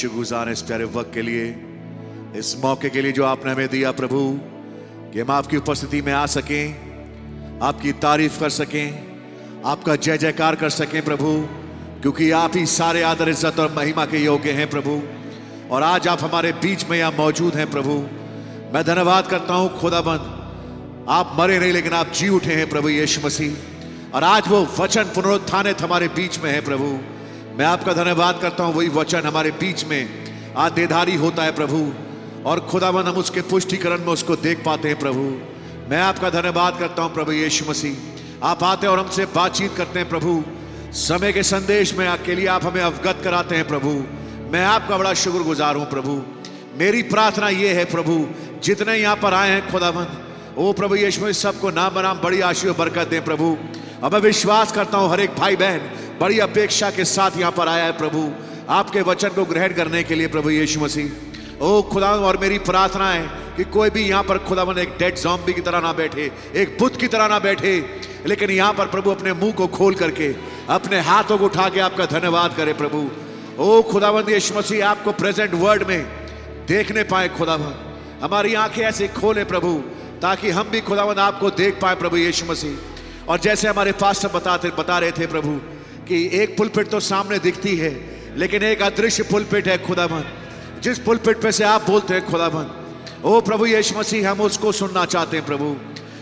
शुक्रगुजार इस प्यारे वक्त के लिए, इस मौके के लिए जो आपने हमें दिया प्रभु, कि हम आपकी उपस्थिति में आ सकें, आपकी तारीफ़ कर सकें, आपका जय जयकार कर सकें प्रभु, क्योंकि आप ही सारे आदर, इज़्ज़त और महिमा के योग्य हैं प्रभु, और आज आप हमारे बीच में यहाँ मौजूद हैं प्रभु। मैं धन्यवाद करता हूँ, खुदाबंद, आप मरे नहीं, लेकिन आप जी उठे हैं प्रभु यीशु मसीह, और आज वो वचन पुनरुत्थानित हमारे बीच में है प्रभु। मैं आपका धन्यवाद करता हूँ, वही वचन हमारे बीच में आज देधारी होता है प्रभु, और खुदावन हम उसके पुष्टिकरण में उसको देख पाते हैं प्रभु। मैं आपका धन्यवाद करता हूँ, प्रभु यीशु मसीह। आप आते और हमसे बातचीत करते हैं, प्रभु। समय के संदेश में के लिए आप हमें अवगत कराते हैं, प्रभु। मैं आपका बड़ा शुक्रगुजार हूँ, प्रभु। मेरी प्रार्थना ये है, प्रभु, जितने यहाँ पर आए हैं खुदावन, ओ प्रभु यीशु सबको नाम बनाम बड़ी आशीष बरकत दें, प्रभु। अब मैं विश्वास करता हूँ, हर एक भाई बहन बड़ी अपेक्षा के साथ यहाँ पर आया है प्रभु। आपके वचन को ग्रहण करने के लिए प्रभु यीशु मसीह। ओ खुदा, और मेरी प्रार्थना है कि कोई भी यहाँ पर खुदावन एक डेड जॉम्बी की तरह ना बैठे, एक बुद्ध की तरह ना बैठे। लेकिन यहाँ पर प्रभु अपने मुँह को खोल करके, अपने हाथों को उठा के आपका धन्यवाद करे प्रभु। ओ खुदावंद यीशु मसीह, आपको प्रेजेंट वर्ल्ड में देखने पाए खुदावन। हमारी आँखें ऐसे खोले प्रभु, ताकि हम भी खुदावन आपको देख पाए प्रभु यीशु मसीह। और जैसे हमारे पास्टर बताते, बता रहे थे प्रभु कि एक पुलपिट तो सामने दिखती है, लेकिन एक अदृश्य पुलपिट है खुदाबंद, जिस पुलपिट पे से आप बोलते हैं खुदाबंद। ओ प्रभु यीशु मसीह, हम उसको सुनना चाहते हैं प्रभु।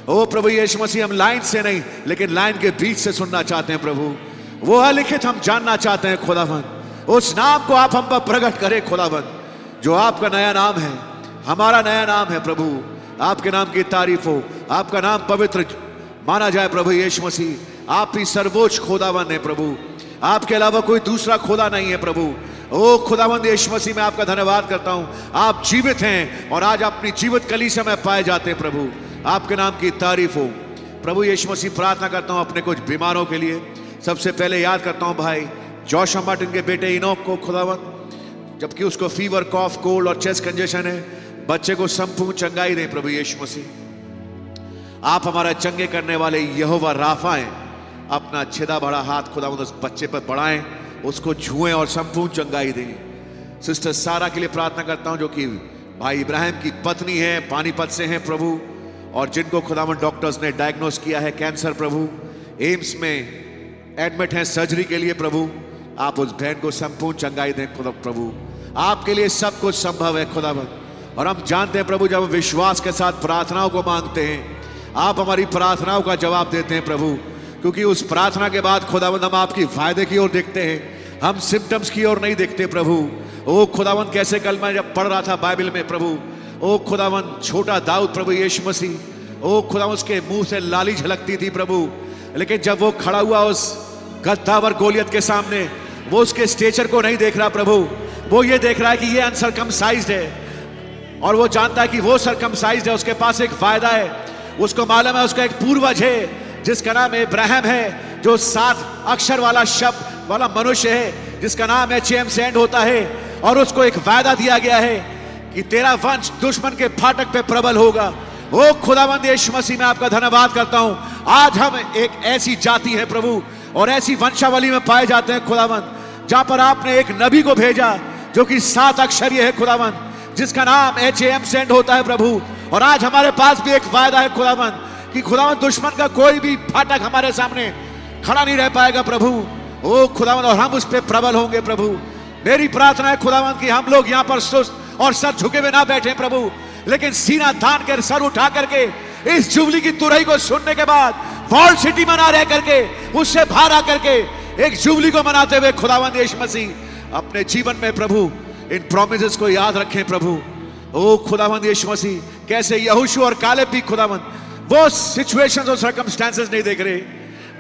ओ प्रभु यीशु मसीह, हम लाइन से नहीं, लेकिन लाइन के बीच से सुनना चाहते हैं प्रभु। वो अलिखित हम जानना चाहते हैं खुदाबंद। उस नाम को आप हम पर प्रकट करें खुदाबंद, जो आपका नया नाम है। हमारा नया नाम है प्रभु। आपके नाम की तारीफ़ हो। आपका नाम पवित्र माना जाए प्रभु यीशु मसीह। आप ही सर्वोच्च खुदावन है प्रभु। आपके अलावा कोई दूसरा खुदा नहीं है प्रभु। ओ खुदावंद यीशु मसीह, मैं आपका धन्यवाद करता हूँ। आप जीवित हैं और आज अपनी जीवित कली से मैं पाए जाते हैं प्रभु। आपके नाम की तारीफ़ हो। प्रभु, यीशु मसीह, प्रार्थना करता हूँ अपने कुछ बीमारों के लिए। सबसे पहले याद करता हूँ भाई जोश मार्टिन के बेटे इनोक को खुदावंद जबकि उसको फीवर, कॉफ, कोल्ड और चेस्ट कंजेशन है। बच्चे को संपूर्ण चंगाई दें प्रभु यीशु मसीह। आप हमारा चंगे करने वाले यहोवा राफा हैं। अपना छिदा बड़ा हाथ खुदा उस बच्चे पर बढ़ाएँ, उसको छुएँ और संपूर्ण चंगाई दें। सिस्टर सारा के लिए प्रार्थना करता हूँ, जो कि भाई इब्राहिम की पत्नी है, पानीपत से हैं प्रभु, और जिनको खुदावन डॉक्टर्स ने डायग्नोस किया है, कैंसर प्रभु। एम्स में एडमिट हैं, सर्जरी के लिए प्रभु। आप उस बहन को संपूर्ण चंगाई दें, खुदा प्रभु। आपके लिए सब कुछ संभव है खुदावन और हम जानते हैं प्रभु, जब हम विश्वास के साथ प्रार्थनाओं को मांगते हैं, आप हमारी प्रार्थनाओं का जवाब देते हैं, प्रभु। क्योंकि उस प्रार्थना के बाद खुदावंद हम आपकी फ़ायदे की ओर देखते हैं। हम सिम्टम्स की ओर नहीं देखते प्रभु। ओ खुदावंद कैसे कल मैं जब पढ़ रहा था बाइबल में प्रभु। ओ खुदावंद छोटा दाऊद प्रभु यीशु मसीह। ओ खुदावंद उसके मुँह से लाली झलकती थी प्रभु। लेकिन जब वो खड़ा हुआ उस गद्दावर गोलियत के सामने, वो उसके स्टेचर को नहीं देख रहा प्रभु। वो ये देख रहा है कि ये अनसरकम साइज़ है। और वो जानता है कि वो सरकम साइज़ है, उसके पास एक फ़ायदा है। उसको मालूम है, उसका एक पूर्वज है। जिसका नाम इब्राहिम है, जो सात अक्षर वाला शब्द, वाला मनुष्य है जिसका नाम एच एम सेंड होता है, और उसको एक वायदा दिया गया है कि तेरा वंश दुश्मन के फाटक पे प्रबल होगा। ओ खुदावंद यीशु मसीह, में आपका धन्यवाद करता हूँ। आज हम एक ऐसी जाति है प्रभु, और ऐसी वंशावली में पाए जाते हैं खुदावंद, जहाँ पर आपने एक नबी को भेजा, जो कि सात अक्षरीय है खुदावंद, जिसका नाम एच एम सेंड होता है प्रभु। और आज हमारे पास भी एक वायदा है खुदावंद कि खुदावन दुश्मन का कोई भी फाटक हमारे सामने खड़ा नहीं रह पाएगा, प्रभु। ओ खुदावन और हम उस पर प्रबल होंगे, प्रभु। मेरी प्रार्थना है खुदावन की हम लोग यहाँ पर सुस्त और सर झुके हुए ना बैठे, प्रभु। लेकिन सीना तान कर सर उठा करके, इस जुबली की तुरई को सुनने के बाद, वॉल सिटी मना रह करके, उससे बाहर आकर के एक जुबली को मनाते हुए खुदावन यीशु मसीह, अपने जीवन में, प्रभु, इन प्रोमिस को याद रखें, प्रभु। ओ, खुदावंद यीशु मसीह, कैसे यहोशू और काले भी, खुदावंद वो सिचुएशंस और सर्कमस्टेंसेस नहीं देख रहे।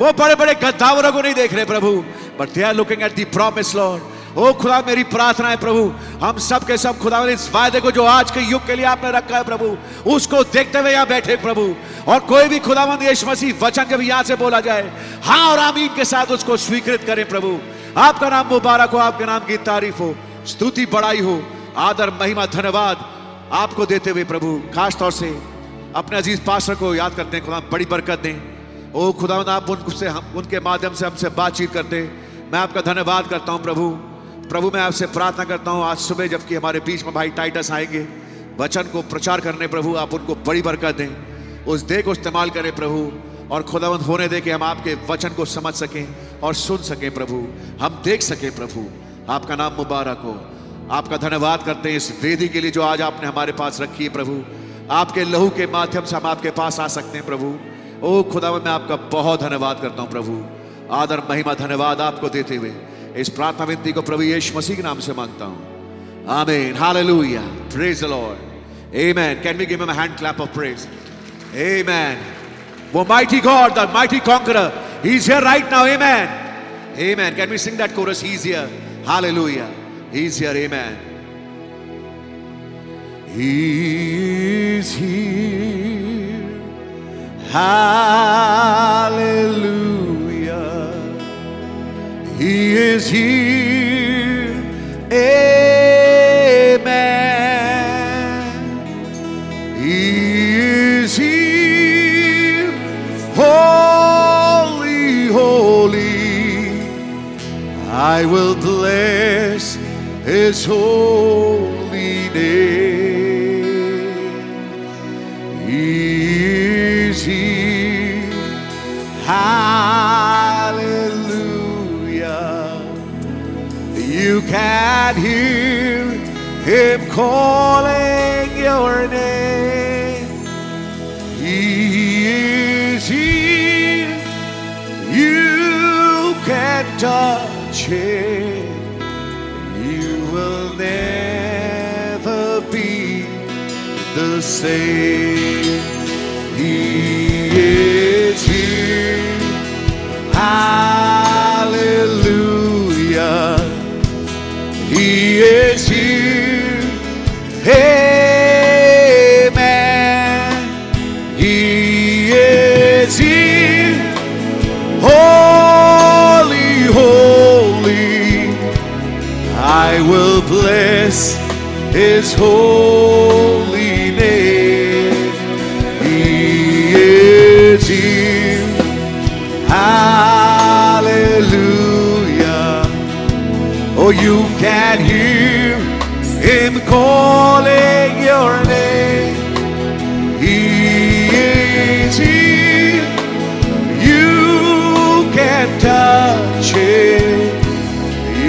वो बड़े बड़े गद्दावरों को नहीं देख रहे, प्रभु। But they are looking at the promise lord O, खुदा, मेरी प्रार्थना है, प्रभु। हम सब के सब खुदा इस वायदे को जो आज के युग के लिए आपने रखा है, प्रभु, उसको देखते हुए यहाँ बैठे, प्रभु। और कोई भी खुदावंद यीशु मसीह वचन जब यहाँ से बोला जाए हाँ और आमीन के साथ उसको स्वीकृत करें, प्रभु। आपका नाम मुबारक हो, आपके नाम की तारीफ़ हो, स्तुति बड़ाई हो, आदर, महिमा, धन्यवाद आपको देते हुए, प्रभु। खास तौर से अपने अज़ीज़ पास्टर को याद करते हैं खुदा बड़ी बरकत दें। ओ खुदा आप उनसे, हम, उनके माध्यम से हमसे बातचीत करते मैं आपका धन्यवाद करता हूँ, प्रभु। प्रभु, मैं आपसे प्रार्थना करता हूँ, आज सुबह जबकि हमारे बीच में भाई टाइटस आएँगे। वचन को प्रचार करने, प्रभु, आप उनको बड़ी बरकत दें। उस देह को इस्तेमाल करें, प्रभु, और खुदावंद होने दे कि हम आपके वचन को समझ सकें और सुन सकें, प्रभु। हम देख सकें, प्रभु, आपका नाम मुबारक हो। आपका धन्यवाद करते हैं इस वेदी के लिए जो आज आपने हमारे पास रखी है, प्रभु। आपके लहू के माध्यम से हम आपके पास आ सकते हैं, प्रभु। ओ खुदा मैं आपका बहुत धन्यवाद करता हूँ, प्रभु। आदर, महिमा, धन्यवाद आपको देते हुए। इस प्रार्थना विनती को प्रभु यीशु मसीह के नाम से माँगता हूँ। आमीन। Hallelujah. Praise the lord amen can we give him a hand clap of praise amen oh mighty God the mighty conqueror he is here right now amen amen can we sing that chorus he is here hallelujah he is here amen He is here. Hallelujah. He is here. Amen. He is here. Holy, holy. I will bless his holy name. Is here. Hallelujah. You can hear him calling your name. He is here. You can touch him. You will never be the same. Hallelujah. He is here. Amen. He is here. Holy, holy. I will bless his holy Oh, you can hear him calling your name. He is here. You can touch him.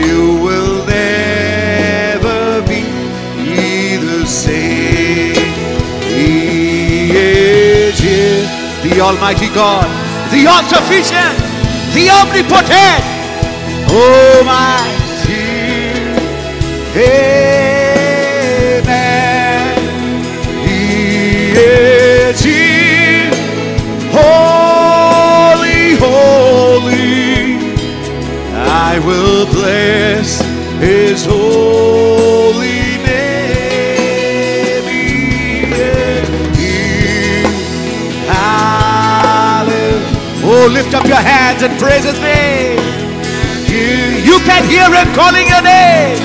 You will never be the same. He is here. The Almighty God, the all sufficient, the omnipotent. Oh my Oh, lift up your hands and praise his name. You, you can hear him calling your name.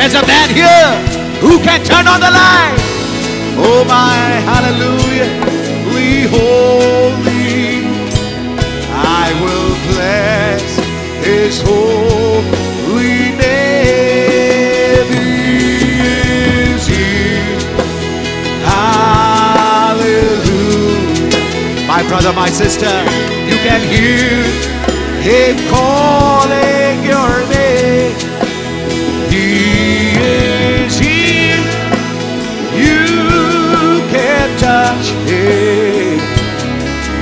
There's a man here who can turn on the light. Oh my. Hallelujah. We holy. I will bless his holy name. Is here. Hallelujah. My brother, my sister, you can hear him calling your touch.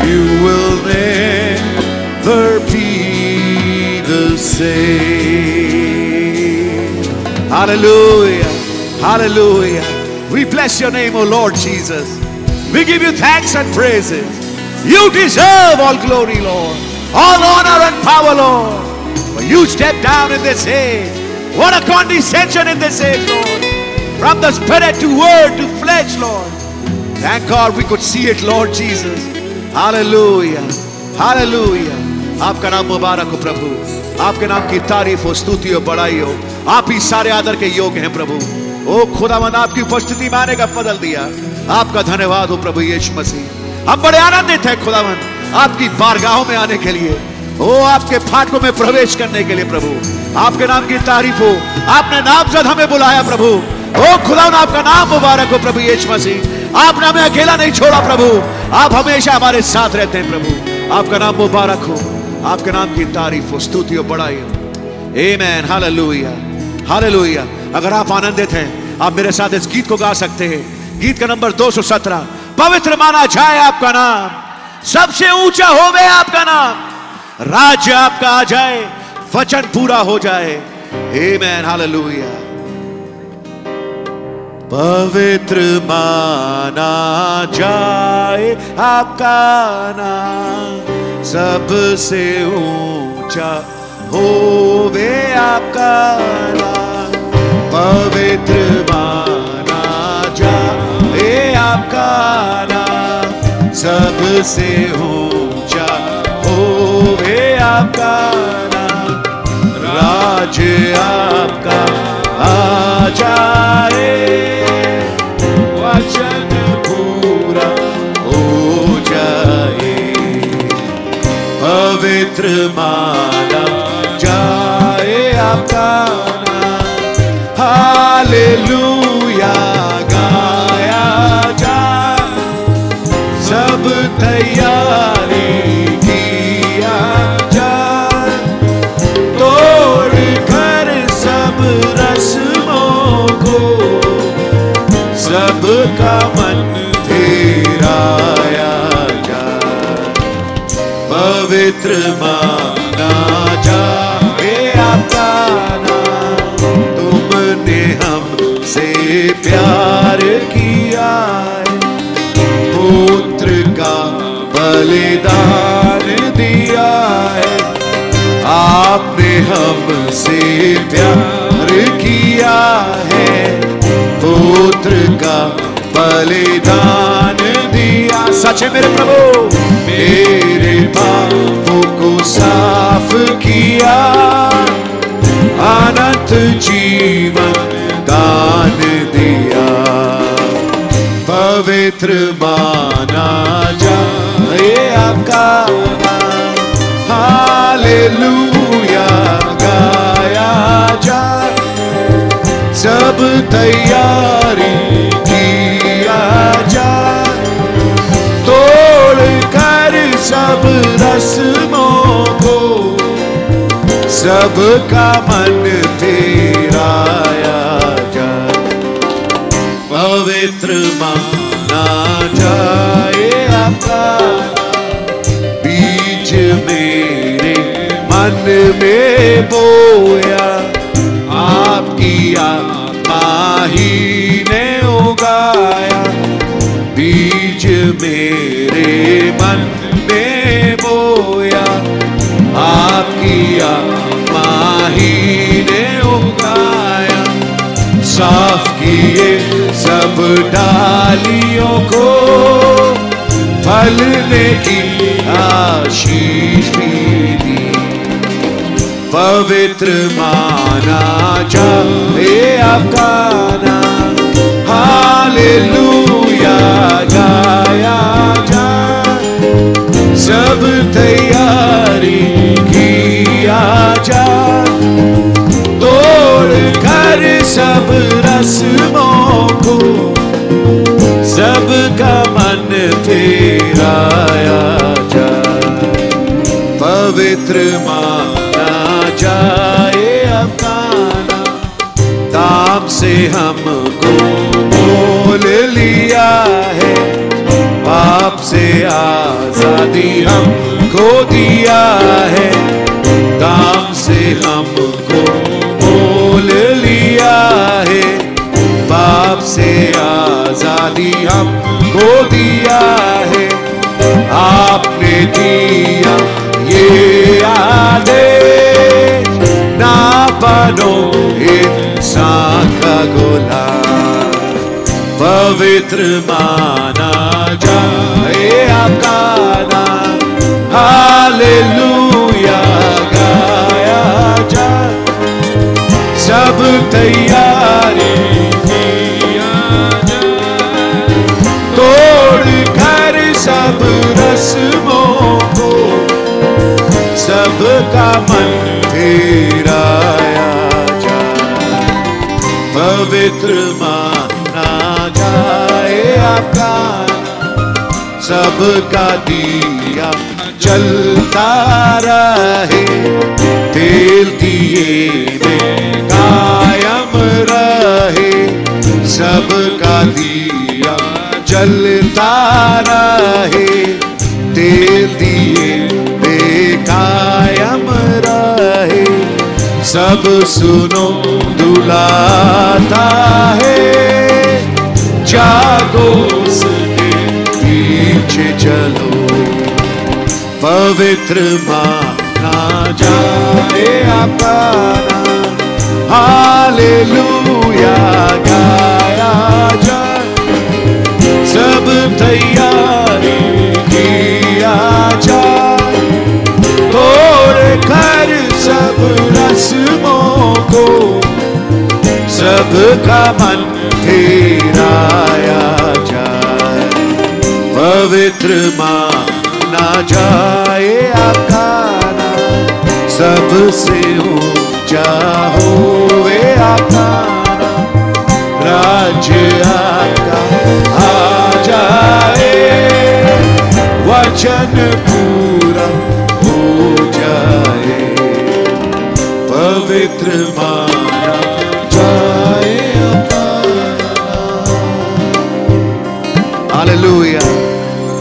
You will never be the same. Hallelujah. Hallelujah. We bless your name, O Lord Jesus. We give you thanks and praises. You deserve all glory, Lord. All honor and power, Lord. For you step down in this age What a condescension in this age, Lord. From the spirit to word to flesh, Lord. Thank God we could see it, Lord Jesus. Hallelujah. Hallelujah. आपका नाम मुबारक हो प्रभु। आपके नाम की तारीफ़ हो स्तुति हो बड़ाई हो। आप ही सारे आदर के योग्य हैं प्रभु। ओ खुदावन आपकी उपस्थिति में का बदल दिया। आपका धन्यवाद हो प्रभु यीशु मसीह। हम बड़े आनंदित हैं खुदावन आपकी बारगाहों में आने के लिए। ओ आपके फाटकों में प्रवेश करने के लिए प्रभु। आपके नाम की तारीफ़ हो। आपने नामजद हमें बुलाया प्रभु। ओ खुदा आपका नाम मुबारक हो प्रभु यीशु मसीह। आपने हमें अकेला नहीं छोड़ा, प्रभु। आप हमेशा हमारे साथ रहते हैं, प्रभु। आपका नाम मुबारक हो। आपके नाम की तारीफ़ हो स्तुति हो बड़ाई हो। आमेन हालेलुया हालेलुया अगर आप आनंदित हैं, आप मेरे साथ इस गीत को गा सकते हैं। गीत का नंबर 217 पवित्र माना जाए आपका नाम। सबसे ऊँचा हो गए आपका नाम। राज्य आपका आ जाए। वचन पूरा हो जाए। आमेन हालेलुया पवित्र माना जाए आपका नाम। सबसे ऊँचा होवे आपका नाम। पवित्र माना जाए आपका नाम। सबसे ऊँचा होवे आपका नाम। राज आपका आ जाए वचन पूरा हो जाए पवित्र माना जाए आपका नाम हालेलुया सबका मन फेराया जाए पवित्र माना जाए आपका नाम। तुमने हमसे प्यार किया पुत्र का बलिदान दिया है। आपने हमसे प्यार किया है। पुत्र का बलिदान दिया। सच मेरे प्रभु। मेरे पापों को साफ़ किया। अनंत जीवन दान दिया। पवित्र माना जाए आपका हालेलुया, गाया जाए सब तैयारी किया जाए, तोड़ कर सब रस्मों को, सबका मन तेराया जाए, पवित्र माना जाए आपका। बीज मेरे मन में बोया, आपकी आत्मा ही ने उगाया, बीज मेरे मन में बोया। आपकी आत्मा ही ने उगाया, साफ़ किए सब डालियों को। फलने की आशीष दी पवित्र माना जाए आपका नाम हालेलुया, गाया जाए सब तैयारी किया जाए तोड़ कर सब रस्मों को सबका मन फेराया जाए पवित्र माना जाए अपना दाम से हमको मोल लिया है। पाप से आज़ादी हम हमको दिया है। दाम से हमको मोल लिया है। पाप से आज़ादी हम हमको दिया है। आपने दिया ये आदेश। ना बनो इंसान का गोला। पवित्र माना जाए आपका नाम हालेलुया गाया जाए। सब तैयारी किया जाए। तोड़ कर सब रस्मों को सबका मन पवित्र माना जाए आपका। सबका दिया चलता रहे। तेल दिए कायम रहे। सबका दिया जलता रहे। तेल दिए रहे सब सुनो, दुलाता है। जागो उसके पीछे चलो। पवित्र माना जाए नाम हालेलुया, गाया जाए। सब तैयारी रस्मों को सबका मन फेराया जाए। पवित्र माना जाए आपका सबसे ऊँचा होवे आपका नाम राज्य आपका आ जाए, वचन पूरा हो जाए। पवित्र माना जाए हालेलुया।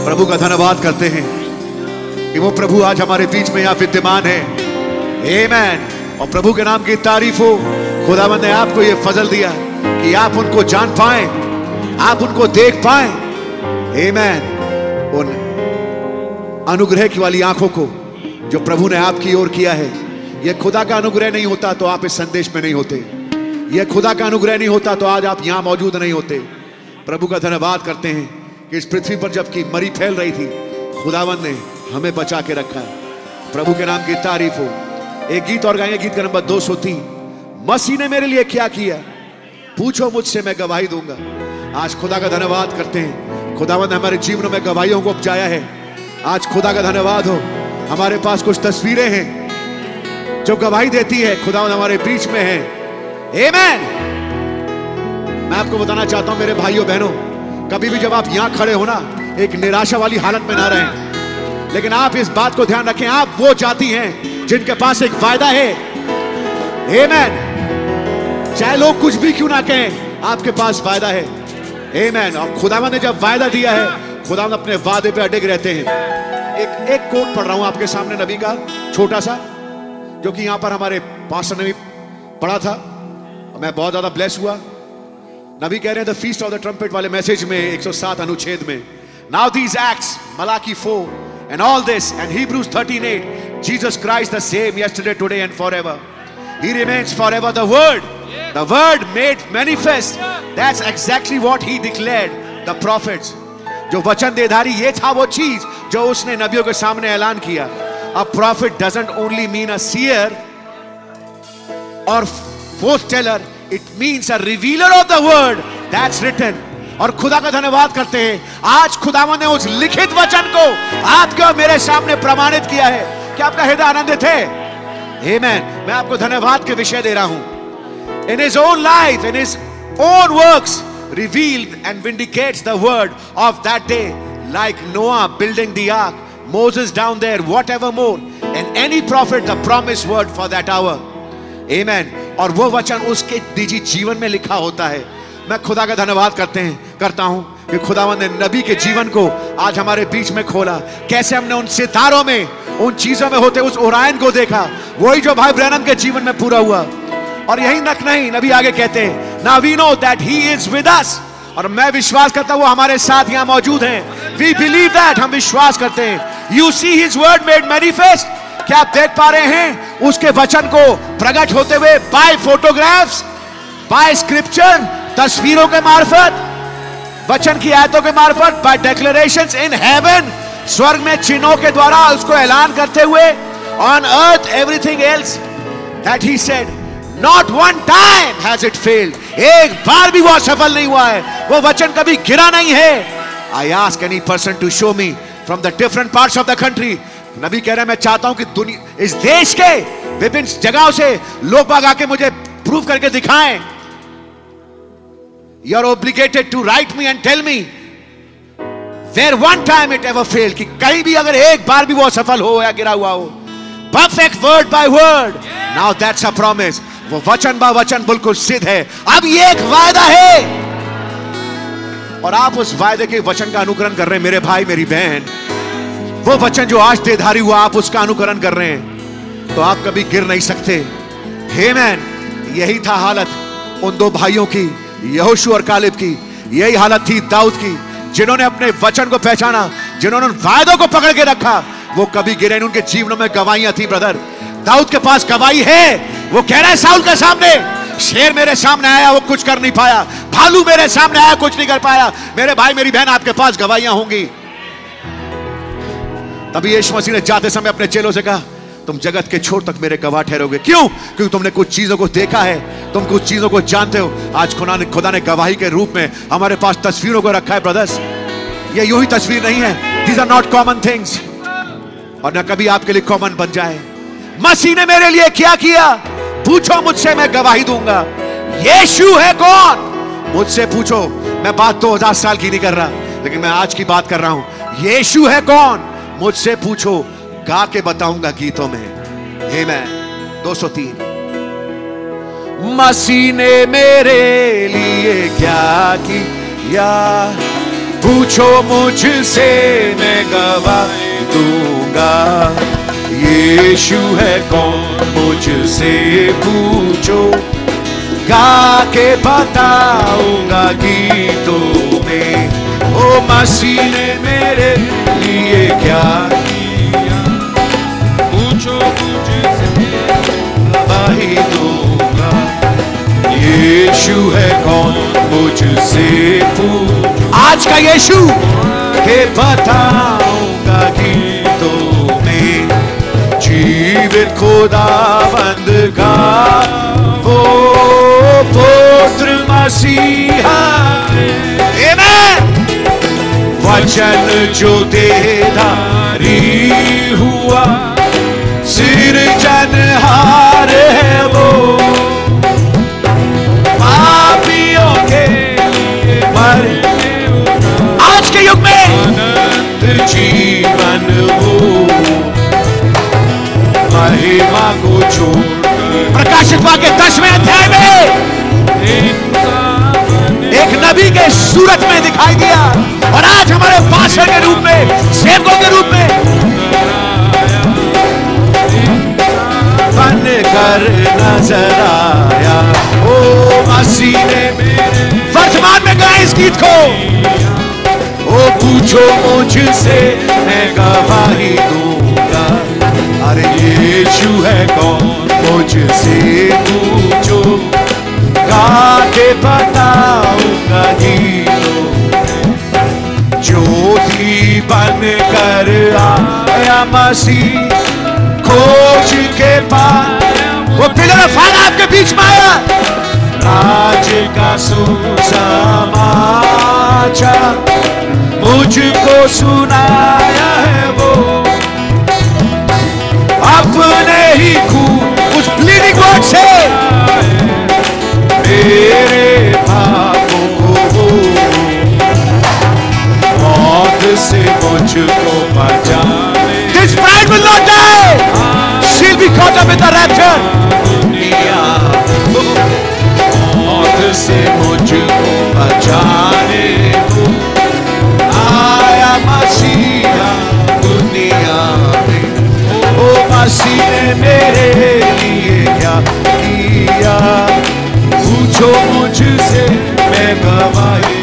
प्रभु का धन्यवाद करते हैं कि वो प्रभु आज हमारे बीच में यहाँ विद्यमान है। आमेन और प्रभु के नाम की तारीफ़ हो। खुदावंद ने आपको ये फजल दिया कि आप उनको जान पाए, आप उनको देख पाए। आमेन उन अनुग्रह की वाली आँखों को जो प्रभु ने आपकी ओर किया है यह खुदा का अनुग्रह नहीं होता तो आप इस संदेश में नहीं होते। यह खुदा का अनुग्रह नहीं होता तो आज आप यहाँ मौजूद नहीं होते। प्रभु का धन्यवाद करते हैं कि इस पृथ्वी पर जबकि मरी फैल रही थी खुदावन ने हमें बचा के रखा। प्रभु के नाम की तारीफ़ हो। एक गीत और गाएँगे गीत का नंबर दो सौ तीन। मसीह ने मेरे लिए क्या किया? पूछो मुझसे, मैं गवाही दूँगा। आज खुदा का धन्यवाद करते हैं। खुदावन ने हमारे जीवन में गवाहियों को उपजाया है। आज खुदा का धन्यवाद हो। हमारे पास कुछ तस्वीरें हैं। जो गवाही देती है, खुदावन हमारे बीच में है। आमेन मैं आपको बताना चाहता हूँ, मेरे भाइयों, बहनों, कभी भी जब आप यहाँ खड़े हो ना, एक निराशा वाली हालत में ना रहें। लेकिन आप इस बात को ध्यान रखें, आप वो जाति हैं जिनके पास एक वायदा है। आमेन चाहे लोग कुछ भी क्यों ना कहें, आपके पास वायदा है। आमेन और खुदावन ने जब वायदा दिया है, खुदावन अपने वादे पे अडिग रहते हैं। एक एक कोट पढ़ रहा हूँ आपके सामने नबी का, छोटा सा। जो कि यहाँ पर हमारे पास ने भी पढ़ा था। मैं बहुत ज़्यादा ब्लेस हुआ। नबी कह रहे हैं the feast of the trumpet वाले मैसेज में 107 अनुच्छेद में now these act Malachi four and all this and Hebrews 38 Jesus Christ the same yesterday today and forever he remains forever the word the word made manifest that's exactly what he declared the prophets जो वचन देधारी, ये था वो चीज़ जो उसने नबियों के सामने ऐलान किया। A prophet doesn't only mean a seer or forth teller it means a revealer of the word that's written और खुदा का धन्यवाद करते हैं। आज खुदावन ने उस लिखित वचन को आपके और मेरे सामने प्रमाणित किया है। क्या आपका हृदय आनंदित है? Amen. मैं आपको धन्यवाद के विषय दे रहा हूँ। In his own life in own works, revealed and vindicates the word of that day, like Noah building the ark. Moses down there, whatever more and any prophet, the promised word for that hour. Amen. और वो वचन उसके निजी जीवन में लिखा होता है। मैं खुदा का धन्यवाद करते हैं, करता हूँ कि खुदावन ने नबी के जीवन को आज हमारे बीच में खोला। कैसे हमने उन सितारों में, उन चीज़ों में होते उस ओरायन को देखा। वही जो भाई ब्रैनम के जीवन में पूरा हुआ। और यही नक नहीं, नबी आगे कहते हैं ना we know that he is with us और मैं विश्वास करता हूँ हमारे साथ यहाँ मौजूद हैं। वी बिलीव दैट हम विश्वास करते हैं। You see his word made manifest क्या आप देख पा रहे हैं? उसके वचन को प्रकट होते हुए बाय फोटोग्राफ्स बाय स्क्रिप्चर तस्वीरों के मार्फत, वचन की आयतों के मार्फत बाय डेक्लेरेशंस इन हेवन स्वर्ग में चिन्हों के द्वारा उसको ऐलान करते हुए on earth everything else that he said not one time has it failed एक बार भी वो असफल नहीं हुआ है। वो वचन कभी गिरा नहीं है। I ask any person to show me from the different part of the country नबी कह रहे हैं मैं चाहता हूँ कि दुनिया इस देश के विभिन्न जगहों से लोग बाग आके मुझे प्रूव करके दिखाएँ। You are obligated to write me and tell me where one time it ever fail कि कहीं भी अगर एक बार भी वो असफल हो या गिरा हुआ हो। Perfect word by word now that's a promise वो वचन बा वचन बिल्कुल सिद्ध है। अब ये एक वायदा है। और आप उस वायदे के वचन का अनुकरण कर रहे हैं, मेरे भाई, मेरी बहन। वो वचन जो आज देधारी हुआ, आप उसका अनुकरण कर रहे हैं। तो आप कभी गिर नहीं सकते। हे मैन, यही था हालत उन दो भाइयों की, यहोशू और कालिब की। यही हालत थी दाऊद की, जिन्होंने अपने वचन को पहचाना, जिन्होंने उन वायदों को पकड़ के रखा। वो कभी गिरे उनके जीवनों में गवाहियाँ थी, ब्रदर। दाऊद के पास गवाही है। वो कह रहा है, साउल के सामने। शेर मेरे सामने आया, वो कुछ कर नहीं पाया। भालू मेरे सामने आया, कुछ नहीं कर पाया। मेरे भाई, मेरी बहन आपके पास गवाहियाँ होंगी। तभी यीशु मसीह ने जाते समय अपने चेलों से कहा, तुम जगत के छोर तक मेरे गवाह ठहरोगे। क्यों? क्योंकि तुमने कुछ चीज़ों को देखा है। तुम कुछ चीज़ों को जानते हो। आज खुदा ने खुदा ने गवाही के रूप में हमारे पास तस्वीरों को रखा है, ब्रदर्स। ये यू ही तस्वीर नहीं है। These are not common things और ना कभी आपके लिए कॉमन बन जाए। मसीह ने मेरे लिए क्या किया? पूछो मुझसे, मैं गवाही दूँगा। यीशु है कौन? मुझसे पूछो। मैं बात दो हज़ार साल की नहीं कर रहा, लेकिन मैं आज की बात कर रहा हूँ। यीशु है कौन? मुझसे पूछो। गा के बताऊँगा गीतों में। हे मैं 203 मसीह ने मेरे लिए क्या किया? पूछो मुझसे, मैं गवाही दूँगा। यीशु है कौन? मुझसे पूछो। गा के बताऊँगा गीतों में। ओ मसीह ने मेरे लिए क्या किया? पूछो मुझसे गवाही दूँगा। यीशु है कौन? मुझसे पूछो। आज का यीशु के बताऊँगा गीतों का वो पुत्र मसीहा। वचन जो देदारी हुआ। सिर जनहार है वो। पापियों के मर आज के युग में। अनंत जीवन वो। महिमा को छोड़ प्रकाशित वाक्य दसवें अध्याय में। एक नबी के सूरत में दिखाई दिया और आज हमारे पाशा के रूप में सेवकों के रूप में। बन कर नज़र आया ओ मसीह ने वर्तमान में गाए इस गीत को। ओ पूछो मुझसे मैं गवाही दूँगा। अरे यीशु है कौन? मुझसे पूछो। गा के बताऊँगा गीतों ज्योति बन कर आया मसीह। खोज के पाया वो पिलर फायर आपके बीच में आया। राज का सुसमाचार मुझको सुनाया है वो। अपने ही खून उस ब्लीडिंग वर्ड से मेरे मौत से मुझको बचाने This bride will not die. She'll be caught up in the rapture. दुनिया मौत से मुझको बचाने मेरे लिए क्या किया? पूछो मुझसे, मैं गवाही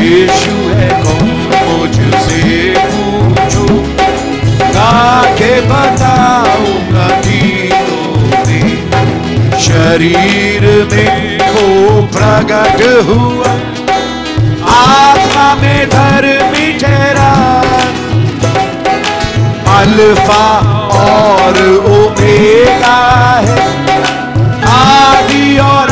यीशु है कौन मुझसे पूछो? गा के बताऊँगा तीनों में। शरीर में को प्रकट हुआ। आत्मा में धर्मी चेहरा अल्फ़ा और ओमेगा है। आदि और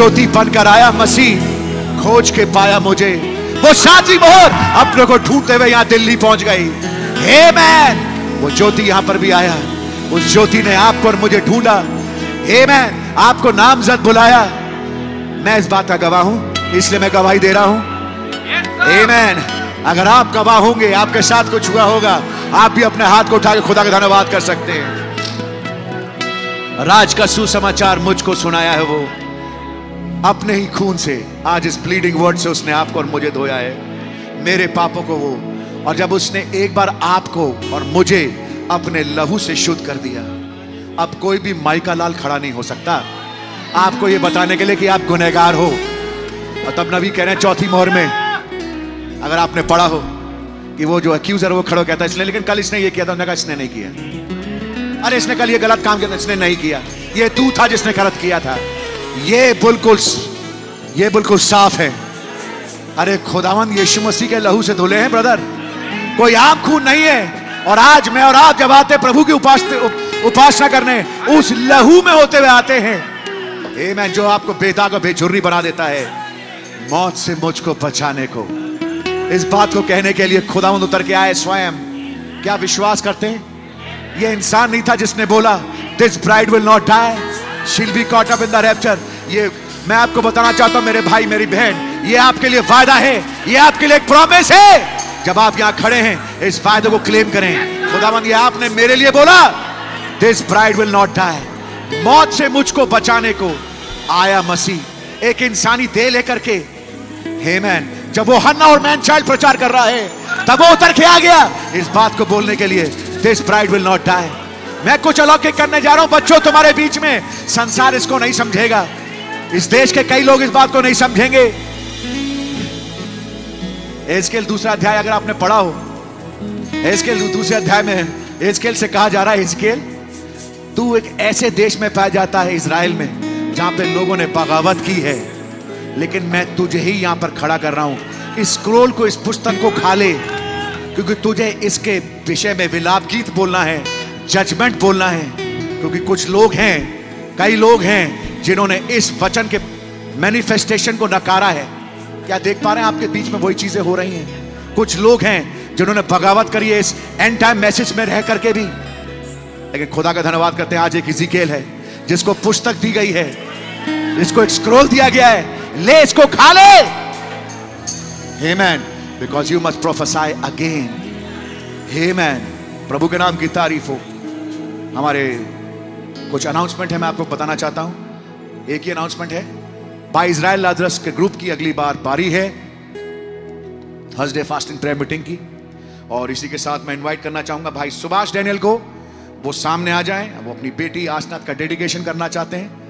ज्योति बनकर आया मसीह खोज के पाया मुझे। वो सातवीं मोहर अपने को ढूंढते हुए यहाँ दिल्ली पहुँच गई। हे मैन वो ज्योति यहाँ पर भी आया। उस ज्योति ने आपको और मुझे ढूंढा। हे मैन आपको नामजद बुलाया। मैं इस बात का गवाह हूँ इसलिए मैं गवाही दे रहा हूँ। Amen. अगर आप गवाह होंगे आपके साथ कुछ हुआ होगा आप भी अपने हाथ को उठा के खुदा का धन्यवाद कर सकते हैं। राज का सुसमाचार मुझको सुनाया है वो। अपने ही खून से आज इस ब्लीडिंग वर्ड से उसने आपको और मुझे धोया है। मेरे पापों को वो। और जब उसने एक बार आपको और मुझे अपने लहू से शुद्ध कर दिया, अब कोई भी माइका लाल खड़ा नहीं हो सकता। आपको ये बताने के लिए कि आप गुनहगार हो। और तब नबी कह रहे हैं, चौथी मोहर में, अगर आपने पढ़ा हो कि वो जो अक्यूजर वो खड़ो कहता है, इसने लेकिन कल इसने ये किया था, उन्होंने कहा, इसने नहीं किया। अरे, इसने कल ये गलत काम किया था, इसने नहीं किया। ये तू था जिसने गलत किया था। ये बिल्कुल ये बिल्कुल साफ़ है। अरे खुदावन यीशु मसीह के लहू से धुले हैं ब्रदर कोई आम खून नहीं है। और आज मैं और आप जब आते प्रभु की उपासना उपासना करने, उस लहू में होते हुए आते हैं। ए मैं जो आपको बेदाग और बेजुर्री बना देता है, मौत से मुझको बचाने को। इस बात को कहने के लिए खुदावंद उतर के आए स्वयं। क्या विश्वास करते हैं? ये इंसान नहीं था जिसने बोला this bride will not die shall be caught up in the rapture ये मैं आपको बताना चाहता हूँ, मेरे भाई, मेरी बहन, ये आपके लिए फ़ायदा है, ये आपके लिए एक प्रॉमिस है। जब आप यहाँ खड़े हैं, इस फ़ायदे को क्लेम करें। खुदावंद, ये आपने मेरे लिए बोला this bride will not die मौत से मुझको बचाने को आया मसीह। एक इंसानी दे लेकर के हे मैन जब वो हन्ना और मैन चाइल्ड प्रचार कर रहा है, तब वो उतर के आ गया। इस बात को बोलने के लिए this bride will not die मैं कुछ अलौकिक करने जा रहा हूँ, बच्चों तुम्हारे बीच में। संसार इसको नहीं समझेगा। इस देश के कई लोग इस बात को नहीं समझेंगे। एस्केल दूसरा अध्याय अगर आपने पढ़ा हो एस्केल दूसरे अध्याय में एस्केल से कहा जा रहा है एस्केल तू एक ऐसे देश में पाया जाता है इसराइल में, जहाँ पे लोगों ने बगावत की है। लेकिन मैं तुझे ही यहाँ पर खड़ा कर रहा हूँ। इस स्क्रोल को, इस पुस्तक को खा ले, क्योंकि तुझे इसके विषय में विलाप गीत बोलना है। जजमेंट बोलना है, क्योंकि कुछ लोग हैं, कई लोग हैं, जिन्होंने इस वचन के मैनिफेस्टेशन को नकारा है। क्या देख पा रहे हैं आपके बीच में वही चीज़ें हो रही हैं? कुछ लोग हैं, जिन्होंने बगावत करी है इस एंड टाइम मैसेज में रह करके भी। लेकिन खुदा का धन्यवाद करते हैं, आज एक इजिकेल है, जिसको पुस्तक दी गई है, जिसको एक स्क्रोल दिया गया है, ले इसको खा ले। Man because you must prophesy again hey man प्रभु के नाम की तारीफ़ हो। हमारे कुछ अनाउंसमेंट है, मैं आपको बताना चाहता हूँ। एक ही अनाउंसमेंट है। बाई इसराइल लाजरस के ग्रुप की अगली बार बारी है। थर्सडे फास्टिंग प्रेयर मीटिंग की। और इसी के साथ मैं इनवाइट करना चाहूँगा भाई सुभाष डैनियल को। वो सामने आ जाएँ। वो अपनी बेटी आसनाथ का डेडिकेशन करना चाहते हैं।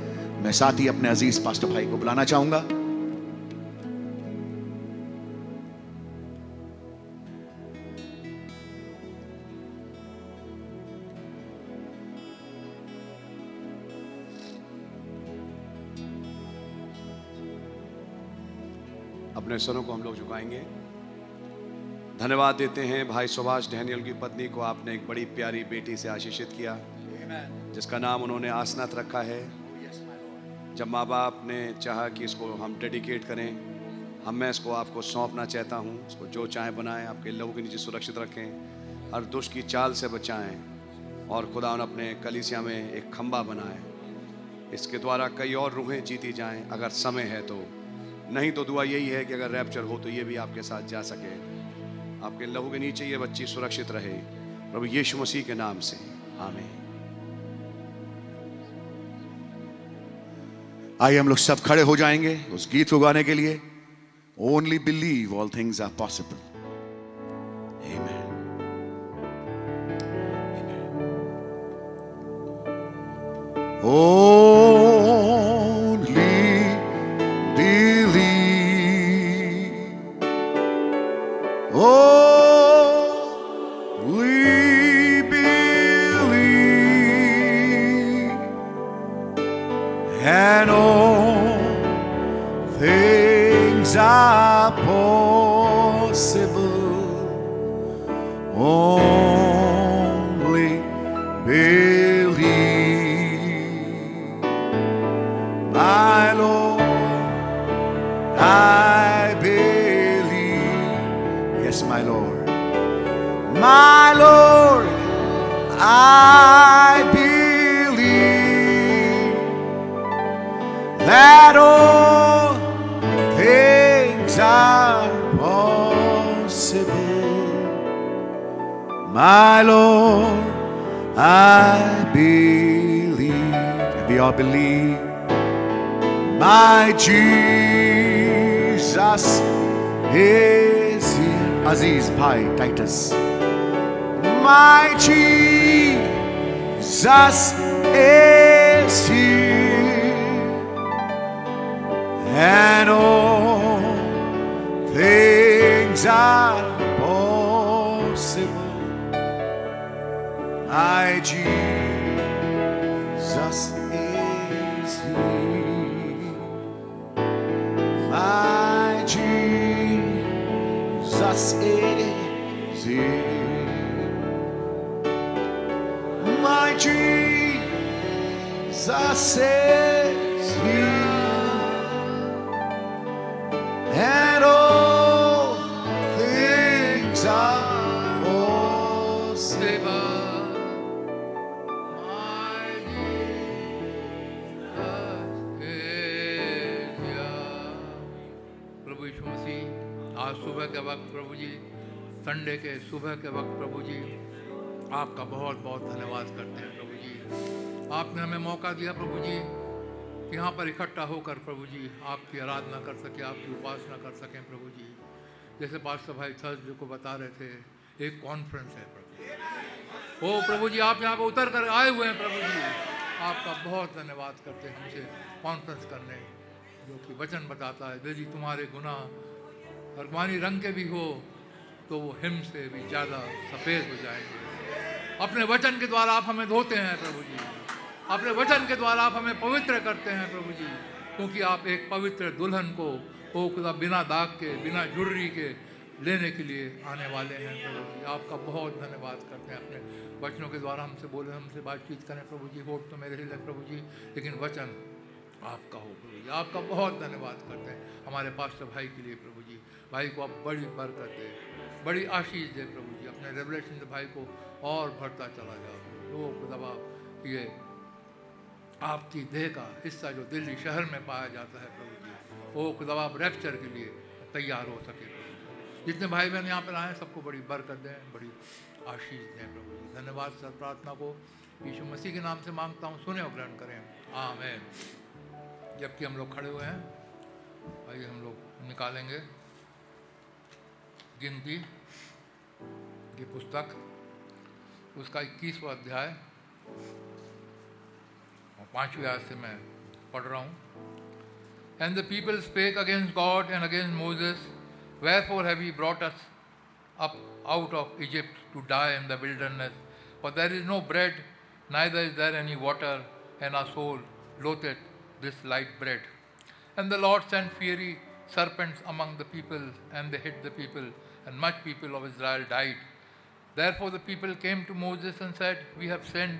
मैं साथ ही अपने अज़ीज़ पास्टर भाई को बुलाना चाहूँगा। अपने सरों को हम लोग झुकाएँगे। धन्यवाद देते हैं भाई सुभाष डैनियल की पत्नी को आपने एक बड़ी प्यारी बेटी से आशीषित किया जिसका नाम उन्होंने आसनाथ रखा है। जब माँ बाप ने चाहा कि इसको हम डेडिकेट करें हम मैं इसको आपको सौंपना चाहता हूँ इसको जो चाहे बनाएँ आपके लोगों के नीचे सुरक्षित रखें हर दुष्ट की चाल से बचाएँ और खुदा उन अपने कलीसिया में एक खम्बा बनाए। इसके द्वारा कई और रूहें जीती जाएँ अगर समय है तो। नहीं तो दुआ यही है कि अगर रैप्चर हो तो ये भी आपके साथ जा सके। आपके लहू के नीचे ये बच्ची सुरक्षित रहे। प्रभु यीशु मसीह के नाम से। आमीन। आइए हम लोग सब खड़े हो जाएँगे उस गीत को गाने के लिए। Only believe all things are possible Only दिया प्रभु जी यहाँ पर इकट्ठा होकर प्रभु जी आपकी आराधना कर सके, आपकी उपासना कर सकें प्रभु जी। जैसे पास्टर भाई थर्सडे को बता रहे थे, एक कॉन्फ्रेंस है प्रभु ओ प्रभु जी, आप यहाँ पर उतर कर आए हुए हैं प्रभु जी। आपका बहुत धन्यवाद करते हैं हमसे कॉन्फ्रेंस करने, जो कि वचन बताता है। यदि तुम्हारे गुनाह अरमानी रंग के भी हो तो वो हिम से भी ज़्यादा सफ़ेद हो जाएँगे। अपने वचन के द्वारा आप हमें धोते हैं प्रभु जी। अपने वचन के द्वारा आप हमें पवित्र करते हैं प्रभु जी, क्योंकि आप एक पवित्र दुल्हन को ओ खुदा बिना दाग के, बिना जुर्री के लेने के लिए आने वाले हैं प्रभु जी। आपका बहुत धन्यवाद करते हैं अपने वचनों के द्वारा हमसे बोले, हमसे बातचीत करें प्रभु जी। होट तो मेरे लिए प्रभु जी, लेकिन वचन आपका हो प्रभु जी। आपका बहुत धन्यवाद करते हैं हमारे पास्टर भाई के लिए प्रभु जी। भाई को आप बड़ी बरकत दे, बड़ी आशीष दे प्रभु जी। अपने रेवलेशन से भाई को और भरता चला जाओ। वो खुदा ये आपकी देह का हिस्सा जो दिल्ली शहर में पाया जाता है प्रभु जी, वो खुदा रैप्चर के लिए तैयार हो सके जितने भाई बहन यहाँ पर आए, सबको बड़ी बरकत दें, बड़ी आशीष दें प्रभु जी। धन्यवाद सर, प्रार्थना को यीशु मसीह के नाम से माँगता हूँ, सुने और ग्रहण करें। आमेन। जबकि हम लोग खड़े हुए हैं भाई हम लोग निकालेंगे गिनती की पुस्तक। उसका इक्कीसवा अध्याय। पांचवी आयत से मैं पढ़ रहा हूँ And the people spake against God and against Moses, Wherefore have ye brought us up out of Egypt to die in the wilderness? For there is no bread, neither is there any water, and our soul loatheth this light bread. And the Lord sent fiery serpents among the people, and they hit the people, and much people of Israel died. Therefore the people came to Moses and said, We have sinned,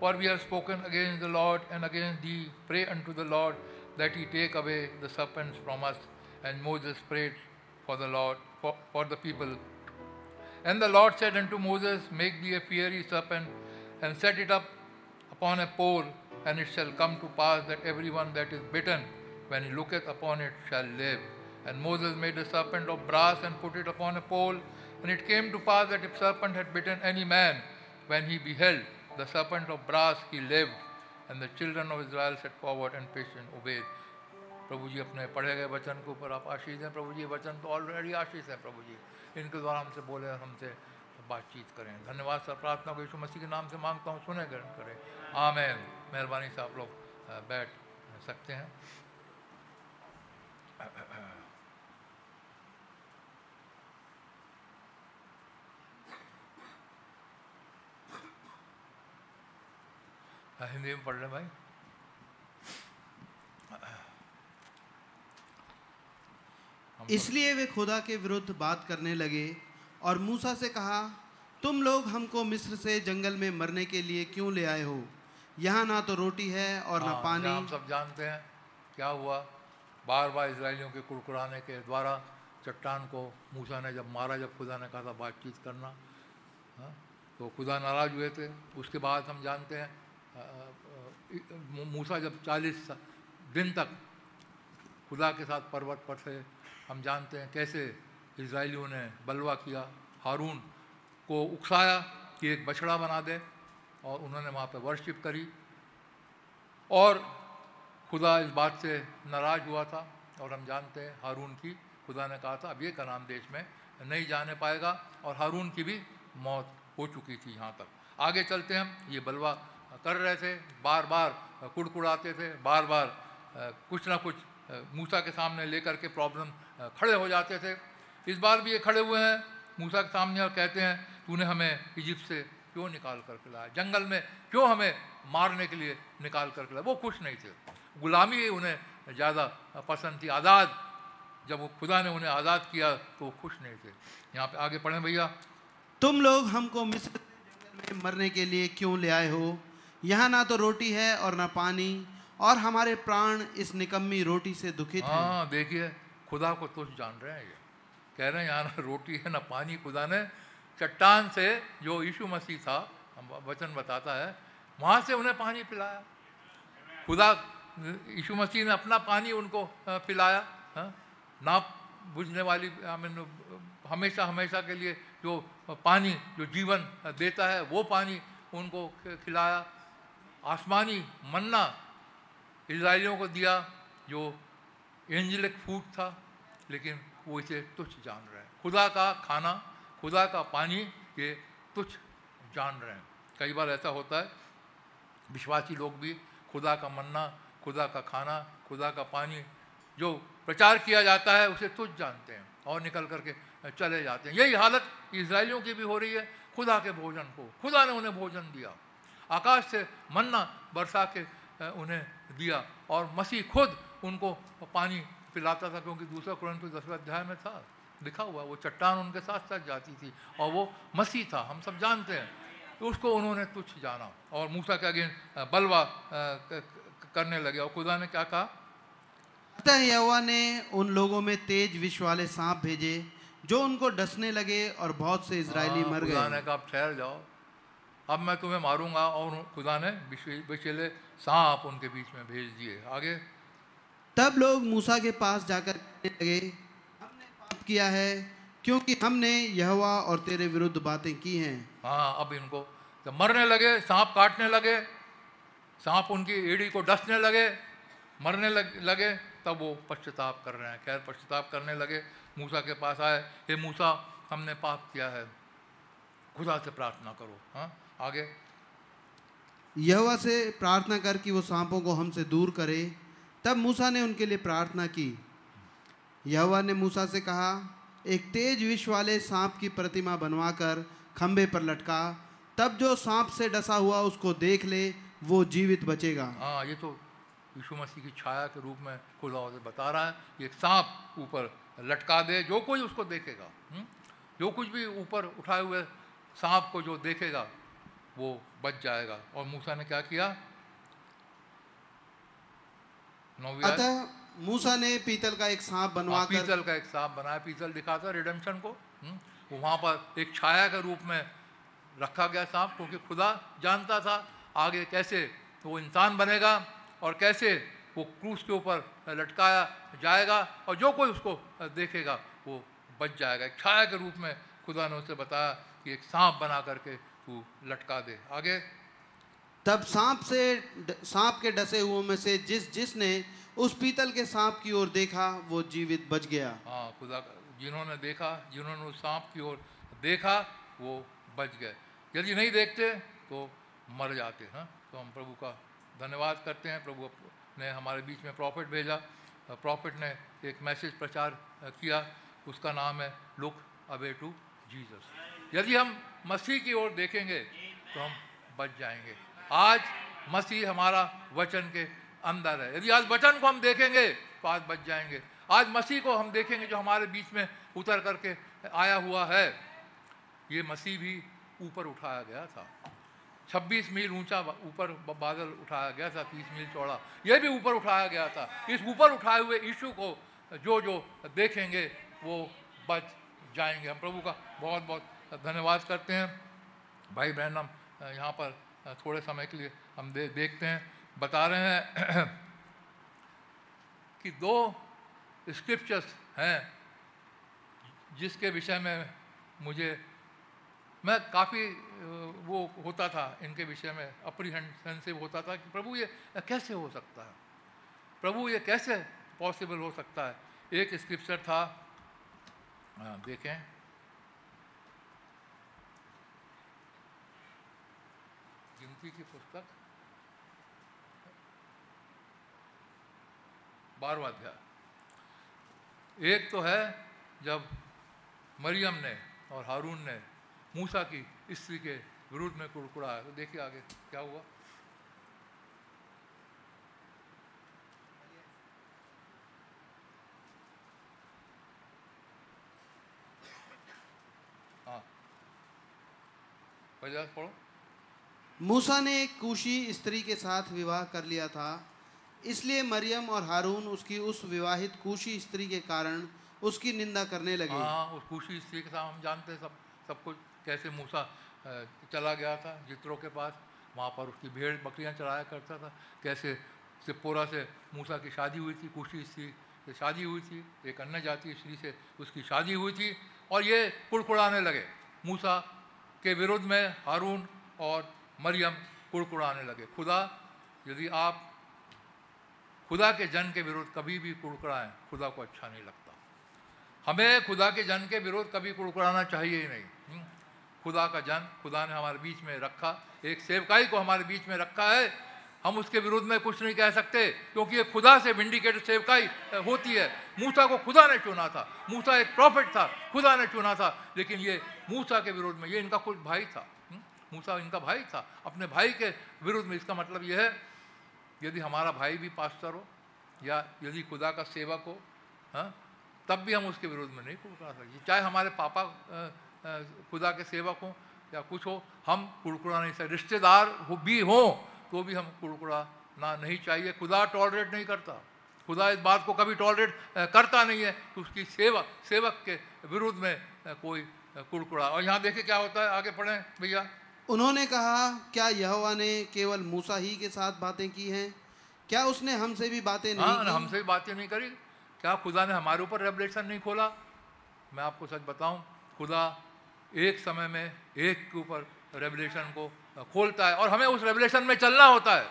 for we have spoken against the Lord and against thee. Pray unto the Lord that he take away the serpents from us. And Moses prayed for the Lord, for, for the people. And the Lord said unto Moses, Make thee a fiery serpent, and set it up upon a pole, and it shall come to pass that everyone that is bitten, when he looketh upon it, shall live. And Moses made a serpent of brass and put it upon a pole. And it came to pass that if serpent had bitten any man, when he beheld the serpent of brass, he lived. And the children of Israel set forward and patient obeyed. प्रभु जी अपने पढ़े गए वचन के ऊपर आप आशीष हैं। प्रभु जी वचन तो ऑलरेडी आशीष है प्रभु जी। इनके द्वारा हमसे बोले हमसे बातचीत करें। धन्यवाद सर। प्रार्थना को यीशु मसीह के नाम से माँगता हूँ सुने ग्रहण करें। आमेन। मेहरबानी से आप लोग बैठ सकते हैं। हिंदी में पढ़ रहे भाई इसलिए वे खुदा के विरुद्ध बात करने लगे और मूसा से कहा तुम लोग हमको मिस्र से जंगल में मरने के लिए क्यों ले आए हो? यहाँ ना तो रोटी है और ना हाँ, पानी। हम सब जानते हैं क्या हुआ। बार बार इसराइलियों के कुड़कुड़ाने के द्वारा चट्टान को मूसा ने जब मारा जब खुदा ने कहा था बातचीत करना हाँ, तो खुदा नाराज़ हुए थे। उसके बाद हम जानते हैं मूसा जब चालीस दिन तक खुदा के साथ पर्वत पर थे, हम जानते हैं कैसे इसराइलियों ने बलवा किया, हारून को उकसाया कि एक बछड़ा बना दे और उन्होंने वहाँ पर वर्शिप करी। और खुदा इस बात से नाराज़ हुआ था और हम जानते हैं हारून की, खुदा ने कहा था, अब ये कनान देश में नहीं जाने पाएगा। और हारून की भी मौत हो चुकी थी यहाँ तक। आगे चलते हम, ये बलवा कर रहे थे बार बार कुड़कुड़ाते थे बार बार कुछ ना कुछ मूसा के सामने लेकर के प्रॉब्लम खड़े हो जाते थे। इस बार भी ये खड़े हुए हैं, मूसा के सामने और कहते हैं, तूने हमें इजिप्ट से क्यों निकाल करके लाया? जंगल में क्यों हमें मारने के लिए निकाल करके लाया? वो खुश नहीं थे। गुलामी उन्हें ज़्यादा पसंद थी। आज़ाद, जब वो खुदा ने उन्हें आज़ाद किया तो वो खुश नहीं थे। यहाँ पे आगे पढ़ें भैया। तुम लोग हमको मिस्र में मरने के लिए क्यों ले आए हो? यहाँ ना तो रोटी है और ना पानी, और हमारे प्राण इस निकम्मी रोटी से दुखित हैं। हाँ देखिए, खुदा को तुझ जान रहे हैं ये। कह रहे हैं, यहाँ ना रोटी है, ना पानी, खुदा ने चट्टान से जो यीशु मसीह था वचन बताता है, वहाँ से उन्हें पानी पिलाया। खुदा, यीशु मसीह ने अपना पानी उनको पिलाया हाँ? ना बुझने वाली हमेशा हमेशा के लिए जो पानी, जो जीवन देता है, वो पानी उनको खिलाया। आसमानी मन्ना इसराइलियों को दिया, जो एंजलिक फ़ूड था, लेकिन वो इसे तुच्छ जान रहे हैं। खुदा का खाना, खुदा का पानी, ये तुच्छ जान रहे हैं। कई बार ऐसा होता है, विश्वासी लोग भी खुदा का मन्ना, खुदा का खाना, खुदा का पानी, जो प्रचार किया जाता है, उसे तुच्छ जानते हैं और निकल करके चले जाते हैं। यही हालत इसराइलियों की भी हो रही है, खुदा के भोजन को। खुदा ने उन्हें भोजन दिया। आकाश से मन्ना बरसा के उन्हें दिया। और मसीह खुद उनको पानी पिलाता था क्योंकि दूसरा कुरंत दसवें अध्याय में था। लिखा हुआ वो चट्टान उनके साथ साथ जाती थी और वो मसीह था हम सब जानते हैं। तो उसको उन्होंने तुच्छ जाना और मूसा के आगे बलवा करने लगे। और खुदा ने क्या कहा? अतः यहोवा ने उन लोगों में तेज विष वाले सांप भेजे जो उनको डसने लगे और बहुत से हाँ, मर खुदा ने गए कहा "अब ठहर जाओ। अब मैं तुम्हें मारूँगा और खुदा ने विषैले सांप उनके बीच में भेज दिए। आगे। तब लोग मूसा के पास जाकर कहने लगे हमने पाप किया है क्योंकि हमने यहोवा और तेरे विरुद्ध बातें की हैं। हाँ अब इनको जब मरने लगे सांप काटने लगे सांप उनकी एड़ी को डसने लगे मरने लग, लगे तब वो पश्चाताप कर रहे हैं। खैर पश्चाताप करने लगे मूसा के पास आए हे मूसा हमने पाप किया है। खुदा से प्रार्थना करो हाँ? आगे। यहोवा से प्रार्थना कर कि वो सांपों को हमसे दूर करे। तब मूसा ने उनके लिए प्रार्थना की। यहोवा ने मूसा से कहा एक तेज विष वाले सांप की प्रतिमा बनवाकर खंबे पर लटका। तब जो सांप से डसा हुआ उसको देख ले वो जीवित बचेगा। हाँ ये तो यीशु मसीह की छाया के रूप में खुदा बता रहा है कि एक सांप ऊपर लटका दे जो कोई उसको देखेगा हुँ? जो कुछ भी ऊपर उठाए हुए सांप को जो देखेगा वो बच जाएगा। और मूसा ने क्या किया? अतः मूसा ने पीतल का एक सांप हाँ, बनवा कर पीतल का एक सांप बनाया। पीतल दिखाता रिडेम्पशन को। हम्म, वो वहाँ पर एक छाया के रूप में रखा गया सांप क्योंकि खुदा जानता था आगे कैसे वो इंसान बनेगा और कैसे वो क्रूस के ऊपर लटकाया जाएगा और जो कोई उसको देखेगा वो बच जाएगा। एक छाया के रूप में खुदा ने उसे बताया कि एक सांप बना करके तू लटका दे। आगे। तब सांप से सांप के डसे हुओं में से जिस जिसने उस पीतल के सांप की ओर देखा वो जीवित बच गया। हाँ खुदा जिन्होंने देखा जिन्होंने उस सांप की ओर देखा वो बच गए। यदि नहीं देखते तो मर जाते हैं? तो हम प्रभु का धन्यवाद करते हैं। प्रभु ने हमारे बीच में प्रॉफिट भेजा। प्रॉफिट ने एक मैसेज प्रचार किया। उसका नाम है लुक अवे टू जीसस। यदि हम मसीह की ओर देखेंगे तो हम बच जाएँगे। आज मसीह हमारा वचन के अंदर है। यदि आज वचन को हम देखेंगे तो आज बच जाएँगे। आज मसीह को हम देखेंगे, जो हमारे बीच में उतर करके आया हुआ है। ये मसीह भी ऊपर उठाया गया था। 26 मील ऊँचा ऊपर बादल उठाया गया था 30 मील चौड़ा। ये भी ऊपर उठाया गया था। इस ऊपर उठाए हुए यीशु को जो जो देखेंगे, वो बच जाएँगे। हम प्रभु का बहुत बहुत धन्यवाद करते हैं। भाई बहन हम यहाँ पर थोड़े समय के लिए हम दे, देखते हैं। बता रहे हैं कि दो स्क्रिप्चर्स हैं जिसके विषय में मुझे मैं काफ़ी वो होता था इनके विषय में अप्रीहेंसिव होता था कि प्रभु ये कैसे हो सकता है? प्रभु ये कैसे पॉसिबल हो सकता है? एक स्क्रिप्चर था देखें। गिनती की पुस्तक? बारवा अध्याय। एक तो है जब मरियम ने और हारून ने मूसा की स्त्री के विरुद्ध में कुड़कुड़ाया तो देखिए आगे क्या हुआ। हाँ। पचास पढ़ो। मूसा ने एक कुशी स्त्री के साथ विवाह कर लिया था, इसलिए मरियम और हारून उसकी उस विवाहित कुशी स्त्री के कारण उसकी निंदा करने लगे। हाँ उस खुशी स्त्री के साथ हम जानते हैं सब सब कुछ, कैसे मूसा चला गया था, जित्रों के पास, वहाँ पर उसकी भेड़ बकरियाँ चढ़ाया करता था, कैसे सिपोरा से मूसा की शादी हुई थी, कुशी स्त्री से शादी हुई थी, एक अन्य जाति स्त्री से उसकी शादी हुई थी, और ये कुड़कुड़ाने लगे। मूसा के विरुद्ध में हारून और मरियम कुड़कुड़ाने लगे, खुदा, यदि आप खुदा के जन के विरोध कभी भी कुड़कुड़ाएँ, खुदा को अच्छा नहीं लगता। हमें खुदा के जन के विरोध कभी कुड़कुड़ाना चाहिए ही नहीं। हम्म? खुदा का जन, खुदा ने हमारे बीच में रखा, एक सेवकाई को हमारे बीच में रखा है। हम उसके विरोध में कुछ नहीं कह सकते, क्योंकि ये खुदा से विंडिकेटेड सेवकाई होती है। मूसा को खुदा ने चुना था। मूसा एक प्रॉफिट था, खुदा ने चुना था। लेकिन ये मूसा के विरोध में, ये इनका कुछ भाई था? मूसा इनका भाई था। अपने भाई के विरुद्ध में इसका मतलब यह है, यदि हमारा भाई भी पास्टर हो, या यदि खुदा का सेवक हो हाँ तब भी हम उसके विरोध में नहीं कुड़कुड़ा सकते। चाहे हमारे पापा खुदा के सेवक हों, या कुछ हो, हम कुड़कुड़ा नहीं सकते। रिश्तेदार हो, भी हों तो भी हम कुड़कुड़ाना नहीं चाहिए। खुदा टॉलरेट नहीं करता। खुदा इस बात को कभी टॉलरेट करता नहीं है कि उसकी सेवक सेवक के विरुद्ध में कोई कुड़कुड़ा और यहाँ देखिए क्या होता है, आगे पढ़ें, भैया। उन्होंने कहा क्या यहोवा ने केवल मूसा ही के साथ बातें की हैं? क्या उसने हमसे भी बातें नहीं हाँ की? हमसे भी बातें नहीं करी। क्या खुदा ने हमारे ऊपर रेवलेशन नहीं खोला? मैं आपको सच बताऊँ खुदा एक समय में एक के ऊपर रेवलेशन को खोलता है और हमें उस रेवलेशन में चलना होता है।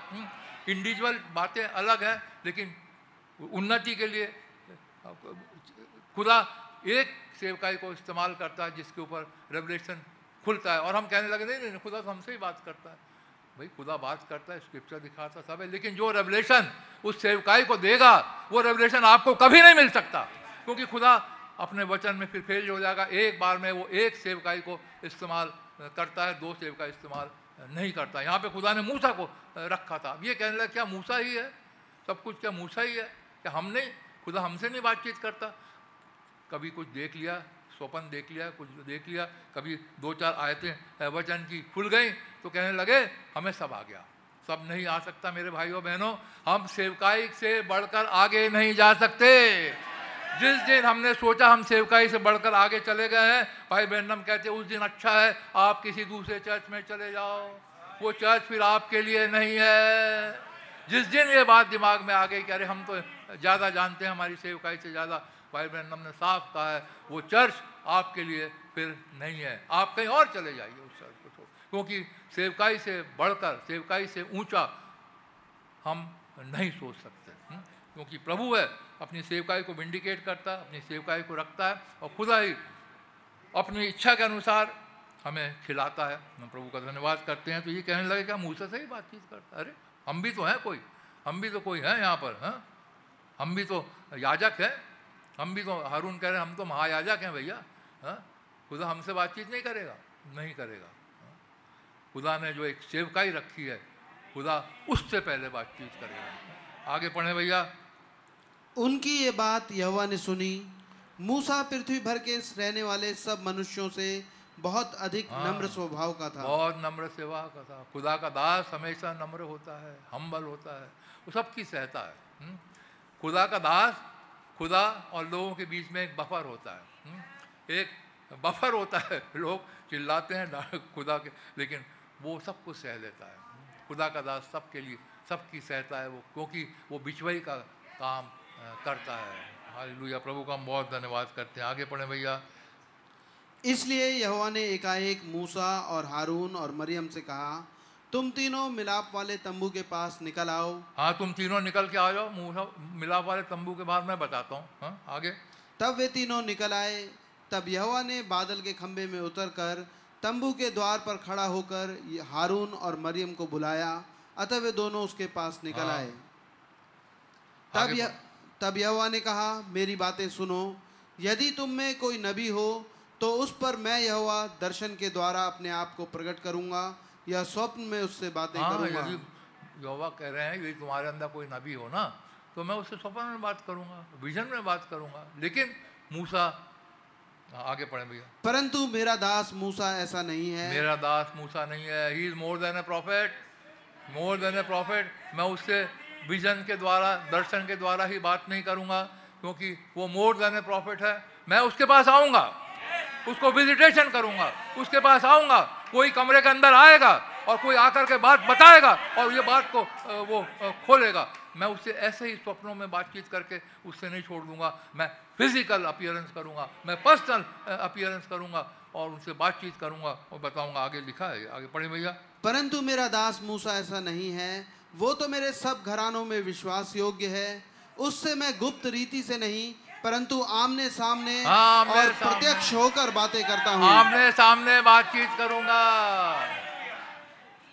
इंडिविजुअल बातें अलग हैं लेकिन उन्नति के लिए खुदा एक सेवकाई को इस्तेमाल करता है जिसके ऊपर रेवलेशन खुलता है और हम कहने लगे, नहीं नहीं खुदा तो हमसे ही बात करता है। भाई, खुदा बात करता है, स्क्रिप्चर दिखाता सब है, लेकिन जो रेवलेशन उस सेवकाई को देगा, वो रेवलेशन आपको कभी नहीं मिल सकता, क्योंकि खुदा अपने वचन में फिर फेल हो जाएगा। एक बार में वो एक सेवकाई को इस्तेमाल करता है, दो सेवकाई इस्तेमाल नहीं करता। यहाँ पे खुदा ने मूसा को रखा था। अब ये कहने लगा, क्या मूसा ही है? सब कुछ क्या मूसा ही है? क्या हम नहीं? खुदा हमसे नहीं बातचीत करता? कभी कुछ देख लिया स्वपन देख लिया, कुछ देख लिया, कभी दो चार आयतें वचन की खुल गई तो कहने लगे, हमें सब आ गया, सब नहीं आ सकता मेरे भाइयों, बहनों, हम सेवकाई से बढ़कर आगे नहीं जा सकते। जिस दिन हमने सोचा, हम सेवकाई से बढ़कर आगे चले गए हैं, भाई बहनम कहते उस दिन अच्छा है, आप किसी दूसरे चर्च में चले जाओ, वो चर्च फिर आपके लिए नहीं है। जिस दिन ये बात दिमाग में आ गई कि अरे, हम तो ज़्यादा जानते हैं, हमारी सेवकाई से ज़्यादा भाई बहन ने साफ़ कहा है, वो चर्च आपके लिए फिर नहीं है। आप कहीं और चले जाइए उस चर्च को छोड़। क्योंकि सेवकाई से बढ़कर, सेवकाई से ऊँचा हम नहीं सोच सकते। हुँ? क्योंकि प्रभु है, अपनी सेवकाई को विंडिकेट करता है, अपनी सेवकाई को रखता है और खुदा ही अपनी इच्छा के अनुसार हमें खिलाता है। हम प्रभु का धन्यवाद करते हैं तो ये कहने लगे क्या मूसा से ही बातचीत करता अरे, हम भी तो हैं कोई, हम भी तो कोई हैं यहाँ पर, हैं? हम भी तो याजक हैं। हम भी तो हारून कह रहे हैं हम तो महायाजक हैं भैया हाँ? खुदा हमसे बातचीत नहीं करेगा। नहीं करेगा। हाँ? खुदा ने जो एक सेवकाई रखी है खुदा उससे पहले बातचीत करेगा। आगे पढ़े भैया। उनकी ये बात यहोवा ने सुनी। मूसा पृथ्वी भर के रहने वाले सब मनुष्यों से बहुत अधिक हाँ। नम्र स्वभाव का था। बहुत नम्र सेवा का था। खुदा का दास हमेशा नम्र होता है हम्बल होता है वो सबकी सहता है। हम्म? खुदा का दास खुदा और लोगों के बीच में एक बफर होता है हम्म? एक बफर होता है। लोग चिल्लाते हैं खुदा के, लेकिन वो सब कुछ सह लेता है खुदा का दास सबके लिए, सबकी सहता है वो, क्योंकि वो बिचवई का काम करता है। हालेलुया। प्रभु का हम बहुत धन्यवाद करते हैं। आगे पढ़े भैया। इसलिए यहोवा ने एकाएक मूसा और हारून और मरियम से कहा तुम तीनों मिलाप वाले तंबू के पास निकल आओ। हाँ तुम तीनों निकल के आ जाओ। मिलाप वाले तंबू के बाद मैं बताता हूँ। हाँ आगे। तब वे तीनों निकल आए। तब यहोवा ने बादल के खंभे में उतरकर तंबू के द्वार पर खड़ा होकर हारून और मरियम को बुलाया। अतः वे दोनों उसके पास निकल हाँ। आए। तब यह तब यहोवा ने कहा मेरी बातें सुनो। यदि तुम में कोई नबी हो तो उस पर मैं यहोवा दर्शन के द्वारा अपने आप को प्रकट करूँगा। या स्वप्न में उससे बातें हाँ करूँगा। यदि यहोवा कह रहे हैं यदि तुम्हारे अंदर कोई नबी हो ना तो मैं उससे स्वप्न में बात करूँगा विजन में बात करूँगा। लेकिन मूसा आगे पढ़े भैया। परंतु मेरा दास मूसा ऐसा नहीं है। मेरा दास मूसा नहीं है। He is more than a prophet more than a prophet मैं उससे विजन के द्वारा दर्शन के द्वारा ही बात नहीं करूँगा क्योंकि वो मोर देन ए प्रॉफिट है। मैं उसके पास आऊँगा उसको विजिटेशन करूँगा उसके पास आऊँगा। कोई कमरे के अंदर आएगा और कोई आकर के बात बताएगा और ये बात को वो खोलेगा। मैं उससे ऐसे ही स्वप्नों में बातचीत करके उससे नहीं छोड़ दूँगा। मैं फ़िज़िकल अपियरेंस करूँगा। मैं पर्सनल अपियरेंस करूँगा और उनसे बातचीत करूँगा और बताऊँगा। आगे लिखा है, आगे पढ़े भैया। परंतु मेरा दास मूसा ऐसा नहीं है। वो तो मेरे सब घरानों में विश्वास योग्य है। उससे मैं गुप्त रीति से नहीं परंतु आमने सामने हाँ, आमने और प्रत्यक्ष होकर बातें करता हूँ। आमने सामने बातचीत करूँगा।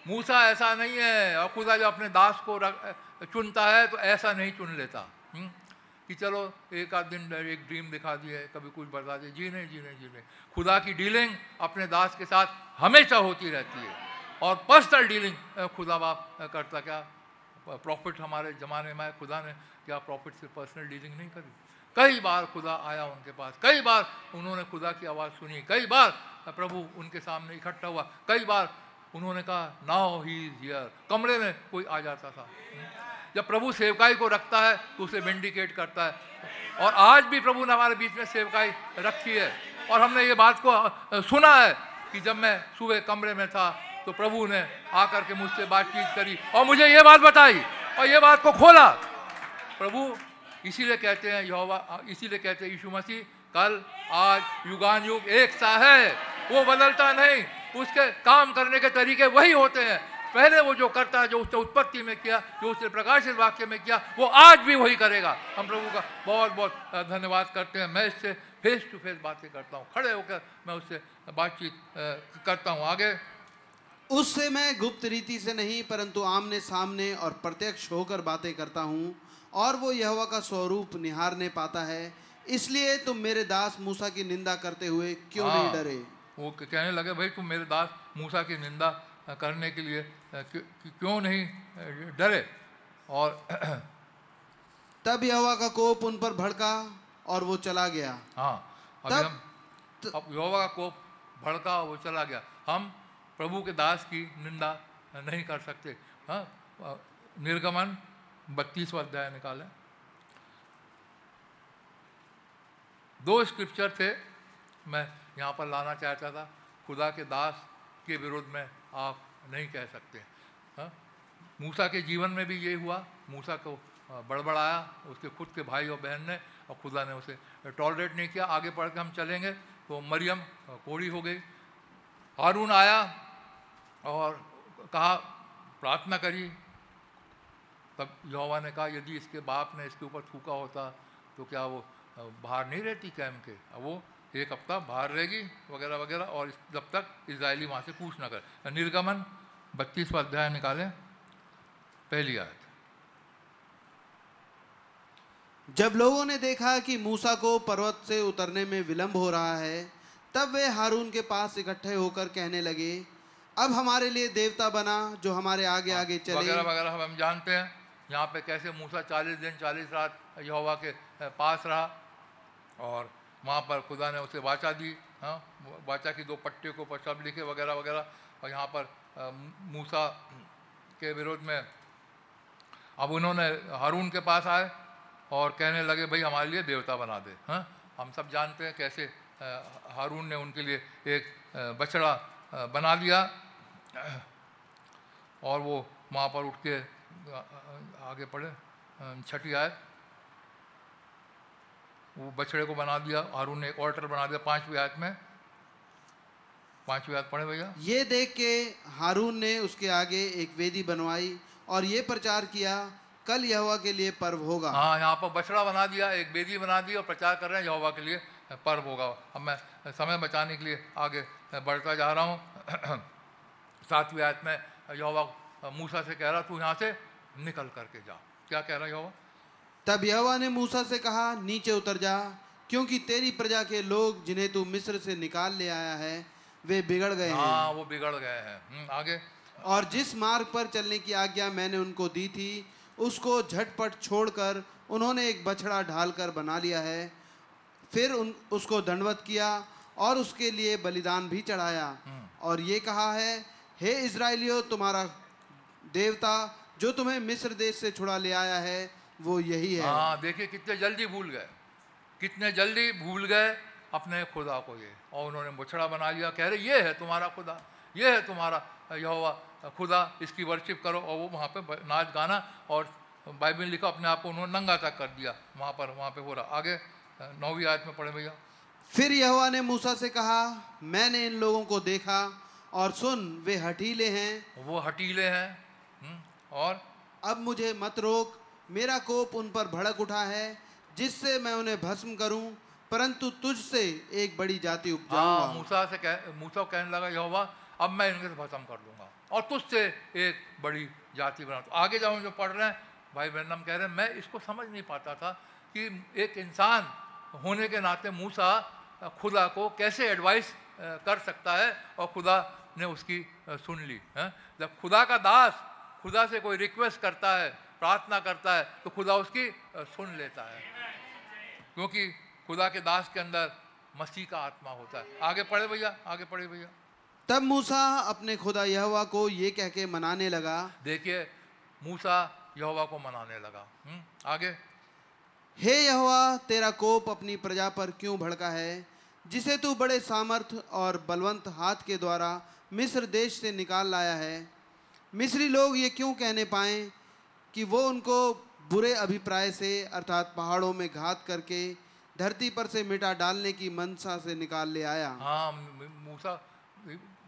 मूसा ऐसा नहीं है और खुदा जब अपने दास को रख, चुनता है तो ऐसा नहीं चुन लेता। हम्म? कि चलो एक आध दिन एक ड्रीम दिखा दिए कभी कुछ बता दिए जी नहीं जी नहीं जी नहीं खुदा की डीलिंग अपने दास के साथ हमेशा होती रहती है। और पर्सनल डीलिंग खुदा बाप करता क्या? प्रॉफिट हमारे ज़माने में खुदा ने क्या प्रॉफिट से पर्सनल डीलिंग नहीं करी? कई बार खुदा आया उनके पास, कई बार उन्होंने खुदा की आवाज़ सुनी, कई बार प्रभु उनके सामने इकट्ठा हुआ, कई बार उन्होंने कहा नाउ ही इज़ हियर कमरे में कोई आ जाता था। जब प्रभु सेवकाई को रखता है तो उसे विंडिकेट करता है। और आज भी प्रभु ने हमारे बीच में सेवकाई रखी है। और हमने ये बात को सुना है कि जब मैं सुबह कमरे में था तो प्रभु ने आकर के मुझसे बातचीत करी और मुझे ये बात बताई और ये बात को खोला। प्रभु इसीलिए कहते हैं यहोवा इसीलिए कहते हैं यीशु मसीह, कल, आज युगान युग एक सा है। वो बदलता नहीं। उसके काम करने के तरीके वही होते हैं। पहले वो जो करता है जो उसने उत्पत्ति में किया, जो उसने प्रकाशित वाक्य में किया, वो आज भी वही करेगा। हम प्रभु का बहुत बहुत धन्यवाद करते हैं। मैं इससे फेस टू फेस बातें करता हूँ। खड़े होकर मैं उससे बातचीत करता हूँ। आगे। उससे मैं गुप्त रीति से नहीं, परंतु आमने सामने और प्रत्यक्ष होकर बातें करता हूँ। और वो यहोवा का स्वरूप निहारने पाता है। इसलिए तुम मेरे दास मूसा की निंदा करते हुए क्यों नहीं हाँ, डरे? वो कहने लगे भाई तुम मेरे दास मूसा की निंदा करने के लिए क्यों नहीं डरे? और तब यहोवा का कोप उन पर भड़का और वो चला गया। हाँ अभी तब- हम अब यहोवा का कोप भड़का वो चला गया। हम प्रभु के दास की निंदा नहीं कर सकते। हाँ निर्गमन बत्तीसवा अध्याय निकालें। दो स्क्रिप्चर थे, मैं यहाँ पर लाना चाहता था, खुदा के दास के विरोध में आप नहीं कह सकते। हाँ? मूसा के जीवन में भी ये हुआ, मूसा को बड़बड़ाया, उसके खुद के भाई और बहन ने, और खुदा ने उसे टॉलरेट नहीं किया। आगे बढ़ के हम चलेंगे तो मरियम कोड़ी हो गई। हारून आया और कहा, प्रार्थना करी तब यहोवा ने कहा यदि इसके बाप ने इसके ऊपर थूका होता तो क्या वो बाहर नहीं रहती कैम्प के? अब वो एक हफ़्ता बाहर रहेगी वगैरह वगैरह और जब तक इसराइली वहाँ से कूच न करे। निर्गमन बत्तीसवा अध्याय निकालें पहली आयत। जब लोगों ने देखा कि मूसा को पर्वत से उतरने में विलंब हो रहा है तब वे हारून के पास इकट्ठे होकर कहने लगे अब हमारे लिए देवता बना जो हमारे आगे आगे चले। वगैरह वगैरह हम जानते हैं। यहाँ पे कैसे मूसा चालीस दिन, चालीस रात यहोवा के पास रहा और वहाँ पर खुदा ने उसे वाचा दी हाँ वाचा की दो पट्टियों के सब लिखे वगैरह वगैरह और यहाँ पर मूसा के विरोध में अब उन्होंने हारून के पास आए और कहने लगे, भाई, हमारे लिए देवता बना दे हाँ हम सब जानते हैं कैसे हारून ने उनके लिए एक बछड़ा बना दिया और वो वहाँ पर उठ के आगे पढ़े छठी आयत वो बछड़े को बना दिया हारून ने एक ऑल्टर बना दिया पांचवी आयत में। पांचवी आयत पढ़े भैया? ये देख के हारून ने उसके आगे एक वेदी बनवाई और ये प्रचार किया कल यहोवा के लिए पर्व होगा। हाँ यहाँ पर बछड़ा बना दिया एक बेदी बना दी और प्रचार कर रहे हैं यहोवा के लिए पर्व होगा। अब मैं समय बचाने के लिए आगे बढ़ता जा रहा हूँ। सातवीं आयत में यहोवा मूसा से कह रहा तू यहाँ से निकल करके जा। क्या कह रहा है यहोवा? तब यहोवा ने मूसा से कहा नीचे उतर जा क्योंकि तेरी प्रजा के लोग जिन्हें तू मिस्र से निकाल ले आया है वे बिगड़ गए हैं। हाँ वो बिगड़ गए हैं। हम्म, आगे। और जिस मार्ग पर चलने की आज्ञा मैंने उनको दी थी उसको झटपट छोड़कर उन्होंने एक बछड़ा ढालकर बना लिया है। फिर उन उसको दंडवत किया और उसके लिए बलिदान भी चढ़ाया। और ये कहा है हे इज़राइलियों तुम्हारा देवता जो तुम्हें मिस्र देश से छुड़ा ले आया है वो यही है। हाँ देखिए कितने जल्दी भूल गए। कितने जल्दी भूल गए अपने खुदा को ये। और उन्होंने बछड़ा बना लिया कह रहे ये है तुम्हारा खुदा ये है तुम्हारा यहोवा खुदा इसकी वर्शिप करो। और वो वहाँ पे नाच गाना और बाइबल लिखा अपने आप को उन्होंने नंगा तक कर दिया। वहाँ पर वहाँ पे हो रहा। आगे नौवीं आयत में पढ़े भैया। फिर यहोवा ने मूसा से कहा मैंने इन लोगों को देखा और सुन वे हटीले हैं। वो हटीले हैं। और? अब मुझे मत रोक। मेरा कोप उन पर भड़क उठा है जिससे मैं उन्हें भस्म करूँ परंतु तुझसे एक बड़ी जाति हाँ उपजाऊँगा मूसा से कह मूसा कहने लगा यहोवा अब मैं इनके से खत्म कर दूँगा और तुझसे एक बड़ी जाति बना आगे हम जो पढ़ रहे हैं भाई ब्रह्म कह रहे हैं मैं इसको समझ नहीं पाता था कि एक इंसान होने के नाते मूसा खुदा को कैसे एडवाइस कर सकता है और खुदा ने उसकी सुन ली है? जब खुदा का दास खुदा से कोई रिक्वेस्ट करता है प्रार्थना करता है तो खुदा उसकी सुन लेता है। क्योंकि खुदा के दास के अंदर मसीह का आत्मा होता है। आगे पढ़े भैया आगे पढ़े भैया। तब मूसा अपने खुदा यहवा को ये कह के मनाने लगा। देखिए मूसा यहोवा को मनाने लगा। हम्म, आगे। हे यहोवा तेरा कोप अपनी प्रजा पर क्यों भड़का है? जिसे तू बड़े सामर्थ और बलवंत हाथ के द्वारा मिस्र देश से निकाल लाया है। मिस्री लोग ये क्यों कहने पाए कि वो उनको बुरे अभिप्राय से अर्थात पहाड़ों में घात करके धरती पर से मिटा डालने की मनसा से निकाल ले आया? हाँ मूसा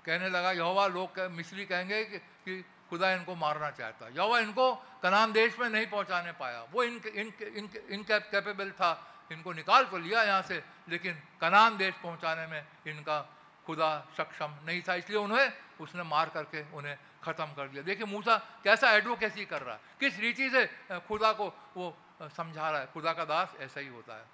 कहने लगा यहोवा लोग मिस्री कहेंगे कि, कि खुदा इनको मारना चाहता। यहोवा इनको कनाम देश में नहीं पहुँचाने पाया। वो इन इनके इनके इनके कैपेबल था इनको निकाल तो लिया यहाँ से लेकिन कनाम देश पहुँचाने में इनका खुदा सक्षम नहीं था इसलिए उन्हें उसने मार करके उन्हें ख़त्म कर दिया। देखिए, मूसा कैसा एडवोकेसी कर रहा है। किस रीति से खुदा को वो समझा रहा है। खुदा का दास ऐसा ही होता है।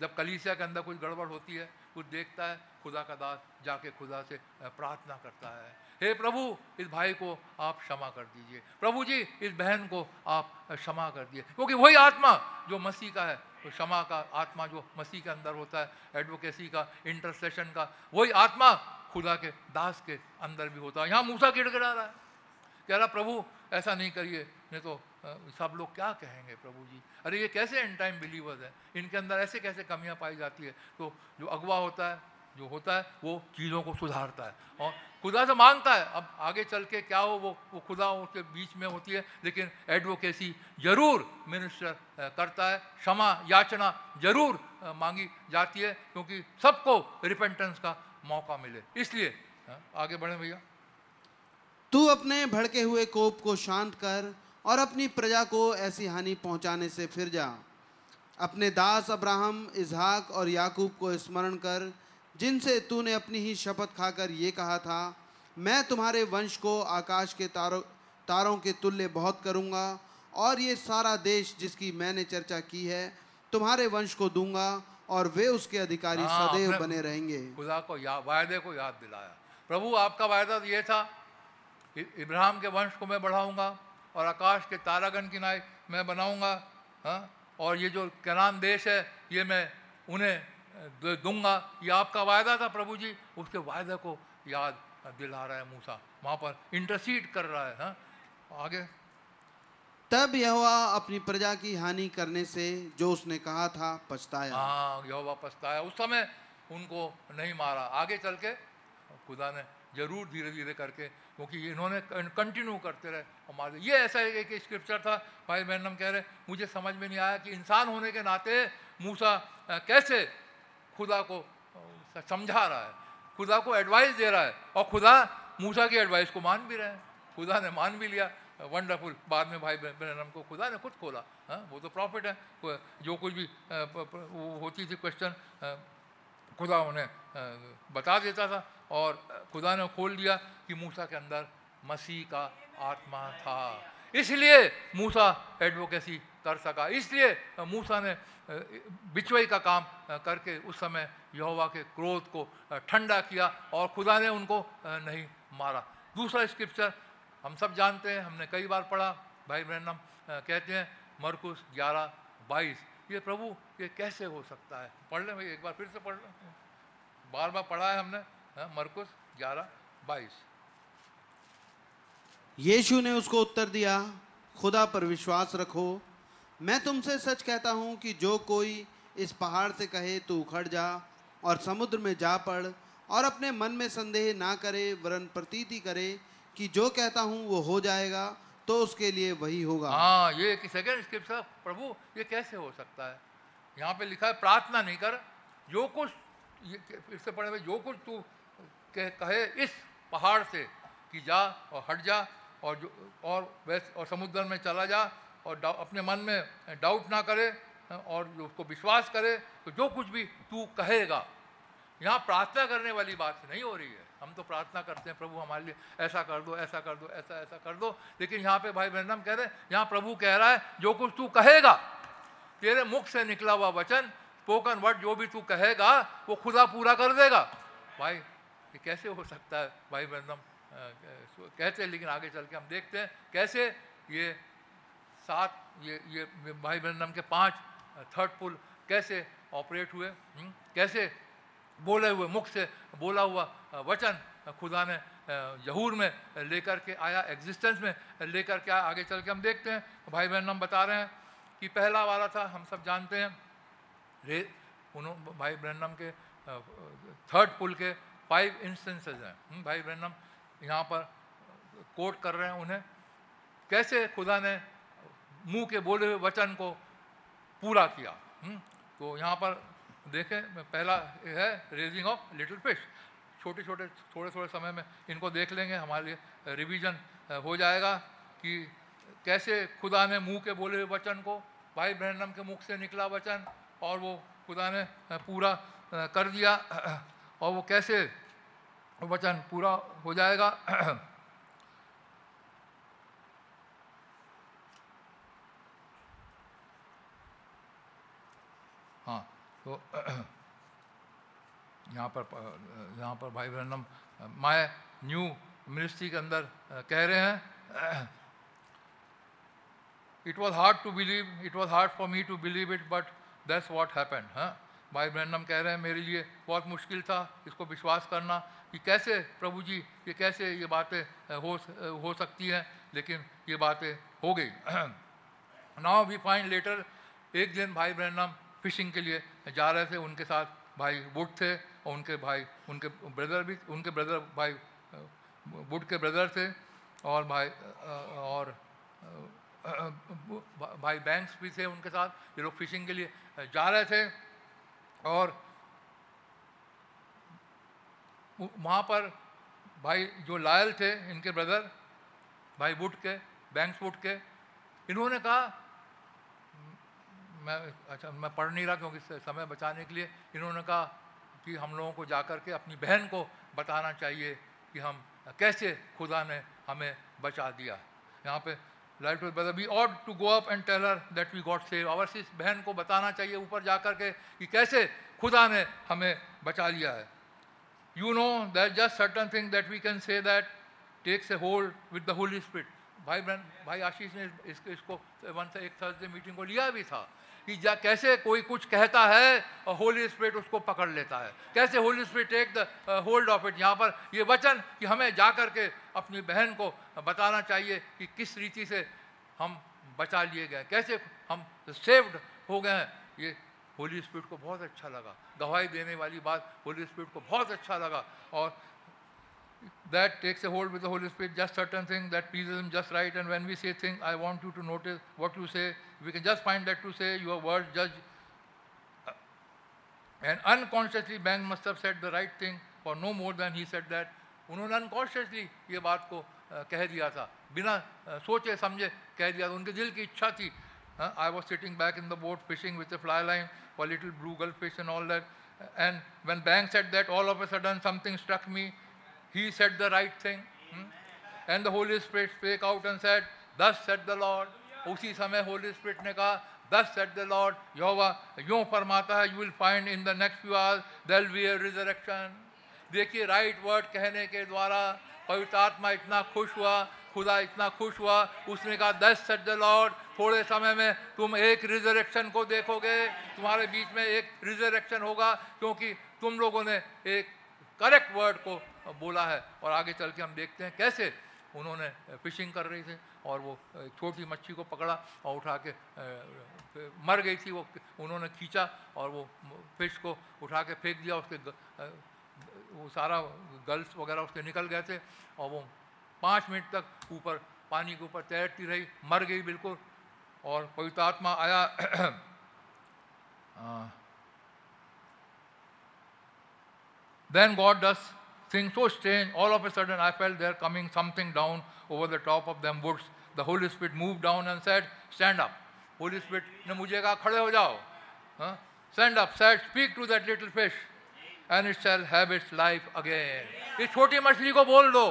जब कलीसिया के अंदर कुछ गड़बड़ होती है, कुछ देखता है, खुदा का दास जाके खुदा से प्रार्थना करता है। हे प्रभु, इस भाई को आप क्षमा कर दीजिए। प्रभु जी, इस बहन को आप क्षमा कर दिए क्योंकि वही आत्मा जो मसीह का है क्षमा का आत्मा जो मसीह के अंदर होता है एडवोकेसी का इंटरसेशन का, वही आत्मा खुदा के, दास के अंदर भी होता है। यहाँ मूसा गिड़गिड़ा रहा है। कह रहा, प्रभु, ऐसा नहीं करिए। नहीं तो सब लोग क्या कहेंगे प्रभु जी? अरे, ये कैसे एंड टाइम बिलीवर्स है? इनके अंदर ऐसे कैसे कमियाँ पाई जाती है? तो जो अगवा होता है, जो होता है, वो चीज़ों को सुधारता है और खुदा से माँगता है। अब आगे चल के क्या हो, वो वो खुदा उसके बीच में होती है, लेकिन एडवोकेसी ज़रूर मिनिस्टर करता है। क्षमा, याचना ज़रूर मांगी जाती है, क्योंकि सबको रिपेंटेंस का मौका मिले। इसलिए आगे बढ़े भैया। तू अपने भड़के हुए कोप को शांत कर और अपनी प्रजा को ऐसी हानि पहुँचाने से फिर जा। अपने दास अब्राहम इजहाक और याकूब को स्मरण कर जिनसे तूने अपनी ही शपथ खाकर ये कहा था मैं तुम्हारे वंश को आकाश के तारों तारों के तुल्य बहुत करूँगा और ये सारा देश जिसकी मैंने चर्चा की है तुम्हारे वंश को दूँगा और वे उसके अधिकारी हाँ, सदैव बने रहेंगे। खुदा को याद वायदे को याद दिलाया। प्रभु आपका वायदा तो ये था इब्राहिम के वंश को मैं बढ़ाऊँगा और आकाश के तारागन की नाई मैं बनाऊँगा हाँ? और ये जो कनान देश है ये मैं उन्हें दूँगा। ये आपका वायदा था प्रभु जी उसके वायदे को याद दिला रहा है मूसा। वहाँ पर इंटरसीड कर रहा है हा? आगे। तब यहोवा अपनी प्रजा की हानि करने से जो उसने कहा था पछताया। हाँ यहोवा पछताया। उस समय उनको नहीं मारा। आगे चल के खुदा ने ज़रूर धीरे धीरे करके क्योंकि इन्होंने कंटिन्यू करते रहे हमारे ये ऐसा एक स्क्रिप्चर था, भाई बहनम कह रहे, मुझे समझ में नहीं आया कि इंसान होने के नाते मूसा कैसे खुदा को समझा रहा है, खुदा को एडवाइस दे रहा है और खुदा मूसा की एडवाइस को मान भी रहे हैं। खुदा ने मान भी लिया। वंडरफुल बाद में भाई बहन को खुदा ने खुद खोला। हाँ वो तो प्रॉफिट है। जो कुछ भी होती थी क्वेश्चन खुदा उन्हें बता देता था। और खुदा ने खोल दिया कि मूसा के अंदर मसीह का आत्मा था। इसलिए मूसा एडवोकेसी कर सका। इसलिए मूसा ने बिचवई का काम करके उस समय यहोवा के क्रोध को ठंडा किया और खुदा ने उनको नहीं मारा। दूसरा स्क्रिप्चर हम सब जानते हैं, हमने कई बार पढ़ा। भाई ब्रहणम कहते हैं, मरकुस ग्यारह बाईस। ये प्रभु, ये कैसे हो सकता है? पढ़ लें भाई, एक बार फिर से पढ़ लें। बार बार पढ़ा है हमने। मरकुस ग्यारह बाईस। यीशु ने उसको उत्तर दिया खुदा पर विश्वास रखो। मैं तुमसे सच कहता हूँ कि जो कोई इस पहाड़ से कहे तो उखड़ जा और समुद्र में जा पड़ और अपने मन में संदेह ना करे वरन प्रतीति करे कि जो कहता हूँ वो हो जाएगा तो उसके लिए वही होगा। हाँ ये सेकंड स्क्रिप्चर प्रभु ये कैसे हो सकता है? यहाँ पे लिखा है प्रार्थना नहीं कर जो कुछ इससे पढ़े जो कुछ तू कहे इस पहाड़ से कि जा और हट जा और जो, और वैसे, और समुद्र में चला जा और अपने मन में डाउट ना करे, और उसको विश्वास करे तो जो कुछ भी तू कहेगा। यहाँ प्रार्थना करने वाली बात नहीं हो रही है। हम तो प्रार्थना करते हैं, प्रभु हमारे लिए ऐसा कर दो, ऐसा कर दो, ऐसा ऐसा कर दो। लेकिन यहाँ पे भाई बहन कह रहे हैं, यहाँ प्रभु कह रहा है, जो कुछ तू कहेगा, तेरे मुख से निकला हुआ वचन स्पोकन वर्ड जो भी तू कहेगा, वो खुदा पूरा कर देगा। भाई ये कैसे हो सकता है भाई बहन कहते हैं लेकिन आगे चल के हम देखते हैं, कैसे ये सात, ये ये भाई बहन के पाँच थर्ड पुल कैसे ऑपरेट हुए हुँ? हम्म? कैसे बोले हुए, मुख से बोला हुआ वचन खुदा ने जहूर में लेकर के आया एग्जिस्टेंस में लेकर के आया, आगे चल के हम देखते हैं, भाई बहन हम बता रहे हैं कि पहला वाला था, हम सब जानते हैं, रे उन्होंने भाई ब्रहणम के थर्ड पुल के फाइव इंस्टेंसेज हैं। हम्म, भाई ब्रहणम यहाँ पर कोट कर रहे हैं उन्हें। कैसे खुदा ने मुँह के बोले हुए वचन को पूरा किया? हम्म, तो यहाँ पर देखें पहला है रेजिंग ऑफ़ लिटिल फ़िश छोटे छोटे थोड़े थोड़े समय में इनको देख लेंगे हमारे लिए रिवीजन हो जाएगा कि कैसे खुदा ने मुँह के बोले हुए वचन को भाई ब्रहणम के मुख से निकला वचन और वो खुदा ने पूरा कर दिया और वो कैसे वचन पूरा हो जाएगा। हाँ तो यहाँ पर यहाँ पर भाई ब्रहणम माय न्यू मिनिस्ट्री के अंदर कह रहे हैं it was hard to believe it was hard for me to believe it but that's what happen हाँ भाई ब्रैंडम कह रहे हैं, मेरे लिए बहुत मुश्किल था, इसको विश्वास करना कि कैसे प्रभु जी ये कैसे ये बातें हो हो सकती हैं, लेकिन ये बातें हो गई। नाउ वी फाइंड लेटर एक दिन भाई ब्रैंडम फिशिंग के लिए जा रहे थे, उनके साथ भाई वुड थे, और उनके भाई, उनके ब्रदर भी, उनके ब्रदर भाई वुड के ब्रदर थे, और भाई और भाई बैंक्स भी थे उनके साथ, ये लोग फिशिंग के लिए जा रहे थे, और वहाँ पर भाई जो लायल थे, इनके ब्रदर भाई वुड के बैंक्स वुड के, इन्होंने कहा, मैं अच्छा मैं पढ़ नहीं रहा क्योंकि समय बचाने के लिए। इन्होंने कहा कि हम लोगों को जा कर के अपनी बहन को बताना चाहिए कि हम कैसे खुदा ने हमें बचा दिया। यहाँ पे light brother we ought to go up and tell her that we got save our sis बहन को बताना चाहिए ऊपर जा कर के कि कैसे खुदा ने हमें बचा लिया है। You know, there's just certain thing that we can say that takes a hold with the Holy Spirit. भाई बहन भाई आशीष ने इसको इसको वन से एक थर्सडे मीटिंग को लिया भी था कि जा, कैसे कोई कुछ कहता है और होली स्पिरिट उसको पकड़ लेता है। कैसे Holy Spirit take the hold of it यहाँ पर ये वचन कि हमें जा कर के अपनी बहन को बताना चाहिए कि किस रीति से हम बचा लिए गए कैसे हम सेव्ड हो गए हैं। ये होली स्पिरिट को बहुत अच्छा लगा। गवाही देने वाली बात होली स्पिरिट को बहुत अच्छा लगा। और that takes a hold with Holy Spirit just certain thing that please is just right and when we say thing I want you to notice what you say we can just find that to say your word जज and unconsciously bank muster said the right thing for no more than he said that उन्होंने unconsciously ये बात को uh, कह दिया था। बिना uh, सोचे समझे कह दिया था। उनके दिल की इच्छा थी। I was sitting back in the boat fishing with fly line for little blue gill fish and all that and when Bang said that, all of a sudden something struck me. He said the right thing. hmm? And the Holy Spirit spake out and said, Thus said the Lord. उसी समय Holi spirit ने कहा Thus said the Lord, यहोवा यूँ फरमाता है, will find in the next few hours there will be a resurrection. देखिए right word कहने के द्वारा पवित्र आत्मा इतना खुश हुआ खुदा इतना खुश हुआ, उसने कहा, दस द लॉर्ड, थोड़े समय में तुम एक रिजरेक्शन को देखोगे, तुम्हारे बीच में एक रिजरेक्शन होगा, क्योंकि तुम लोगों ने एक करेक्ट वर्ड को बोला है। और आगे चल के हम देखते हैं कैसे उन्होंने फिशिंग कर रही थी, और वो छोटी मच्छी को पकड़ा और उठा के मर गई थी वो, उन्होंने खींचा और वो फ़िश को उठा के फेंक दिया, उसके वो सारा गर्ल्स वगैरह उसके निकल गए थे और वो पाँच मिनट तक ऊपर पानी के ऊपर तैरती रही मर गई बिल्कुल। और पवित्र आत्मा आया। Then God does thing so strange all of a sudden I felt there coming something down over the top of them woods the whole speed move down and said stand up Holy Spirit ने मुझे कहा खड़े हो जाओ. Stand up said speak to that little fish and it shall have its life again इस छोटी मछली को बोल दो.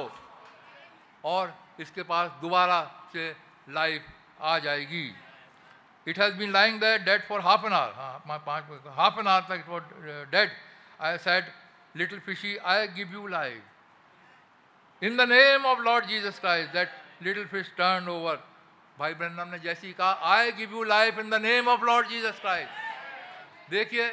और इसके पास दोबारा से लाइफ आ जाएगी। It has been lying the dead for half an hour पाँच हाफ़ एन आवर तक for was dead I said little fishy I give you life in the name of Lord Jesus Christ that little fish turn over भाई Branham ने जैसे ही कहा I give you life in the name of Lord Jesus Christ देखिए,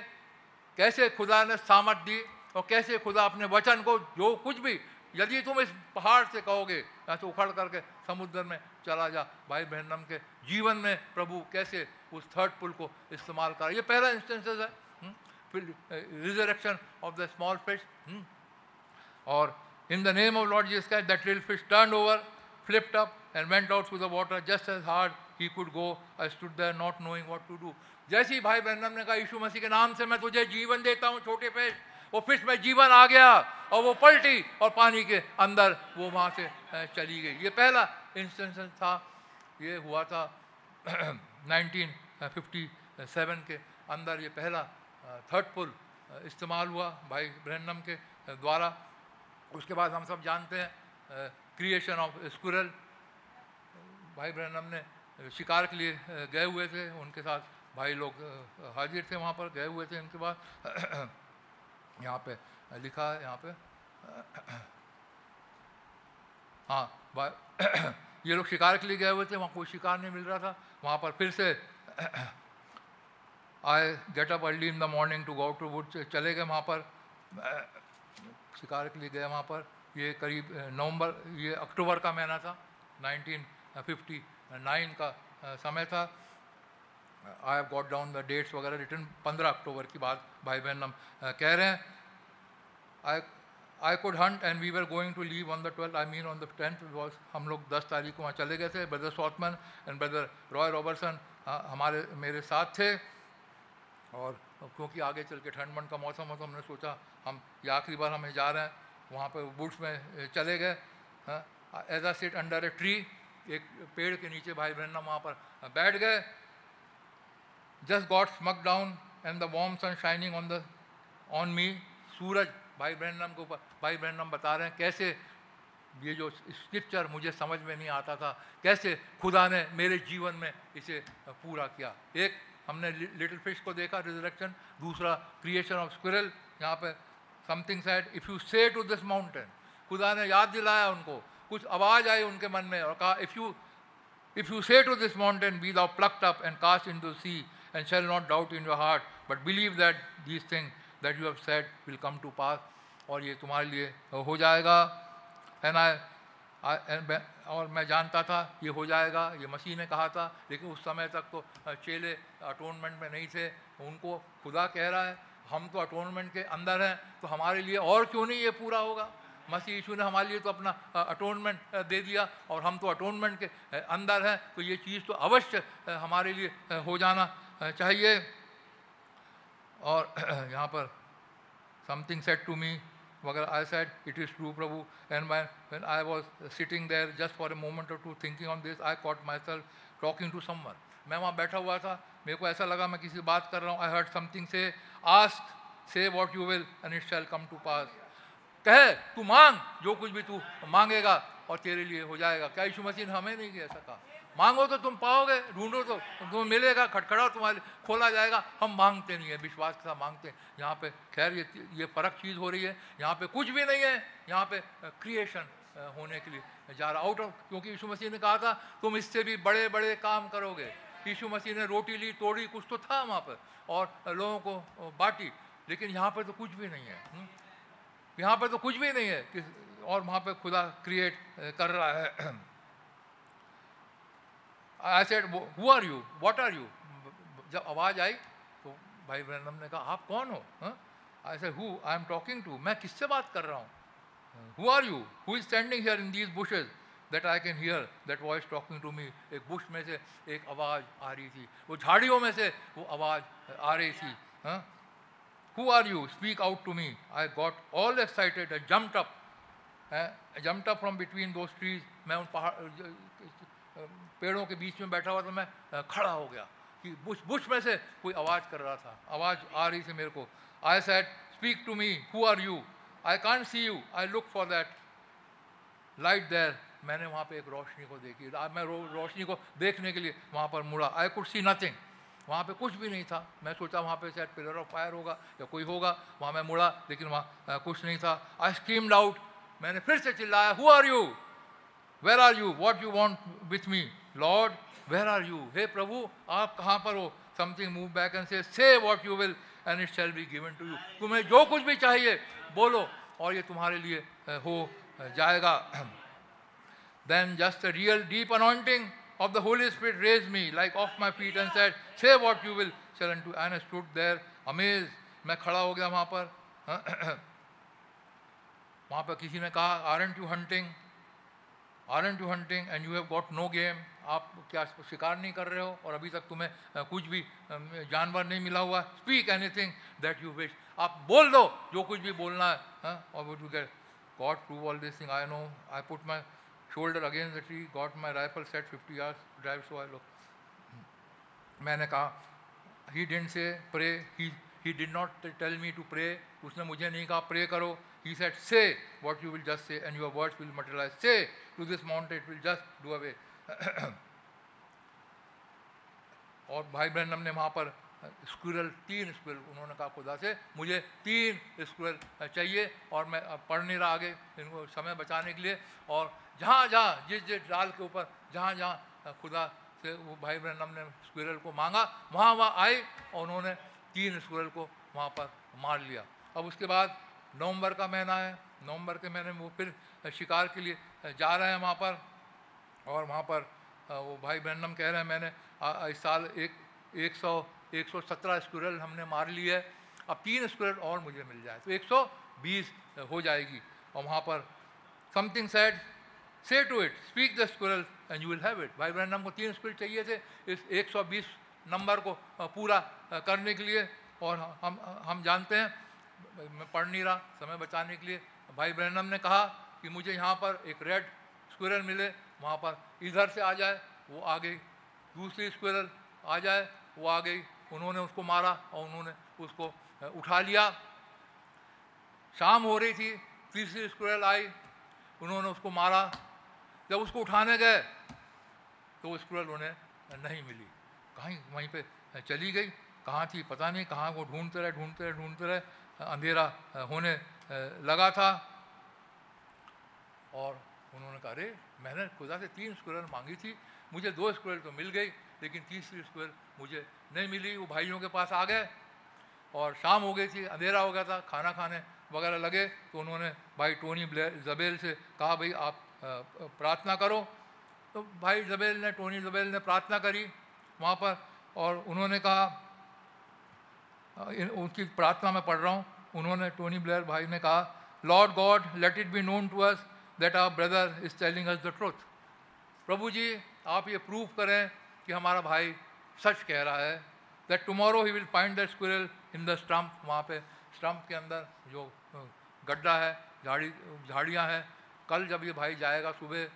कैसे खुदा ने सामर्थ दी और कैसे खुदा अपने वचन को, जो कुछ भी यदि तुम इस पहाड़ से कहोगे, या तो उखड़ करके समुद्र में चला जा, भाई बहनम के जीवन में प्रभु कैसे उस थर्ड पुल को इस्तेमाल करा? ये पहला इंस्टेंसेस है। हम्म, फिर resurrection of the small fish और in the name of Lord जी का that little fish turn over flipped up and went out to the water just as hard he could go I stood there not knowing what to do जैसे ही भाई बहनम ने कहा, यीशु मसीह के नाम से मैं तुझे जीवन देता हूँ, छोटे फ़िश वो फ़िश में जीवन आ गया और वो पलटी और पानी के अंदर वो वहाँ से चली गई। ये पहला इंस्टेंस था। ये हुआ था 1957 के अंदर ये पहला थर्ड पुल इस्तेमाल हुआ भाई ब्रहनम के द्वारा। उसके बाद हम सब जानते हैं क्रिएशन ऑफ़ स्कुरल भाई ब्रहनम ने शिकार के लिए गए हुए थे। उनके साथ भाई लोग हाजिर थे वहाँ पर, गए हुए थे इनके बाद यहाँ पे लिखा है यहाँ पे। हाँ ये लोग शिकार के लिए गए हुए थे, वहाँ कोई शिकार नहीं मिल रहा था। वहाँ पर फिर से I get up early in the morning to go to wood चले गए वहाँ पर। शिकार के लिए गए वहाँ पर। ये करीब नवंबर, ये अक्टूबर का महीना था 1959 का समय था। I have got down the dates वगैरह रिटर्न 15 अक्टूबर की बात, भाई बहन, हम कह रहे हैं। I I could hunt and we were going to leave on the twelfth I mean on the tenth was हम लोग दस तारीख को वहाँ चले गए थे brother Sothmann and brother Roy Roberson हमारे, मेरे साथ थे। और क्योंकि आगे चल के ठंड मंड का मौसम है तो हमने सोचा हम, ये आखिरी बार हमें जा रहे हैं, वहाँ पर बुश में चले गए as I sit under a tree एक पेड़ के नीचे भाई बहन वहाँ पर बैठ गए। Just got smack down and the warm sun shining on the on me सूरज भाई ब्रैंडम के भाई ब्रैंडम बता रहे हैं कैसे ये जो स्क्रिप्चर मुझे समझ में नहीं आता था कैसे खुदा ने मेरे जीवन में इसे पूरा किया? एक हमने लिटिल फ़िश को देखा रिजरेक्शन दूसरा क्रिएशन ऑफ़ स्क्विरल यहाँ पे something said if you say to this mountain खुदा ने याद दिलाया उनको कुछ आवाज़ आई उनके मन में और कहा if you If you say to this mountain, Be thou plucked up and cast into the sea, and shall not doubt in your heart, but believe that these things that you have said will come to pass, और ये तुम्हारे लिए हो जाएगा। And आई और मैं जानता था ये हो जाएगा ये मसीह ने कहा था लेकिन उस समय तक तो चेले अटोनमेंट में नहीं थे। उनको खुदा कह रहा है हम तो अटोनमेंट के अंदर हैं तो हमारे लिए और क्यों नहीं ये पूरा होगा? मसीह यीशु ने हमारे लिए तो अपना अटोनमेंट दे दिया और हम तो अटोनमेंट के अंदर हैं तो ये चीज़ तो अवश्य हमारे लिए हो जाना चाहिए। और यहाँ पर समथिंग सेट टू मी वगैरह I said it is true Prabhu and my when I was sitting there just for a moment और to thinking on this I caught myself talking to someone मैं वहाँ बैठा हुआ था। मेरे को ऐसा लगा मैं किसी से बात कर रहा हूँ। I heard something say ask say what you will and it shall come to pass कहे, तू मांग, जो कुछ भी तू मांगेगा और तेरे लिए हो जाएगा। क्या यीशु मसीह हमें नहीं ऐसा कहा? मांगो तो तुम पाओगे, ढूंढो तो तुम्हें मिलेगा खटखड़ा तुम्हारे खोला जाएगा। हम मांगते नहीं है, विश्वास के साथ मांगते हैं। यहाँ पे खैर ये ये फ़र्क चीज़ हो रही है। यहाँ पे कुछ भी नहीं है। यहाँ पे क्रिएशन होने के लिए जा रहा। आउट ऑफ़ क्योंकि यीशु मसीह ने कहा था, तुम इससे भी बड़े बड़े काम करोगे। यीशु मसीह ने रोटी ली, तोड़ी, कुछ तो था वहाँ पर। और लोगों को बांटी। लेकिन यहाँ पर तो कुछ भी नहीं है यहाँ पर तो कुछ भी नहीं है और वहाँ पर खुदा क्रिएट कर रहा है। I said who are you what are you जब आवाज़ आई तो भाई ब्रैनम ने कहा आप कौन हो? I said who I am talking to मैं किससे बात कर रहा हूँ? Who are you who is standing here in these bushes that I can hear that voice talking to me एक बुश में से एक आवाज़ आ रही थी। वो झाड़ियों में से वो आवाज़ आ रही थी। हाँ? Out to me. I got all excited. I jumped up. eh, I jumped up from between those trees. मैं उन पहाड़ पेड़ों के बीच में बैठा हुआ था मैं खड़ा हो गया कि बुश बुश में से कोई आवाज़ कर रहा था। आवाज़ आ रही थी मेरे को। I said speak to me who are you I can't see you I look for that light there मैंने वहाँ पे एक रोशनी को देखी। मैं रो, रोशनी को देखने के लिए वहाँ पर मुड़ा। आई कुड सी नथिंग वहाँ पे कुछ भी नहीं था। मैं सोचा वहाँ पे शायद पिलर ऑफ़ फायर होगा या कोई होगा। वहाँ मैं मुड़ा लेकिन वहाँ कुछ नहीं था। आई स्क्रीम्ड आउट मैंने फिर से चिल्लाया who are you Where are you what you want with me lord where are you हे प्रभु आप कहाँ पर हो समथिंग मूव बैक एंड से से what you will and it shall be given to you तुम्हें जो कुछ भी चाहिए बोलो और ये तुम्हारे लिए अ, हो जाएगा Then just a real deep anointing of the Holy Spirit raised me like off my feet and said, Say what you will, shall unto and I stood there amazed. मैं खड़ा हो गया वहाँ पर वहाँ पर किसी ने कहा aren't you hunting are an to hunting and you have got no game आप क्या शिकार नहीं कर रहे हो और अभी तक तुम्हें कुछ भी जानवर नहीं मिला हुआ। Speak anything that you wish आप बोल दो, जो कुछ भी बोलना है हाँ? और वो to get got prove all this thing I know I put my shoulder against the got my rifle said fifty yards drive so I low मैंने कहा he didn't say pray he he did not tell me to pray. उसने मुझे नहीं कहा pray करो. He said say what you will just say and your words will materialize. Say to this mountain, it will just do away. और भाई Branham ने वहाँ पर स्क्विरल तीन स्क्विरल उन्होंने कहा, खुदा से मुझे तीन स्क्विरल चाहिए और मैं पढ़ नहीं रहा आगे इनको समय बचाने के लिए और जहाँ जहाँ, जिस जिस डाल के ऊपर, जहाँ जहाँ खुदा से वो भाई ब्रैनम ने स्क्विरल को मांगा, वहाँ वहाँ आए और उन्होंने तीन स्क्विरल को वहाँ पर मार लिया। अब उसके बाद नवंबर का महीना है। नवंबर के महीने में वो फिर शिकार के लिए जा रहे हैं वहाँ पर। और वहाँ पर वो भाई ब्रैनम कह रहे हैं, मैंने इस साल एक एक सौ एक सौ सत्रह स्क्विरल हमने मार ली है। अब तीन स्क्विरल और मुझे मिल जाए। तो एक सौ बीस हो जाएगी। और वहाँ पर something said say to it speak the squirrel and you will have it भाई ब्रैंडम को तीन स्क्विरल चाहिए थे। इस एक सौ बीस नंबर को पूरा करने के लिए और हम हम जानते हैं, मैं पढ़ नहीं रहा समय बचाने के लिए। भाई ब्रैंडम ने कहा कि मुझे यहाँ पर एक रेड स्क्विरल मिले, वहाँ पर इधर से आ जाए, वो आ गई दूसरी स्क्विरल आ जाए, वो आ गई उन्होंने उसको मारा और उन्होंने उसको उठा लिया। शाम हो रही थी, तीसरी स्क्वेरल आई, उन्होंने उसको मारा। जब उसको उठाने गए तो स्क्वेरल उन्हें नहीं मिली। कहीं वहीं पे चली गई। कहाँ थी पता नहीं, कहाँ वो ढूंढते रहे ढूंढते रहे ढूंढते रहे अंधेरा होने लगा था। और उन्होंने कहा, अरे, मैंने खुदा से तीन स्क्वेरल मांगी थी, मुझे दो स्क्वेरल तो मिल गई, लेकिन तीसरी स्क्वेयर मुझे नहीं मिली, वो भाइयों के पास आ गए। और शाम हो गई थी, अंधेरा हो गया था, खाना खाने वगैरह लगे तो उन्होंने भाई टोनी जबेल से कहा, भाई आप प्रार्थना करो। तो भाई जबेल ने, टोनी जबेल ने प्रार्थना करी। वहाँ पर और उन्होंने कहा उनकी प्रार्थना में पढ़ रहा हूँ। उन्होंने, टोनी ब्लेयर भाई ने कहा, lord God, let it be known to us that our brother is telling us the truth. प्रभु जी, आप ये प्रूव करें कि हमारा भाई सच कह रहा है that tomorrow he will find the squirrel in the stump वहाँ पे स्टम्प के अंदर जो गड्ढा है, झाड़ी, झाड़ियाँ हैं। कल जब ये भाई जाएगा सुबह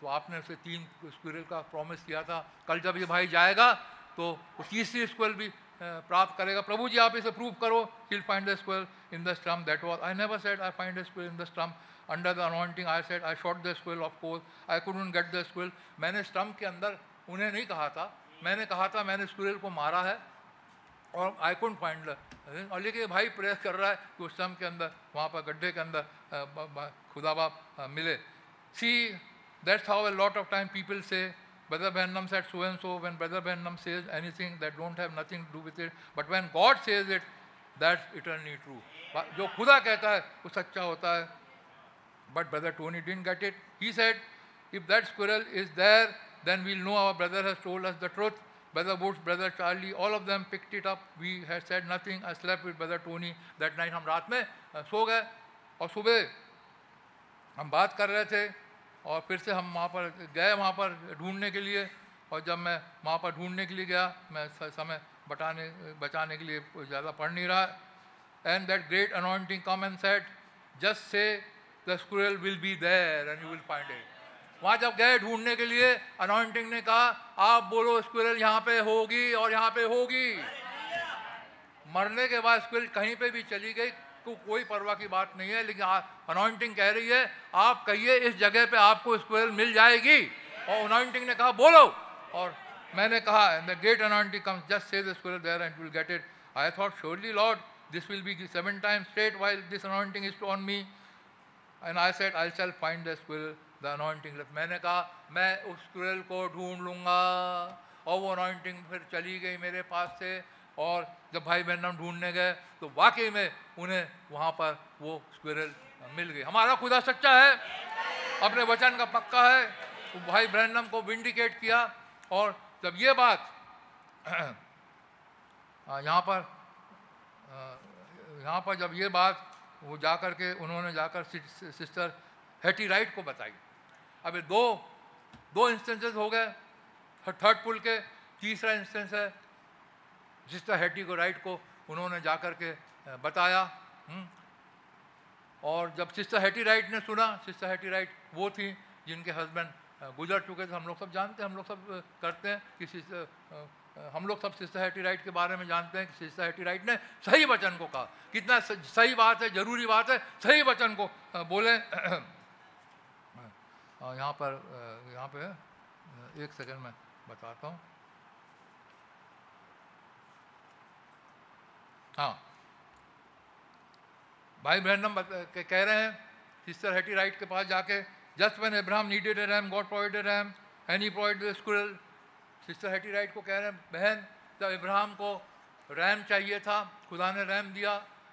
तो आपने उसे तीन स्क्विरल का प्रॉमिस किया था, कल जब ये भाई जाएगा तो वो तीसरी स्क्वेल भी प्राप्त करेगा। प्रभु जी, आप इसे प्रूव करो he'll find the squirrel in the stump that was I never said I find the squirrel in the stump under the anointing I said I shot the squirrel of course I couldn't get the squirrel मैंने stump के अंदर उन्हें नहीं कहा था। मैंने कहा था, मैंने स्क्विरल को मारा है, और आई कौन फाइंड और लेकिन भाई प्रेस कर रहा है कि उस समय के अंदर, वहाँ पर गड्ढे के अंदर खुदा बाप मिले। सी That's how a lot of time people say Brother Branham said so and so. When Brother Branham says anything that don't have nothing to do with it, but when God says it, that's eternally true. जो खुदा कहता है वो सच्चा होता है But Brother Tony didn't get it. He said, if that squirrel is there, then we'll know our brother has told us the truth. Brother Woods, Brother Charlie, all of them picked it up. We had said nothing. I slept with Brother Tony that night. हम रात में सो गए और सुबह हम बात कर रहे थे और फिर से हम वहाँ पर गए वहाँ पर ढूँढने के लिए। और जब मैं वहाँ पर ढूँढने के लिए गया, मैं समय बटाने, बचाने के लिए ज़्यादा पढ़ नहीं रहा। And that great anointing come and said just say the squirrel will be there and you will find it वहाँ जब गए ढूँढने के लिए अनॉइंटिंग ने कहा, आप बोलो स्क्विरल यहाँ पे होगी और यहाँ पे होगी। मरने के बाद स्क्विरल कहीं पे भी चली गई को कोई परवाह की बात नहीं है, लेकिन अनॉइंटिंग कह रही है, आप कहिए इस जगह पे आपको स्क्विरल मिल जाएगी। और अनॉइंटिंग ने कहा, बोलो। और मैंने कहा the great anointing comes just say the squirrel there and will get it I thought surely lord this will be seven times straight while this anointing is on me and I said I shall find the squirrel the anointing मैंने कहा, मैं उस squirrel को ढूंढ लूँगा। और वो anointing फिर चली गई मेरे पास से। और जब भाई बहन ढूँढने गए तो वाकई में उन्हें वहाँ पर वो स्क्विरल मिल गई। हमारा खुदा सच्चा है, अपने वचन का पक्का है। तो भाई ब्रैंडम को विंडिकेट किया और जब ये बात यहाँ पर यहाँ पर जब ये बात वो जा कर के उन्होंने जाकर सिस्टर हेटी राइट को बताई। अभी दो दो इंस्टेंसेस हो गए थर्ड पुल के, तीसरा इंस्टेंस है सिस्टर हेटी को राइट को उन्होंने जा कर के बताया हम्म। और जब सिस्टर हेटी राइट ने सुना, सिस्टर हेटी राइट वो थी जिनके हस्बैंड गुजर चुके थे, हम लोग सब जानते हैं, हम लोग सब करते हैं कि सिस्टर हम लोग सब सिस्टर हेटी राइट के बारे में जानते हैं कि सिस्टर हेटी राइट ने सही वचन को कहा कितना सही बात है, ज़रूरी बात है, सही वचन को बोले यहाँ पर यहाँ पे एक सेकंड में बताता हूँ हाँ। भाई ब्रैंडम कह रहे हैं, सिस्टर हेटी राइट के पास जाके, just when Abraham needed ram God provided ram and he provided squirrel, sister Hattie Wright को कह रहे हैं, बहन, जब इब्राहम को रैम चाहिए था, खुदा ने रैम दिया,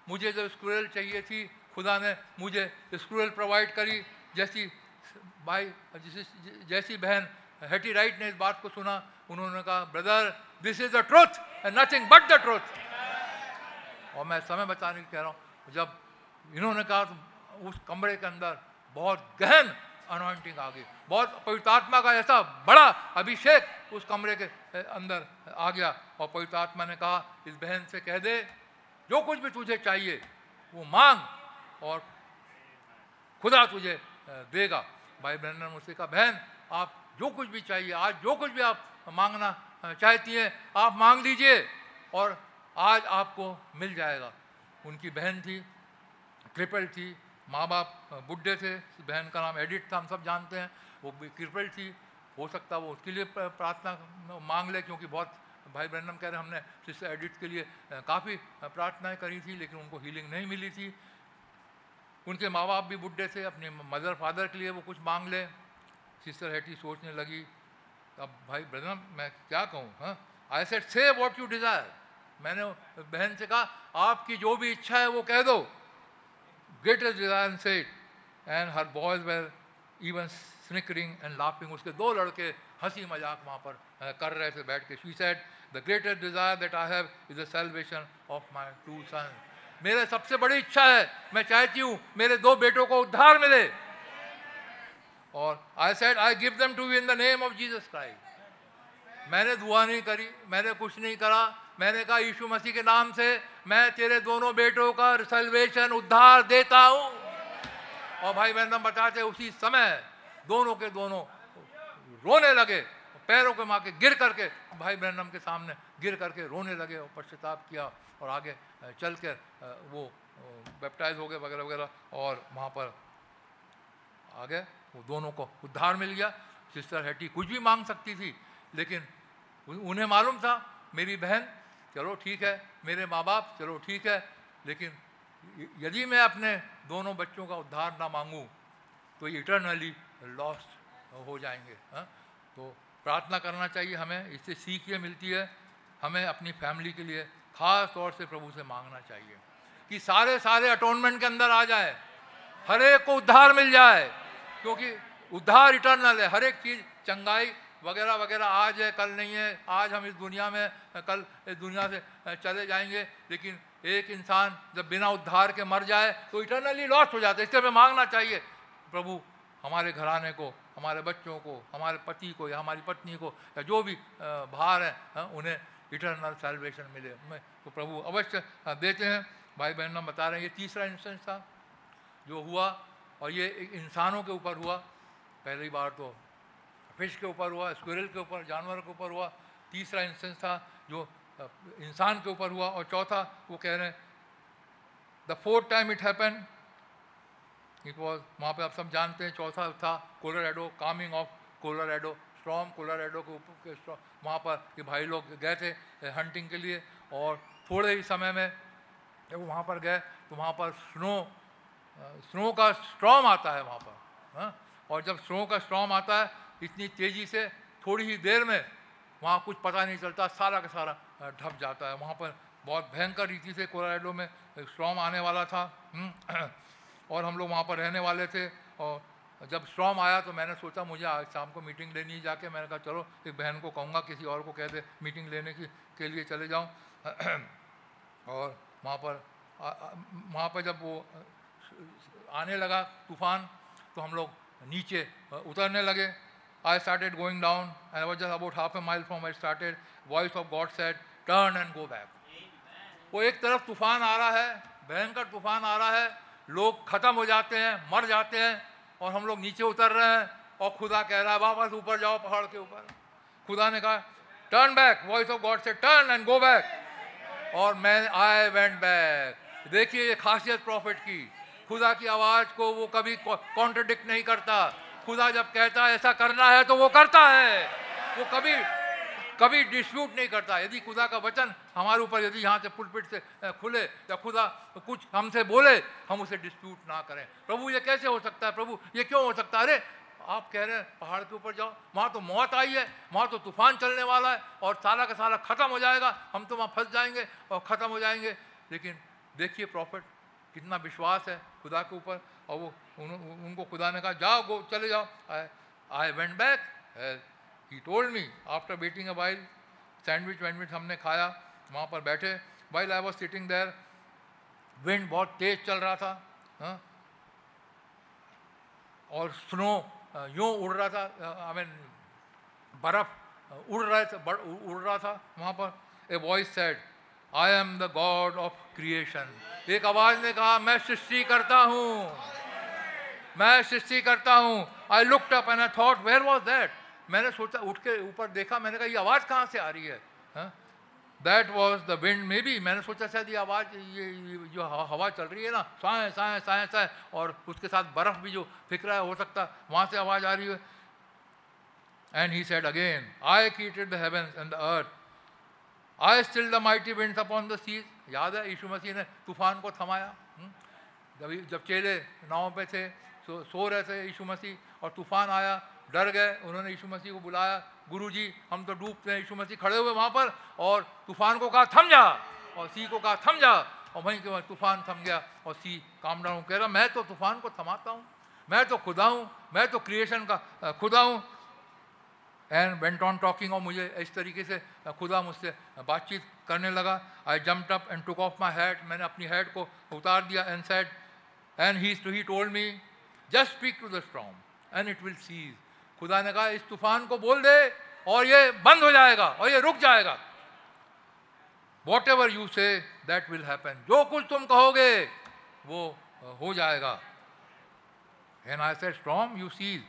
मुझे जब स्क्विरल चाहिए थी, खुदा ने मुझे स्क्विरल प्रोवाइड करी, जैसी भाई जैसी बहन हेटी राइट ने इस बात को सुना, उन्होंने कहा, brother, this is the truth and nothing but the truth. और मैं समय बताने की कह रहा हूँ, जब इन्होंने कहा तो उस कमरे के अंदर बहुत गहन अनॉइंटिंग आ गई, बहुत पवित्र आत्मा का ऐसा बड़ा अभिषेक उस कमरे के अंदर आ गया। और पवित्र आत्मा ने कहा, इस बहन से कह दे, जो कुछ भी तुझे चाहिए, वो मांग और खुदा तुझे देगा। भाई बहन ने मुझसे कहा, बहन, आप जो कुछ भी चाहिए, आज जो कुछ भी आप मांगना चाहती हैं, आप मांग लीजिए और आज आपको मिल जाएगा। उनकी बहन थी ट्रिपल थी माँ बाप बुढ़े थे, बहन का नाम एडिट था, हम सब जानते हैं। वो क्रिपल थी, हो सकता वो उसके लिए प्रार्थना मांग ले, क्योंकि बहुत भाई ब्रहणम कह रहे हमने सिस्टर एडिट के लिए काफ़ी प्रार्थनाएँ करी थी, लेकिन उनको हीलिंग नहीं मिली थी। उनके माँ बाप भी बुढ़े थे, अपने मदर, फादर के लिए वो कुछ मांग ले। सिस्टर हेटी सोचने लगी, अब भाई ब्रदर मैं क्या कहूँ हाँ? I said say what you desire मैंने बहन से कहा, आपकी जो भी इच्छा है वो कह दो. Greater desire say and her boys were even snickering and laughing उसके दो लड़के हँसी मज़ाक वहाँ पर कर रहे थे, बैठ के। She said the greater desire that I have is the celebration of my two son मेरे सबसे बड़ी इच्छा है, मैं चाहती हूँ मेरे दो बेटों को उद्धार मिले। और I said I give them to you in the name of Jesus Christ मैंने दुआ नहीं करी, मैंने कुछ नहीं करा। मैंने कहा, यीशु मसीह के नाम से मैं तेरे दोनों बेटों का सल्वेशन उद्धार देता हूँ। और भाई बहन बताते उसी समय दोनों के दोनों रोने लगे, पैरों के माँ के गिर करके, भाई बहनम के सामने गिर करके रोने लगे और पश्चाताप किया और आगे चल कर वो बेप्टाइज हो गए वगैरह वगैरह और वहाँ पर आगे वो दोनों को उद्धार मिल गया। सिस्टर हैटी कुछ भी मांग सकती थी, लेकिन उन्हें मालूम था, मेरी बहन चलो ठीक है, मेरे माँ बाप चलो ठीक है, लेकिन यदि मैं अपने दोनों बच्चों का उद्धार ना मांगूँ तो इटरनली लॉस्ट हो जाएँगे, हा? तो प्रार्थना करना चाहिए हमें, इससे सीख ये मिलती है, हमें अपनी फैमिली के लिए ख़ास तौर से प्रभु से मांगना चाहिए, कि सारे सारे अटोनमेंट के अंदर आ जाए, हर एक को उद्धार मिल जाए, क्योंकि उद्धार इटर्नल है, हर एक चीज़ चंगाई वगैरह वगैरह, आज है, कल नहीं है, आज हम इस दुनिया में, कल इस दुनिया से चले जाएँगे। लेकिन एक इंसान जब बिना उद्धार के मर जाए तो इटरनली लॉस्ट हो जाता है। इसलिए हमें मांगना चाहिए, प्रभु, हमारे घराने को, हमारे बच्चों को, हमारे पति को, या हमारी पत्नी को, या जो भी भार है उन्हें इटरनल सेलिब्रेशन मिले। तो प्रभु अवश्य देते हैं। भाई बहन बता रहे हैं, ये तीसरा इंस्टेंस था, जो हुआ, और ये इंसानों के ऊपर हुआ। पहली बार तो फ़िश के ऊपर हुआ स्क्विरल के ऊपर, जानवर के ऊपर हुआ, तीसरा इंस्टेंस था जो इंसान के ऊपर हुआ और चौथा वो कह रहे हैं the fourth time it happen it was वहाँ पे आप सब जानते हैं, चौथा था Colorado coming off collar Colorado storm Colorado के ऊपर, वहाँ पर ये भाई लोग गए थे हंटिंग के लिए और थोड़े ही समय में जब वहाँ पर गए तो वहाँ पर स्नो स्नो का स्ट्रॉम आता है वहाँ पर, हा? और जब स्नो का स्ट्रॉम आता है इतनी तेज़ी से थोड़ी ही देर में वहाँ कुछ पता नहीं चलता सारा का सारा ढप जाता है। वहाँ पर बहुत भयंकर रीति से कोराडो में स्ट्रॉम आने वाला था हम्म, और हम लोग वहाँ पर रहने वाले थे और जब स्ट्रॉम आया तो मैंने सोचा मुझे आज शाम को मीटिंग लेनी जाके। मैंने कहा चलो एक बहन को कहूँगा किसी और को कह दे मीटिंग लेने की के लिए चले जाऊँ। और वहाँ पर वहाँ पर जब वो आने लगा तूफ़ान तो हम लोग नीचे उतरने लगे। I started going down, and I was just about half a mile from where I started. Voice of God said, "Turn and go back." वो एक तरफ़ तूफ़ान आ रहा है भयंकर तूफ़ान आ रहा है लोग खत्म हो जाते हैं मर जाते हैं और हम लोग नीचे उतर रहे हैं और खुदा कह रहा है वापस ऊपर जाओ पहाड़ के ऊपर. खुदा ने कहा turn back voice of God say turn and go back और मैं आई वेंट बैक देखिए ये खासियत प्रॉफिट की। खुदा की आवाज़ को वो कभी कॉन्ट्रडिक्ट नहीं करता। खुदा जब कहता है, ऐसा करना है तो वो करता है। वो कभी कभी डिस्प्यूट नहीं करता। यदि खुदा का वचन हमारे ऊपर यदि यहाँ से पुलपिट से खुले, या खुदा कुछ हमसे बोले, हम उसे डिस्प्यूट ना करें। प्रभु, ये कैसे हो सकता है? प्रभु, ये क्यों हो सकता है? अरे, आप कह रहे हैं, पहाड़ के ऊपर जाओ, वहाँ तो मौत आई है, वहाँ तो तूफ़ान चलने वाला है, और सारा का सारा खत्म हो जाएगा। हम तो वहाँ फंस जाएँगे और ख़त्म हो जाएँगे। लेकिन देखिए प्रॉफिट कितना विश्वास है खुदा के ऊपर। और वो उन, उनको खुदा ने कहा जाओ गो चले जाओ। I went back he told me after waiting a while sandwich sandwich हमने खाया वहाँ पर बैठे। While I was sitting there wind बहुत तेज चल रहा था हाँ? और स्नो यूँ उड़ रहा था आई मीन बर्फ़ उड़ रहा था उड़ रहा था वहाँ पर। A voice said I am the God of creation एक आवाज़ ने कहा मैं सृष्टि करता हूँ। मैं सृष्टि करता हूँ। I looked up and I thought where was that मैंने सोचा उठ के ऊपर देखा मैंने कहा ये आवाज़ कहाँ से आ रही है? That was the wind maybe मैंने सोचा शायद ये आवाज़ ये, ये जो हवा चल रही है ना साए साए साए साए और उसके साथ बर्फ़ भी जो फिक रहा है हो सकता वहाँ से आवाज़ आ रही है. And he said again I created the heavens and the earth I still the mighty winds upon the seas याद है? यीशु मसीह ने तूफ़ान को थमाया हम्म? जब जब चेले नाव पे थे, सो सो रहे थे यीशु मसीह और तूफ़ान आया, डर गए, उन्होंने यीशु मसीह को बुलाया, गुरु जी, हम तो डूबते हैं, यीशु मसीह खड़े हुए वहाँ पर और तूफ़ान को कहा, थम जा! और सी को कहा, थम जा! और वहीं के वहीं तूफ़ान थम गया और सी काम डाउन कह रहा, मैं तो तूफ़ान को थमाता हूँ, मैं तो खुदा हूँ, मैं तो क्रिएशन का, खुदा हूँ एंड वेंट ऑन टॉकिंग और मुझे इस तरीके से खुदा मुझसे बातचीत करने लगा। I jump up and took off my head मैंने अपनी हेड को उतार दिया and said and he to he told me just speak to the storm and it will cease खुदा ने कहा इस तूफ़ान को बोल दे और ये बंद हो जाएगा और ये रुक जाएगा। Whatever you say that will happen जो कुछ तुम कहोगे वो हो जाएगा. And I said, Storm, you cease.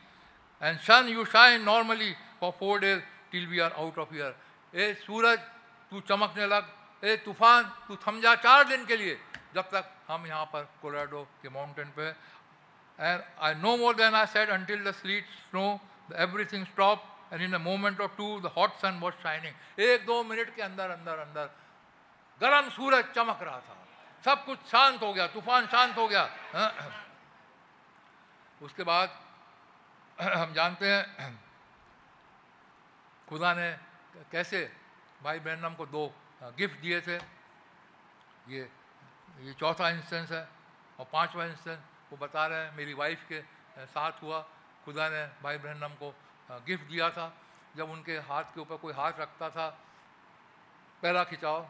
And sun, you shine normally for four days till we are out of here. ए सूरज तू चमकने लग। ए तूफ़ान तू थम जा चार दिन के लिए। जब तक हम यहाँ पर कोलोराडो के माउंटेन पे and I no more than I said until the sleet snow everything stop and in a moment of two the hot sun was shining एक दो मिनट के अंदर अंदर अंदर गर्म सूरज चमक रहा था। सब कुछ शांत हो गया तूफ़ान शांत हो गया। उसके बाद हम जानते हैं खुदा ने कैसे भाई ब्रैंडम को दो गिफ्ट दिए थे। ये ये चौथा इंस्टेंस है और पांचवा इंस्टेंस वो बता रहे हैं, मेरी वाइफ के साथ हुआ। खुदा ने भाई ब्रैंडम को गिफ्ट दिया था। जब उनके हाथ के ऊपर कोई हाथ रखता था पैरा खिंचाओ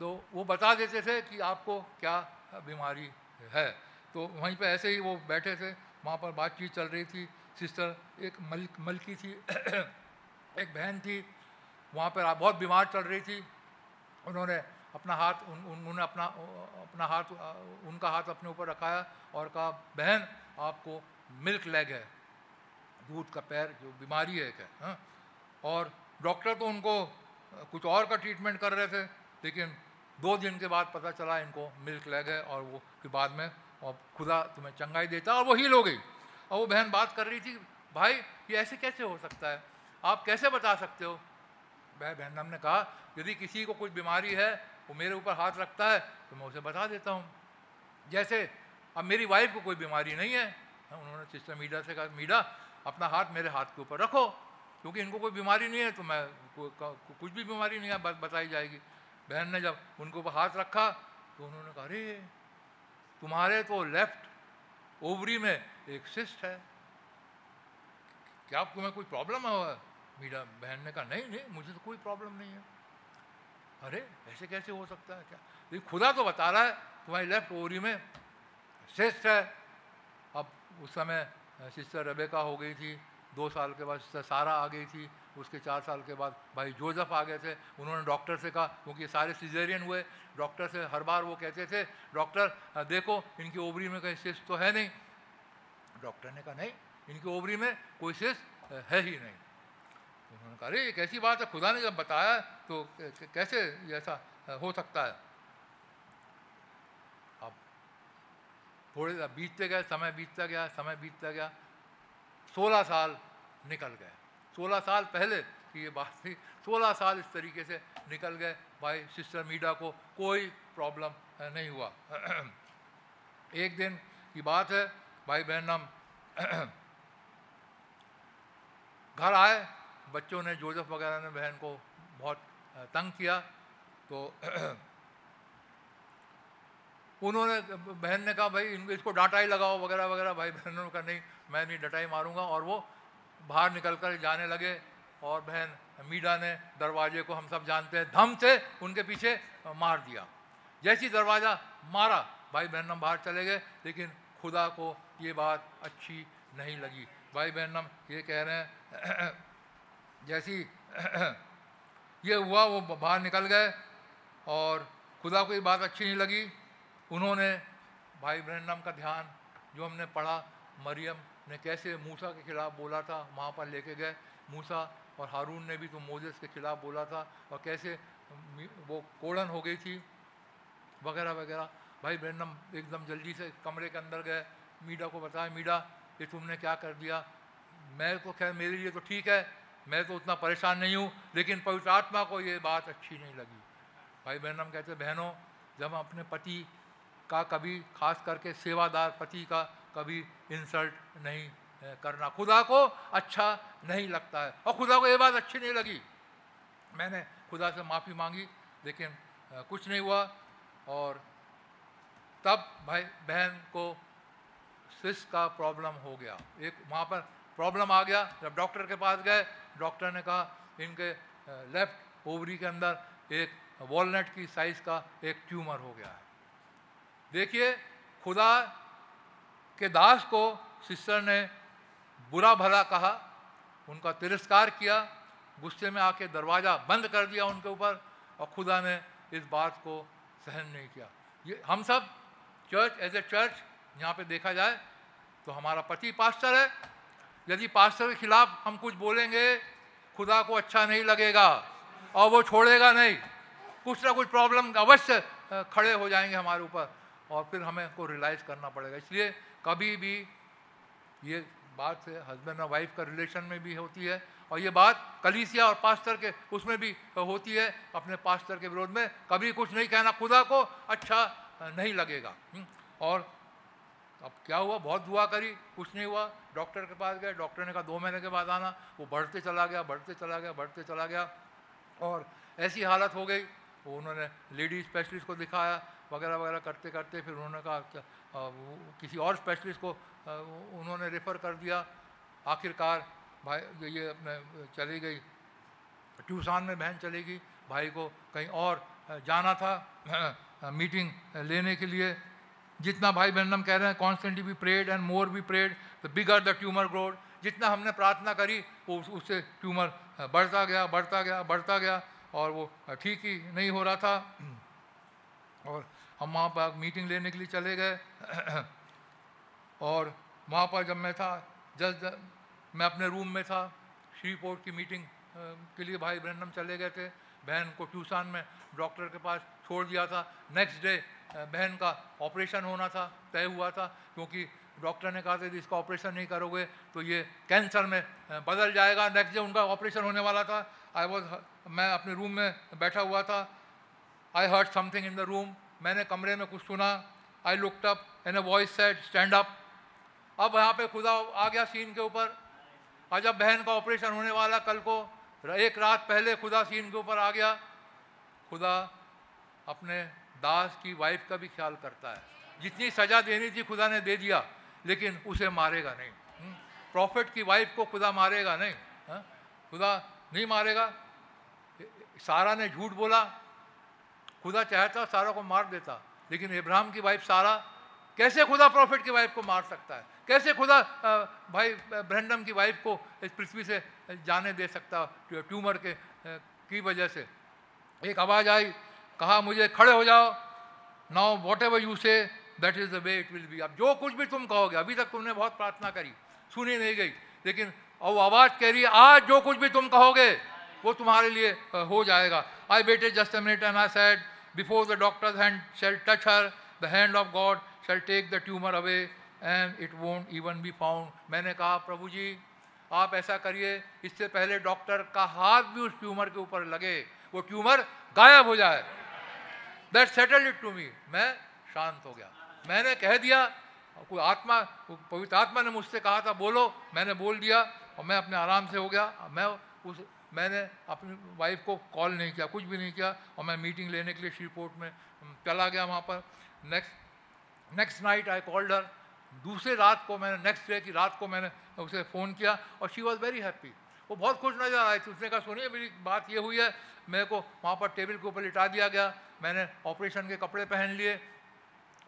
तो वो बता देते थे कि आपको क्या बीमारी है। तो वहीं पे ऐसे ही वो बैठे थे, वहाँ पर बातचीत चल रही थी। सिस्टर एक मल मलकी थी एक बहन थी वहाँ पर बहुत बीमार चल रही थी। उन्होंने अपना हाथ उन, उन्होंने अपना अपना हाथ उनका हाथ अपने ऊपर रखाया और कहा बहन आपको मिल्क लेग है दूध का पैर जो बीमारी है एक है हाँ? और डॉक्टर तो उनको कुछ और का ट्रीटमेंट कर रहे थे लेकिन दो दिन के बाद पता चला इनको मिल्क लेग है और वो फिर बाद में और खुदा तुम्हें चंगाई देता और वो हील हो गई। और वो बहन बात कर रही थी, भाई, ये ऐसे कैसे हो सकता है? आप कैसे बता सकते हो? भाई बहन हमने कहा, यदि किसी को कुछ बीमारी है, वो मेरे ऊपर हाथ रखता है तो मैं उसे बता देता हूँ। जैसे, अब मेरी वाइफ को कोई बीमारी नहीं है। उन्होंने सिस्टर मीडा से कहा मीडा अपना हाथ मेरे हाथ के ऊपर रखो, क्योंकि इनको कोई बीमारी नहीं है तो मैं कुछ भी बीमारी नहीं है बताई जाएगी। बहन ने जब उनके ऊपर हाथ रखा तो उन्होंने कहा, अरे, तुम्हारे तो लेफ़्ट ओवरी में एक सिस्ट है। क्या तुम्हें कोई प्रॉब्लम है? मीरा बहन ने कहा, नहीं नहीं, मुझे तो कोई प्रॉब्लम नहीं है। अरे, ऐसे कैसे हो सकता है? क्या? तो खुदा तो बता रहा है, तुम्हारी लेफ़्ट ओवरी में सिस्ट है। अब उस समय सिस्टर रबेका हो गई थी, दो साल के बाद सिस्टर सारा आ गई थी। उसके चार साल के बाद भाई जोजफ आ गए थे। उन्होंने डॉक्टर से कहा, क्योंकि सारे सिजेरियन हुए, डॉक्टर से हर बार वो कहते थे, डॉक्टर, देखो, इनकी ओवरी में कहीं सिस्ट तो है नहीं। डॉक्टर ने कहा, नहीं, इनकी ओवरी में कोई सिस्ट है ही नहीं। तो उन्होंने कहा, अरे ये कैसी बात है, खुदा ने जब बताया तो कैसे ऐसा हो सकता है? अब थोड़े, बीतते गए, समय बीतता गया, समय बीतता गया, सोलह साल निकल गए। सोलह साल पहले कि ये बात थी। सोलह साल इस तरीके से निकल गए। भाई सिस्टर मीडा को कोई प्रॉब्लम नहीं हुआ। एक दिन की बात है, भाई बहन हम घर आए। बच्चों ने जोजफ वगैरह ने बहन को बहुत तंग किया। तो उन्होंने, बहन ने कहा, भाई, इनको, इसको डांटा ही लगाओ, वगैरह वगैरह। भाई बहनों का नहीं, मैं नहीं डटाई मारूँगा। और वो बाहर निकल कर जाने लगे और बहन मीडा ने दरवाजे को हम सब जानते हैं, धम से उनके पीछे मार दिया। जैसी दरवाज़ा मारा, भाई बहन हम बाहर चले गए, लेकिन खुदा को ये बात अच्छी नहीं लगी। भाई बहन हम ये कह रहे हैं, जैसी ये हुआ, वो बाहर निकल गए और खुदा को ये बात अच्छी नहीं लगी। उन्होंने, भाई ब्रहणम का ध्यान जो हमने पढ़ा, मरियम ने कैसे मूसा के खिलाफ बोला था, वहाँ पर लेके गए। मूसा और हारून ने भी तो मोजेस के खिलाफ बोला था और कैसे वो कोड़न हो गई थी, वगैरह वगैरह। भाई ब्रहणम एकदम जल्दी से कमरे के अंदर गए। मीडा को बताया, मीडा, ये तुमने क्या कर दिया? मैं तो खैर, मेरे लिए तो ठीक है, मैं तो उतना परेशान नहीं हूँ, लेकिन पवित्र आत्मा को ये बात अच्छी नहीं लगी। भाई बहन कहते, बहनों, जब हम अपने पति का कभी, खास करके सेवादार पति का कभी इंसल्ट नहीं करना। खुदा को अच्छा नहीं लगता है और खुदा को ये बात अच्छी नहीं लगी। मैंने खुदा से माफ़ी मांगी, लेकिन कुछ नहीं हुआ और तब भाई बहन को स्विस का प्रॉब्लम हो गया। एक वहाँ पर प्रॉब्लम आ गया, जब डॉक्टर के पास गए, डॉक्टर ने कहा, इनके लेफ़्ट ओवरी के अंदर एक वॉलनट की साइज़ का एक ट्यूमर हो गया है। देखिए, खुदा के दास को सिस्टर ने बुरा भला कहा, उनका तिरस्कार किया, गुस्से में आके दरवाज़ा बंद कर दिया उनके ऊपर और खुदा ने इस बात को सहन नहीं किया। ये हम सब चर्च एज ए चर्च यहाँ पे देखा जाए तो हमारा पति पास्टर है। यदि पास्टर के खिलाफ हम कुछ बोलेंगे, खुदा को अच्छा नहीं लगेगा और वो छोड़ेगा नहीं। कुछ ना कुछ प्रॉब्लम अवश्य खड़े हो जाएँगे हमारे ऊपर। और फिर हमें को रियलाइज़ करना पड़ेगा। इसलिए कभी भी ये बात से हस्बैंड और वाइफ का रिलेशन में भी होती है और ये बात कलीसिया और पास्टर के उसमें भी होती है अपने पास्टर के विरोध में। कभी कुछ नहीं कहना खुदा को अच्छा नहीं लगेगा। हम्म, और अब क्या हुआ? बहुत दुआ करी कुछ नहीं हुआ। डॉक्टर के पास गए डॉक्टर ने कहा दो महीने के बाद आना। वो बढ़ते चला गया बढ़ते चला गया बढ़ते चला गया और ऐसी हालत हो गई। उन्होंने लेडी स्पेशलिस्ट को दिखाया वगैरह वगैरह करते करते फिर उन्होंने कहा किसी और स्पेशलिस्ट को उन्होंने रेफ़र कर दिया। आखिरकार भाई ये अपने चली गई। ट्यूसान में बहन चलेगी भाई को कहीं और जाना था मीटिंग लेने के लिए। जितना भाई बहन हम कह रहे हैं कॉन्स्टेंटली भी प्रेड एंड मोर भी prayed the bigger the tumour growed जितना हमने प्रार्थना करी वो उस, उससे ट्यूमर बढ़ता गया बढ़ता गया बढ़ता गया और वो ठीक ही नहीं हो रहा था। और हम वहाँ पर मीटिंग लेने के लिए चले गए। और वहाँ पर जब मैं था जस्ट मैं अपने रूम में था, श्रीपोर्ट की मीटिंग के लिए भाई ब्रहणम चले गए थे। बहन को ट्यूशन में डॉक्टर के पास छोड़ दिया था। नेक्स्ट डे बहन का ऑपरेशन होना था, तय हुआ था, क्योंकि डॉक्टर ने कहा था, यदि इसका ऑपरेशन नहीं करोगे तो ये कैंसर में बदल जाएगा। नेक्स्ट डे उनका ऑपरेशन होने वाला था। आई वॉज़ मैं अपने रूम में बैठा हुआ था। I heard something in the room मैंने कमरे में कुछ सुना I looked up and a voice said stand up अब यहाँ पे खुदा आ गया सीन के ऊपर। और जब बहन का ऑपरेशन होने वाला कल को। एक रात पहले खुदा सीन के ऊपर आ गया। खुदा अपने दास की वाइफ का भी ख्याल करता है। जितनी सज़ा देनी थी खुदा ने दे दिया, लेकिन उसे मारेगा नहीं। Prophet hmm? की वाइफ को खुदा मारेगा नहीं। हा? खुदा नहीं मारेगा। सारा ने झूठ बोला। खुदा चाहता सारा को मार देता। लेकिन इब्राहिम की वाइफ सारा कैसे खुदा प्रॉफिट की वाइफ को मार सकता है? कैसे खुदा भाई ब्रहडम की वाइफ को इस पृथ्वी से जाने दे सकता ट्यूमर के की वजह से? एक आवाज़ आई, कहा, मुझे खड़े हो जाओ। Now whatever you say that is the way it will be अब जो कुछ भी तुम कहोगे, अभी तक तुमने बहुत प्रार्थना करी, सुनी नहीं गई। लेकिन और आवाज़ कह रही आज जो कुछ भी तुम कहोगे, वो तुम्हारे लिए हो जाएगा। आई बेटे just minute and I said before the doctor's hand shall touch her the hand of God shall take the tumour away and it won't even be found मैंने कहा, प्रभु जी, आप ऐसा करिए, इससे पहले डॉक्टर का हाथ भी उस ट्यूमर के ऊपर लगे, वो ट्यूमर गायब हो जाए. That settle it to me मैं शांत हो गया। मैंने कह दिया, कोई आत्मा पवित्र आत्मा ने मुझसे कहा था, बोलो। मैंने बोल दिया, और मैं अपने आराम से हो गया। मैं उस मैंने अपनी वाइफ को कॉल नहीं किया, कुछ भी नहीं किया और मैं मीटिंग लेने के लिए श्रीपोर्ट में चला गया वहाँ पर। Next next night I called her दूसरे रात को मैंने नेक्स्ट डे की रात को मैंने उसे फ़ोन किया और शी वॉज़ वेरी हैप्पी वो बहुत खुश नज़र आई थी उसने कहा, सुनिए, मेरी बात ये हुई है, मेरे को वहाँ पर टेबल के ऊपर लिटा दिया गया। मैंने ऑपरेशन के कपड़े पहन लिए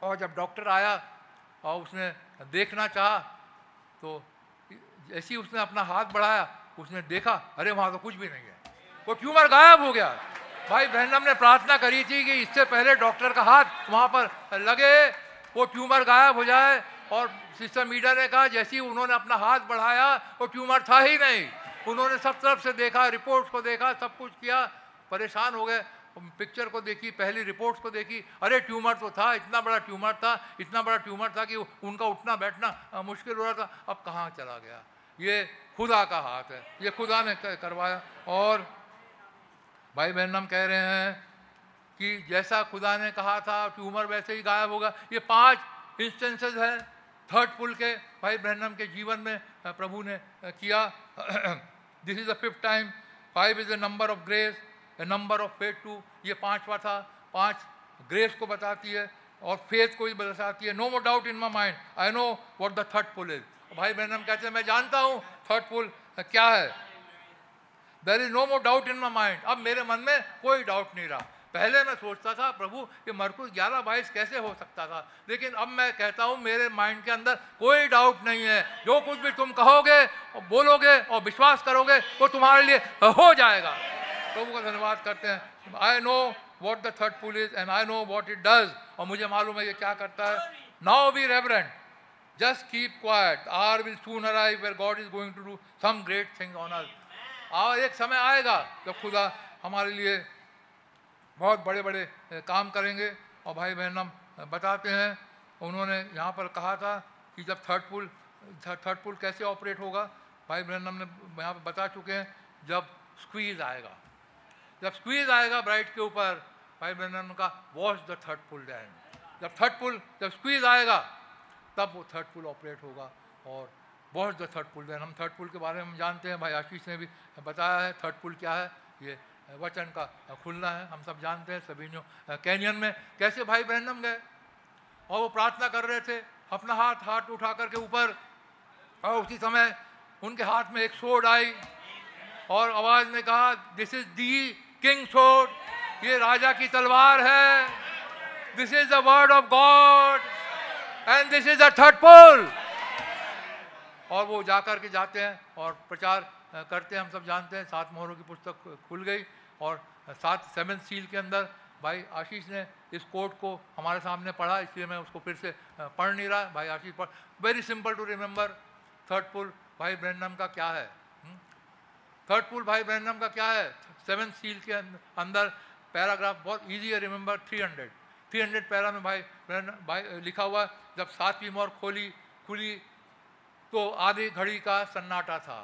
और जब डॉक्टर आया और उसने देखना चाहा तो जैसे ही उसने अपना हाथ बढ़ाया। उसने देखा, अरे वहाँ तो कुछ भी नहीं है। वो ट्यूमर गायब हो गया? भाई बहन ने प्रार्थना करी थी कि इससे पहले डॉक्टर का हाथ वहाँ पर लगे, वो ट्यूमर गायब हो जाए। और सिस्टर मीडिया ने कहा, जैसे ही उन्होंने अपना हाथ बढ़ाया, वो ट्यूमर था ही नहीं। उन्होंने सब तरफ़ से देखा, रिपोर्ट्स को देखा, सब कुछ किया, परेशान हो गए। पिक्चर को देखी, पहली रिपोर्ट्स को देखी, अरे ट्यूमर तो था, इतना बड़ा ट्यूमर था, इतना बड़ा ट्यूमर था कि उनका उठना बैठना मुश्किल हो रहा था। अब कहाँ चला गया? ये खुदा का हाथ है। ये खुदा ने करवाया। और भाई बहन, हम कह रहे हैं कि जैसा खुदा ने कहा था ट्यूमर वैसे ही गायब होगा। ये पाँच इंस्टेंसेस हैं थर्ड पुल के, भाई ब्रहणम के जीवन में प्रभु ने किया। This is the fifth time five is the number of grace number of faith too ये पांचवा था। पाँच ग्रेस को बताती है और फेथ को भी बताती है। No more doubt in my mind I know what the third pull is भाई बहन कहते हैं, मैं जानता हूँ थर्ड पुल क्या है? There is no more doubt in my mind अब मेरे मन में कोई डाउट नहीं रहा। पहले मैं सोचता था, प्रभु कि मरकुस ग्यारह बाईस कैसे हो सकता था? लेकिन अब मैं कहता हूँ, मेरे माइंड के अंदर कोई डाउट नहीं है। जो कुछ भी तुम कहोगे और बोलोगे और विश्वास करोगे, वो तुम्हारे लिए हो जाएगा। प्रभु का धन्यवाद करते हैं। I know what the third pull is and I know what it does और मुझे मालूम है ये क्या करता है। Now be reverent just keep quiet are will soon arrive where God is going to do some great thing on us और एक समय आएगा जब खुदा हमारे लिए बहुत बड़े बड़े काम करेंगे और भाई बहन हम बताते हैं उन्होंने यहाँ पर कहा था कि जब थर्ड पुल थर्ड पुल कैसे ऑपरेट होगा भाई बहन हमने यहाँ पर बता चुके हैं जब स्क्वीज आएगा जब स्क्वीज आएगा ब्राइट के ऊपर भाई बहन का what's the third pull then जब थर्ड पुल जब स्क्वीज आएगा तब वो थर्ड पुल ऑपरेट होगा और बहुत द थर्ड पुल हम थर्ड पुल के बारे में हम जानते हैं, भाई आशीष ने भी बताया है थर्ड पुल क्या है, ये वचन का खुलना है, हम सब जानते हैं, सभी जो कैनियन में कैसे भाई बहनम गए और वो प्रार्थना कर रहे थे, अपना हाथ हाथ उठा करके ऊपर और उसी समय उनके हाथ में एक सोड आई और आवाज़ ने कहा दिस इज़ दी किंग सोड ये राजा की तलवार है this is the word of God and this is the third pull और वो जाकर के जाते हैं और प्रचार करते हैं, हम सब जानते हैं। सात मोहरों की पुस्तक खुल गई और सात सेवन सील के अंदर भाई आशीष ने इस कोट को हमारे सामने पढ़ा, इसलिए मैं उसको फिर से पढ़ नहीं रहा। भाई आशीष पढ़ very simple to remember third pull भाई ब्रैंडम का क्या है? थर्ड पुल भाई ब्रहणम का क्या है? सेवन सील के अंदर पैराग्राफ बहुत ईजी है remember three hundred three hundred para में भाई भाई, लिखा हुआ, जब सातवीं मोर खोली, खुली तो आधी घड़ी का सन्नाटा था।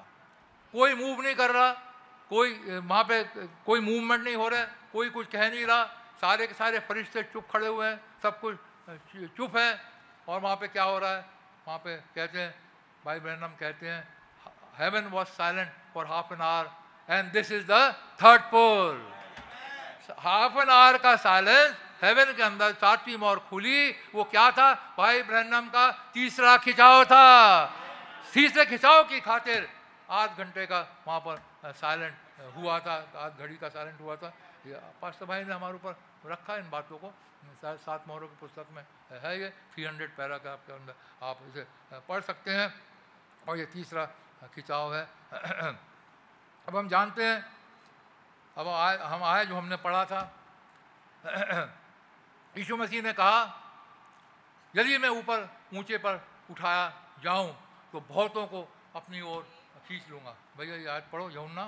कोई मूव नहीं कर रहा, कोई, वहाँ पे, कोई मूवमेंट नहीं हो रहा, कोई कुछ कह नहीं रहा, सारे के सारे फरिश्ते चुप खड़े हुए हैं, सब कुछ चुप है, और वहाँ पे क्या हो रहा है? वहाँ पे कहते हैं, भाई हम कहते हैं heaven was silent for half an hour and this is the third pull half an hour का साइलेंस हेवन के अंदर सातवीं मोर खुली, वो क्या था? भाई ब्रहणम का तीसरा खिंचाव था। तीसरे खिंचाव की खातिर आध घंटे का वहाँ पर साइलेंट हुआ था। आध घड़ी का साइलेंट हुआ था। पास्टर भाई ने हमारे ऊपर रखा इन बातों को। सात मोहरों की पुस्तक में है ये। थ्री हंड्रेड पैरा का आपके अंदर आप इसे पढ़ सकते हैं। और ये तीसरा खिंचाव है। अब हम जानते हैं, अब आए, हम आए जो हमने पढ़ा था। यीशु मसीह ने कहा, यदि मैं ऊपर ऊँचे पर उठाया जाऊँ तो बहुतों को अपनी ओर खींच लूँगा। भैया याद पढ़ो यमुना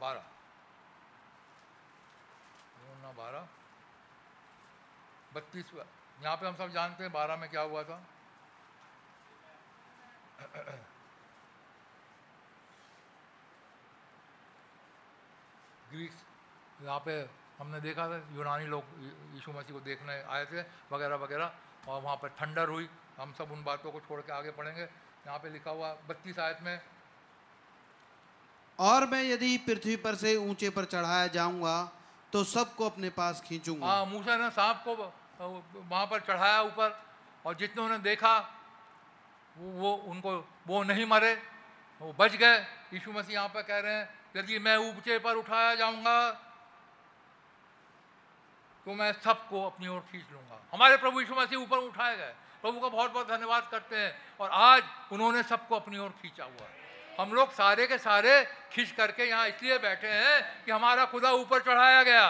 बारह। बारह। बत्तीस यहाँ पे हम सब जानते हैं बारह में क्या हुआ था। ग्रीस यहाँ पे हमने देखा था यूनानी लोग यीशु मसीह को देखने आए थे वगैरह वगैरह और वहाँ पर ठंडर हुई। हम सब उन बातों को छोड़ के आगे पढ़ेंगे। यहाँ पे लिखा हुआ बत्तीस आयत में और मैं यदि पृथ्वी पर से ऊँचे पर चढ़ाया जाऊँगा तो सबको अपने पास खींचूँगा। हाँ मूसा ने सांप को वहाँ पर चढ़ाया ऊपर और जितने उन्हें देखा वो, वो उनको वो नहीं मरे वो बच गए। यीशु मसीह यहाँ पर कह रहे हैं यदि मैं ऊँचे पर उठाया जाऊँगा तो मैं सबको अपनी ओर खींच लूँगा। हमारे प्रभु यीशु मसीह ऊपर उठाए गए। प्रभु का बहुत बहुत धन्यवाद करते हैं और आज उन्होंने सबको अपनी ओर खींचा हुआ। है हम लोग सारे के सारे खींच करके यहाँ इसलिए बैठे हैं कि हमारा खुदा ऊपर चढ़ाया गया।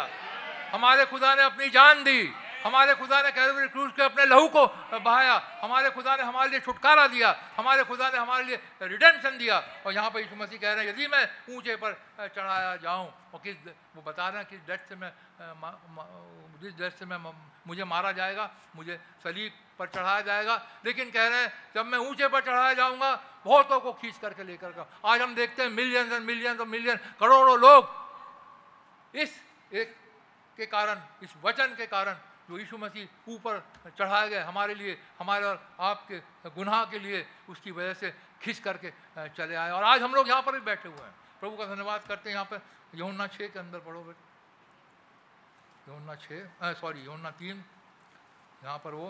हमारे खुदा ने अपनी जान दी। हमारे खुदा ने कैलवरी क्रूज के अपने लहू को बहाया। हमारे खुदा ने हमारे लिए छुटकारा दिया। हमारे खुदा ने हमारे लिए रिडेम्पशन दिया। और यहाँ पर यीशु मसीह कह रहे हैं, यदि मैं ऊँचे पर चढ़ाया जाऊँ और किस वो बता रहे हैं किस डेथ से मैं जिस डेथ से मैं मुझे मारा जाएगा, मुझे सलीब पर चढ़ाया जाएगा। लेकिन कह रहे हैं, जब मैं ऊँचे पर चढ़ाया जाऊँगा, बहुतों को खींच करके लेकर का आज हम देखते हैं मिलियंस एंड मिलियंस और मिलियन करोड़ों लोग इस एक के कारण, इस वचन के कारण जो यीशु मसीह ऊपर चढ़ाए गए हमारे लिए, हमारे और आपके गुनाह के लिए उसकी वजह से खींच करके चले आए। और आज हम लोग यहाँ पर भी बैठे हुए हैं। प्रभु का धन्यवाद करते हैं यहाँ पर। यमुना छः के अंदर पढ़ो बेटे। यमुना छः सॉरी यमुना तीन। यहाँ पर वो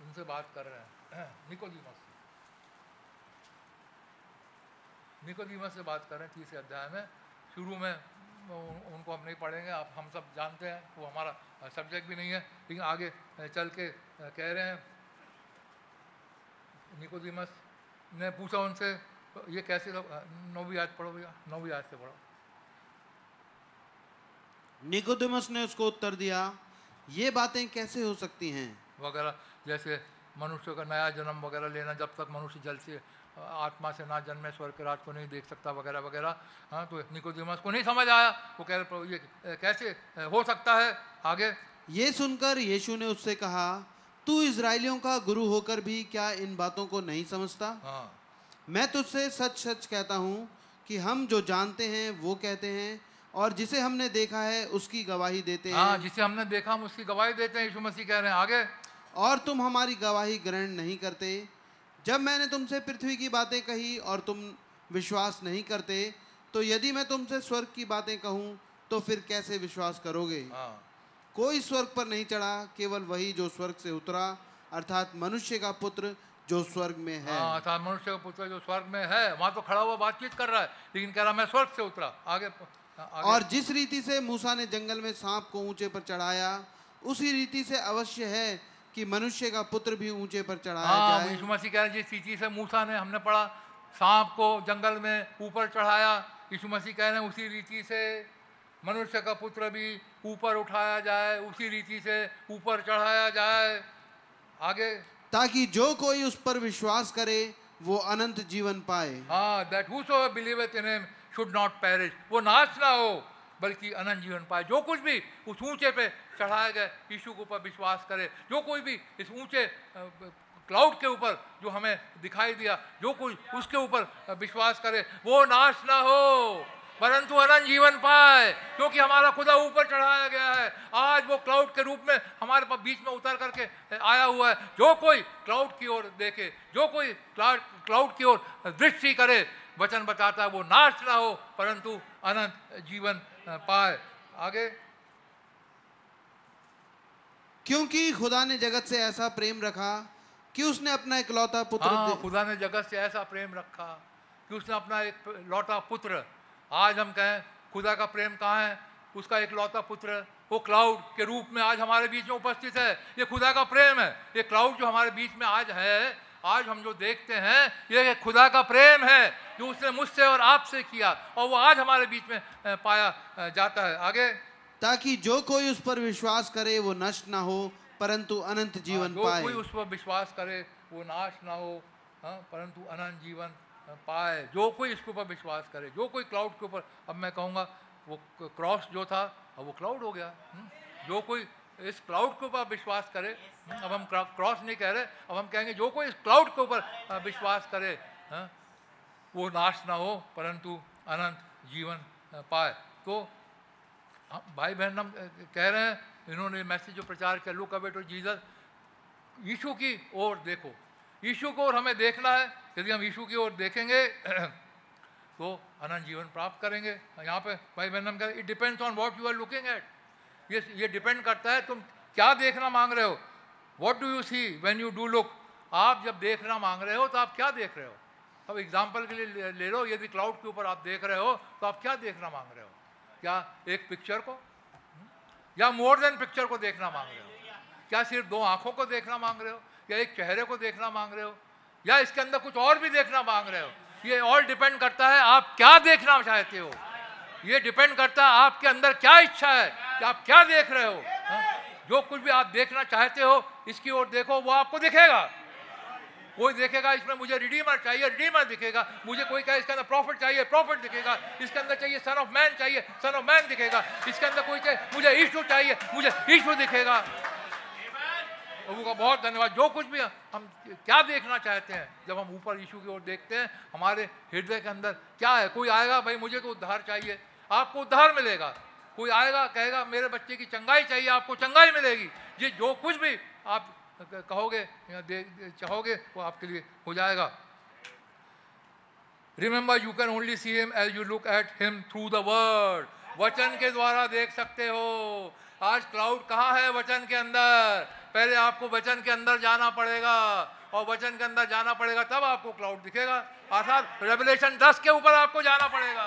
उनसे बात कर रहे हैं। निकोदीमस। निकोदीमस से बात कर रहे हैं तीसरे अध्याय में। शुरू में उनको हम नहीं पढ़ेंगे आप हम सब जानते हैं वो हमारा सब्जेक्ट भी नहीं है लेकिन आगे चल के कह रहे हैं। निकोदीमस ने पूछा उनसे ये कैसे नौवीं आयत पढ़ो भैया नौवीं आयत से पढ़ो। निकोदेमस ने उसको उत्तर दिया ये बातें कैसे हो सकती हैं? वगैरह जैसे मनुष्य का नया जन्म वगैरह लेना जब तक मनुष्य जल से आत्मा से ना जन्मे स्वर्ग के राज को नहीं देख सकता वगैरह वगैरह। हाँ तो निकोदिमस को नहीं समझ आया। वो कह रहे ये कैसे हो सकता है? आगे। ये सुनकर यीशु ने उससे कहा तू इज़राइलियों का गुरु होकर भी क्या इन बातों को नहीं समझता? हाँ। मैं तुझसे सच सच कहता हूँ कि हम जो जानते हैं वो कहते हैं और जिसे हमने देखा है उसकी गवाही देते हाँ। हैं जिसे हमने देखा हम उसकी गवाही देते हैं। यीशु मसीह कह रहे हैं आगे। और तुम हमारी गवाही ग्रहण नहीं करते जब मैंने तुमसे पृथ्वी की बातें कही और तुम विश्वास नहीं करते तो यदि मैं तुमसे स्वर्ग की बातें कहूँ तो फिर कैसे विश्वास करोगे? हाँ। कोई स्वर्ग पर नहीं चढ़ा केवल वही जो स्वर्ग से उतरा अर्थात मनुष्य का पुत्र जो स्वर्ग में है। हाँ अर्थात मनुष्य का पुत्र जो स्वर्ग में है वहाँ तो खड़ा हुआ बातचीत कर रहा है लेकिन कह रहा मैं स्वर्ग से उतरा आगे आगे और जिस रीति से मूसा ने जंगल में सांप को ऊँचे पर चढ़ाया उसी रीति से अवश्य है कि मनुष्य का पुत्र भी ऊँचे पर चढ़ाया हाँ जाए। यीशु मसीह कह रहे हैं जिस रीति से मूसा ने हमने पढ़ा सांप को जंगल में ऊपर चढ़ाया यीशु मसीह कह रहे हैं उसी रीति से मनुष्य का पुत्र भी ऊपर उठाया जाए उसी रीति से ऊपर चढ़ाया जाए। आगे। ताकि जो कोई उस पर विश्वास करे वो अनंत जीवन पाए। हाँ that who believeth in him should not perish वो नाश ना हो बल्कि अनंत जीवन पाए। जो कुछ भी उस ऊँचे पे चढ़ाए गए, यीशु के ऊपर विश्वास करे। जो कोई भी इस ऊँचे क्लाउड के ऊपर जो हमें दिखाई दिया, जो कोई उसके ऊपर विश्वास करे, वो नाश ना हो, परंतु अनंत जीवन पाए, क्योंकि हमारा खुदा ऊपर चढ़ाया गया है। आज वो क्लाउड के रूप में हमारे पास बीच में उतर करके आया हुआ है। जो कोई क्लाउड की ओर देखे, जो कोई क्लाउड की ओर दृष्टि करे, वचन बताता है वो नाश ना हो, परंतु अनंत जीवन पाए। आगे क्योंकि खुदा ने जगत से ऐसा प्रेम रखा कि उसने अपना इकलौता पुत्र हाँ खुदा ने जगत से ऐसा प्रेम रखा कि उसने अपना एक लौटा पुत्र। आज हम कहें खुदा का प्रेम कहाँ है? उसका एक लौता पुत्र वो क्लाउड के रूप में आज हमारे बीच में उपस्थित है। ये खुदा का प्रेम है। ये क्लाउड जो हमारे बीच में आज है आज हम जो देखते हैं ये खुदा का प्रेम है जो उसने मुझसे और आपसे किया और वो आज हमारे बीच में पाया जाता है। आगे। ताकि जो कोई उस पर विश्वास करे वो नष्ट ना हो परंतु अनंत जीवन जो पाए। कोई उस पर विश्वास करे वो नाश ना हो हाँ परंतु अनंत जीवन पाए। जो कोई इसके ऊपर विश्वास करे जो कोई क्लाउड के ऊपर अब मैं कहूँगा वो क्रॉस जो था अब वो क्लाउड हो गया? जो कोई इस क्लाउड के ऊपर विश्वास करे अब हम क्रॉस नहीं कह रहे अब हम कहेंगे जो कोई इस क्लाउड के ऊपर विश्वास करे हाँ, वो नाश ना हो परंतु अनंत जीवन पाए। तो हम भाई बहन, हम कह रहे हैं, इन्होंने मैसेज जो प्रचार किया लुक अवे टू जीसस यीशु की ओर देखो। यीशु को और हमें देखना है। यदि हम यीशु की ओर देखेंगे तो अनंत जीवन प्राप्त करेंगे। यहाँ पे भाई बहन, हम कह it depends on what you are looking at ये ये डिपेंड करता है, तुम क्या देखना मांग रहे हो? What do you see when you do look आप जब देखना मांग रहे हो तो आप क्या देख रहे हो? अब एग्ज़ाम्पल के लिए ले, लो यदि क्लाउड के ऊपर आप देख रहे हो तो आप क्या देखना मांग रहे हो? क्या एक पिक्चर को? या मोर देन पिक्चर को देखना मांग रहे हो? क्या सिर्फ़ दो आँखों को देखना मांग रहे हो? या एक चेहरे को देखना मांग रहे हो? या इसके अंदर कुछ और भी देखना मांग रहे हो? ये ऑल डिपेंड करता है आप क्या देखना चाहते हो? ये डिपेंड करता है आपके अंदर क्या इच्छा है कि आप क्या देख रहे हो? हाँ? जो कुछ भी आप देखना चाहते हो, इसकी ओर देखो, वो आपको दिखेगा। कोई देखेगा, इसमें मुझे रिडीमर चाहिए रिडीमर दिखेगा। मुझे कोई कहे, इसके अंदर प्रॉफिट चाहिए प्रॉफिट दिखेगा। इसके अंदर चाहिए सन ऑफ़ मैन चाहिए सन ऑफ़ मैन दिखेगा। इसके अंदर कोई चाहिए, मुझे ईश्वर चाहिए, मुझे ईश्वर दिखेगा। प्रभु का बहुत धन्यवाद। जो कुछ भी हम क्या देखना चाहते हैं, जब हम ऊपर यीशु की ओर देखते हैं, हमारे हृदय के अंदर क्या है? कोई आएगा, भाई, मुझे तो उद्धार चाहिए। आपको उद्धार मिलेगा। कोई आएगा, कहेगा, मेरे बच्चे की चंगाई चाहिए, आपको चंगाई मिलेगी। ये जो कुछ भी आप कहोगे, या दे- दे- चाहोगे, वो आपके लिए हो जाएगा। Remember you can only see him as you look at him through the word वचन के द्वारा देख सकते हो। आज क्लाउड कहाँ है वचन के अंदर? पहले आपको वचन के अंदर जाना पड़ेगा। और वचन के अंदर जाना पड़ेगा, तब आपको क्लाउड दिखेगा। अर्थात रेवलेशन 10 के ऊपर आपको जाना पड़ेगा।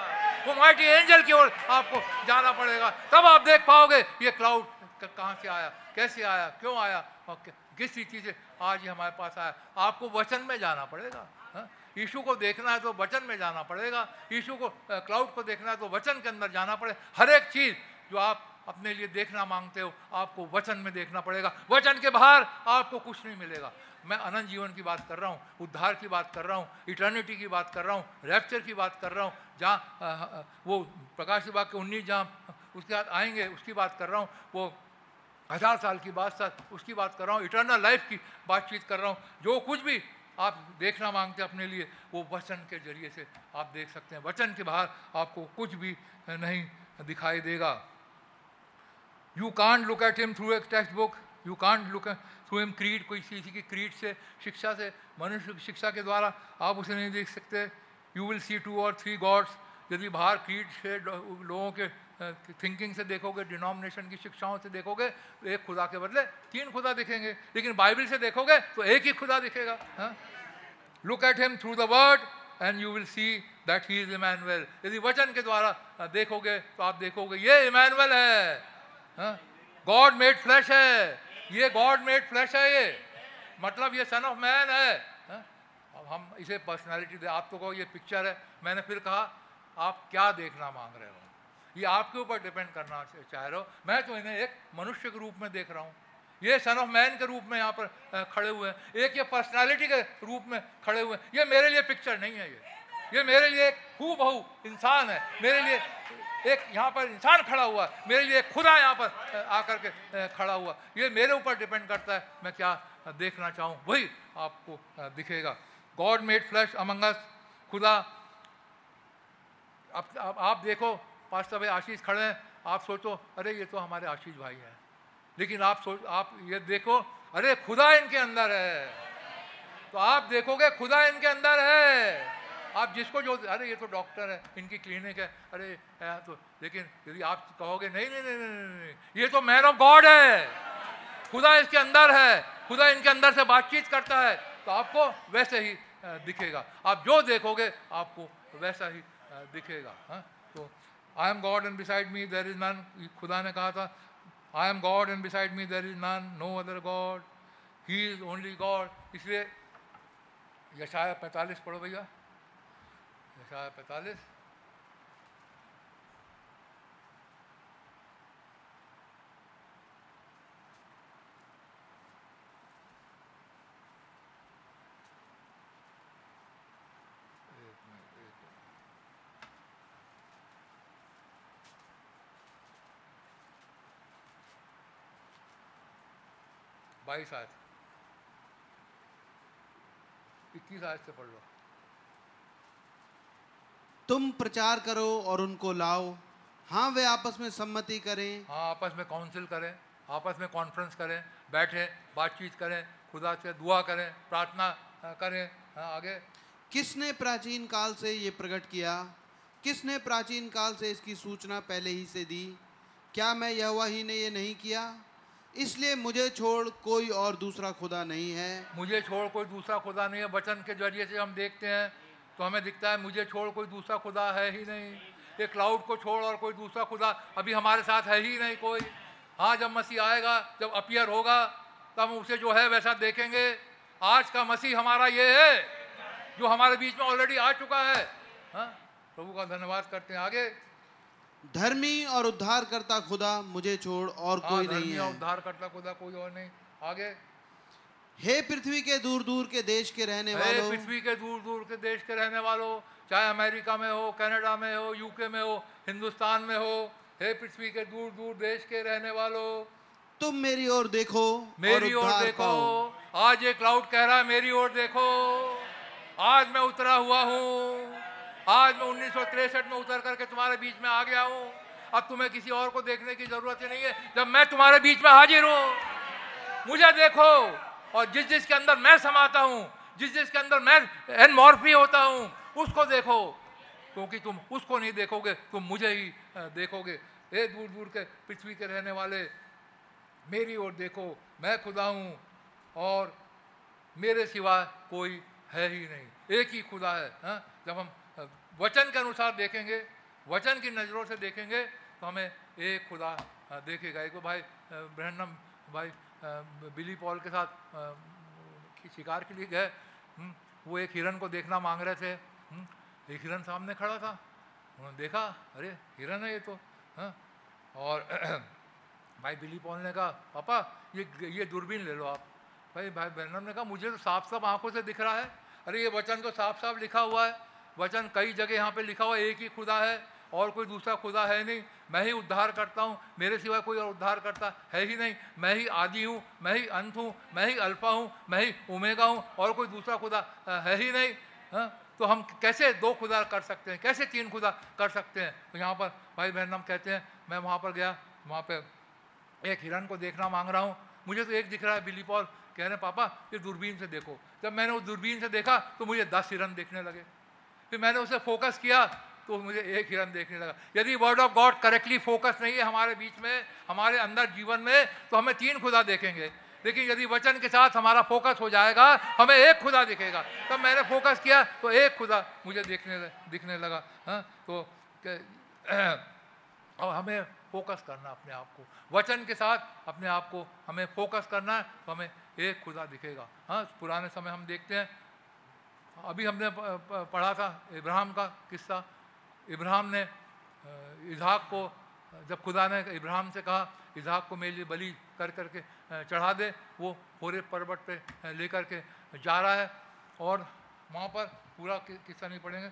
वो माइटी एंजल की ओर आपको जाना पड़ेगा। तब आप देख पाओगे, ये क्लाउड कहाँ से आया? कैसे आया? क्यों आया? और किस से, आज हमारे पास आया। आपको वचन में जाना पड़ेगा हाँ? यीशु को देखना है तो वचन में जाना पड़ेगा। यीशु को क्लाउड को देखना है तो वचन के अंदर जाना पड़ेगा हर एक चीज़ जो आप अपने लिए देखना मांगते हो, आपको वचन में देखना पड़ेगा। वचन के बाहर आपको कुछ नहीं मिलेगा। मैं अनंत जीवन की बात कर रहा हूँ, उद्धार की बात कर रहा हूँ इटर्निटी की बात कर रहा हूँ रैप्चर की बात कर रहा हूँ, जहाँ वो प्रकाश विभाग के उन्नीस जहाँ, उसके बाद आएँगे, उसकी बात कर रहा हूँ, वो हज़ार साल की बात साथ उसकी बात कर रहा हूँ इटर्नल लाइफ की बातचीत कर रहा हूँ। जो कुछ भी आप देखना मांगते हैं अपने लिए, वो वचन के ज़रिए से आप देख सकते हैं। वचन के बाहर आपको कुछ भी नहीं दिखाई देगा। You can't look at him through a textbook you can't look through him creed कोई किसी की क्रीड से, शिक्षा से, मनुष्य शिक्षा के द्वारा आप उसे नहीं देख सकते। यू विल सी टू और थ्री गॉड्स यदि बाहर क्रीड से लोगों के थिंकिंग से देखोगे डिनोमिनेशन की शिक्षाओं से देखोगे तो एक खुदा के बदले तीन खुदा दिखेंगे। लेकिन बाइबल से देखोगे तो एक ही खुदा दिखेगा look at him through the word and you will see that he is Emmanuel यदि वचन के द्वारा देखोगे तो आप देखोगे, ये इमैनुअल है गॉड मेड फ्लैश है। ये गॉड मेड फ्लैश है ये। मतलब ये सन ऑफ़ मैन है हाँ? अब हम इसे पर्सनालिटी दे, आप तो कहो ये पिक्चर है। मैंने फिर कहा, आप क्या देखना मांग रहे हो? ये आपके ऊपर डिपेंड करना चाह रहे हो। मैं तो इन्हें एक मनुष्य के रूप में देख रहा हूँ। ये सन ऑफ़ मैन के रूप में यहाँ पर खड़े हुए हैं। एक ये पर्सनालिटी के रूप में खड़े हुए हैं। ये मेरे लिए पिक्चर नहीं है ये। ये मेरे लिए एक हु बहू इंसान है। मेरे लिए एक यहाँ पर इंसान खड़ा हुआ है। मेरे लिए खुदा यहाँ पर आकर के खड़ा हुआ ये मेरे ऊपर डिपेंड करता है। मैं क्या देखना चाहूँ? वही आपको दिखेगा। गॉड मेड फ्लैश अमंगस खुदा अब अब आप देखो पास्टर भाई आशीष खड़े हैं। आप सोचो अरे ये तो हमारे आशीष भाई हैं। लेकिन आप सोच आप ये देखो अरे खुदा इनके अंदर है। तो आप देखोगे खुदा इनके अंदर है। आप जिसको जो अरे ये तो डॉक्टर है इनकी क्लिनिक है। अरे है तो लेकिन यदि आप कहोगे नहीं नहीं नहीं नहीं, नहीं, ये तो मैन ऑफ़ गॉड है। खुदा इसके अंदर है। खुदा इनके अंदर से बातचीत करता है। तो आपको वैसे ही दिखेगा। आप जो देखोगे आपको वैसा ही दिखेगा हाँ? I am God and beside me there is none खुदा ने कहा था I am God and beside me there is none no other God he is only God इसलिए यशाया पैंतालीस पढ़ो भैया। यशाया पैंतालीस एक मिनट एक मिनट बाईस आयत। इक्कीस आयत से पढ़ लो। तुम प्रचार करो और उनको लाओ। हाँ वे आपस में सम्मति करें। हाँ आपस में काउंसिल करें आपस में कॉन्फ्रेंस करें बैठें बातचीत करें खुदा से दुआ करें प्रार्थना करें हाँ, आगे। किसने प्राचीन काल से ये प्रकट किया? किसने प्राचीन काल से इसकी सूचना पहले ही से दी? क्या मैं यहोवा ही ने ये नहीं किया? इसलिए मुझे छोड़ कोई और दूसरा खुदा नहीं है। मुझे छोड़ कोई दूसरा खुदा नहीं है। वचन के ज़रिए से हम देखते हैं तो हमें दिखता है मुझे छोड़ कोई दूसरा खुदा है ही नहीं। ये क्लाउड को छोड़ और कोई दूसरा खुदा अभी हमारे साथ है ही नहीं कोई। हाँ जब मसीह आएगा, जब अपियर होगा, तब हम उसे जो है वैसा देखेंगे। आज का मसीह हमारा ये है, जो हमारे बीच में ऑलरेडी आ चुका है। हाँ प्रभु का धन्यवाद करते हैं आगे। धर्मी और उद्धार करता खुदा मुझे छोड़ और हाँ कोई नहीं है। उद्धार करता खुदा कोई और नहीं। आगे। हे पृथ्वी के दूर दूर के देश के रहने हे वालों। पृथ्वी के दूर दूर के देश के रहने वालों चाहे अमेरिका में हो कनाडा में हो यूके में हो हिंदुस्तान में हो हे पृथ्वी के दूर दूर देश के रहने वालों। तुम मेरी ओर देखो मेरी ओर देखो। आज ये क्लाउड कह रहा है मेरी ओर देखो। आज मैं उतरा हुआ हूँ। आज मैं उन्नीस में उतर करके तुम्हारे बीच में आ गया हूँ। अब तुम्हें किसी और को देखने की ज़रूरत ही नहीं है। जब मैं तुम्हारे बीच में हाजिर हूँ, मुझे देखो। और जिस जिसके अंदर मैं समाता हूँ, जिस जिसके अंदर मैं एनमॉर्फी होता हूँ, उसको देखो। क्योंकि तुम उसको नहीं देखोगे, तुम मुझे ही देखोगे। ए, दूर दूर के पृथ्वी के रहने वाले, मेरी ओर देखो। मैं खुदा हूँ और मेरे सिवा कोई है ही नहीं। एक ही खुदा है हाँ? जब हम वचन के अनुसार देखेंगे वचन की नज़रों से देखेंगे तो हमें एक खुदा देखेगा। एक भाई ब्रहणम भाई बिली पॉल के साथ शिकार के लिए गए हम्म, वो एक हिरन को देखना मांग रहे थे हम्म, एक हिरन सामने खड़ा था उन्होंने देखा अरे हिरन है ये तो हाँ और भाई बिली पॉल ने कहा पापा ये ये दूरबीन ले लो आप। भाई भाई बहनम ने कहा मुझे तो साफ़ साफ़ आँखों से दिख रहा है अरे ये वचन तो साफ़ साफ़ लिखा हुआ है वचन कई जगह यहाँ पे लिखा हुआ एक ही खुदा है और कोई दूसरा खुदा है नहीं। मैं ही उद्धार करता हूँ, मेरे सिवा कोई और उद्धार करता है ही नहीं। मैं ही आदि हूँ, मैं ही अंत हूँ, मैं ही अल्फ़ा हूँ, मैं ही उमेगा हूँ और कोई दूसरा खुदा है ही नहीं हाँ? तो हम कैसे दो खुदा कर सकते हैं? कैसे तीन खुदा कर सकते हैं? तो यहाँ पर भाई बहन, हम कहते हैं, मैं वहाँ पर गया, वहाँ पर एक हिरन को देखना मांग रहा हूँ। मुझे तो एक दिख रहा है बिली पॉल कह रहे हैं, पापा, ये दूरबीन से देखो। जब मैंने उस दूरबीन से देखा तो मुझे दस हिरन देखने लगे। फिर मैंने उसे फोकस किया तो मुझे एक हिरन देखने लगा। यदि word of God correctly focus नहीं है हमारे बीच में, हमारे अंदर जीवन में तो हमें तीन खुदा देखेंगे। लेकिन यदि वचन के साथ हमारा फोकस हो जाएगा, हमें एक खुदा दिखेगा। तब मैंने फोकस किया तो एक खुदा मुझे देखने दिखने लगा हाँ? तो और हमें फोकस करना अपने आप को। वचन के साथ अपने आप को हमें फोकस करना है तो हमें एक खुदा दिखेगा। हाँ? पुराने समय हम देखते हैं अभी हमने पढ़ा था इब्राहिम का किस्सा इब्राहिम ने इजहाक को जब खुदा ने इब्राहिम से कहा इजहाक को मेरे लिए बलि कर करके चढ़ा दे वो पूरे पर्वत पे अ, लेकर के जा रहा है और वहाँ पर पूरा किस्सा नहीं पढ़ेंगे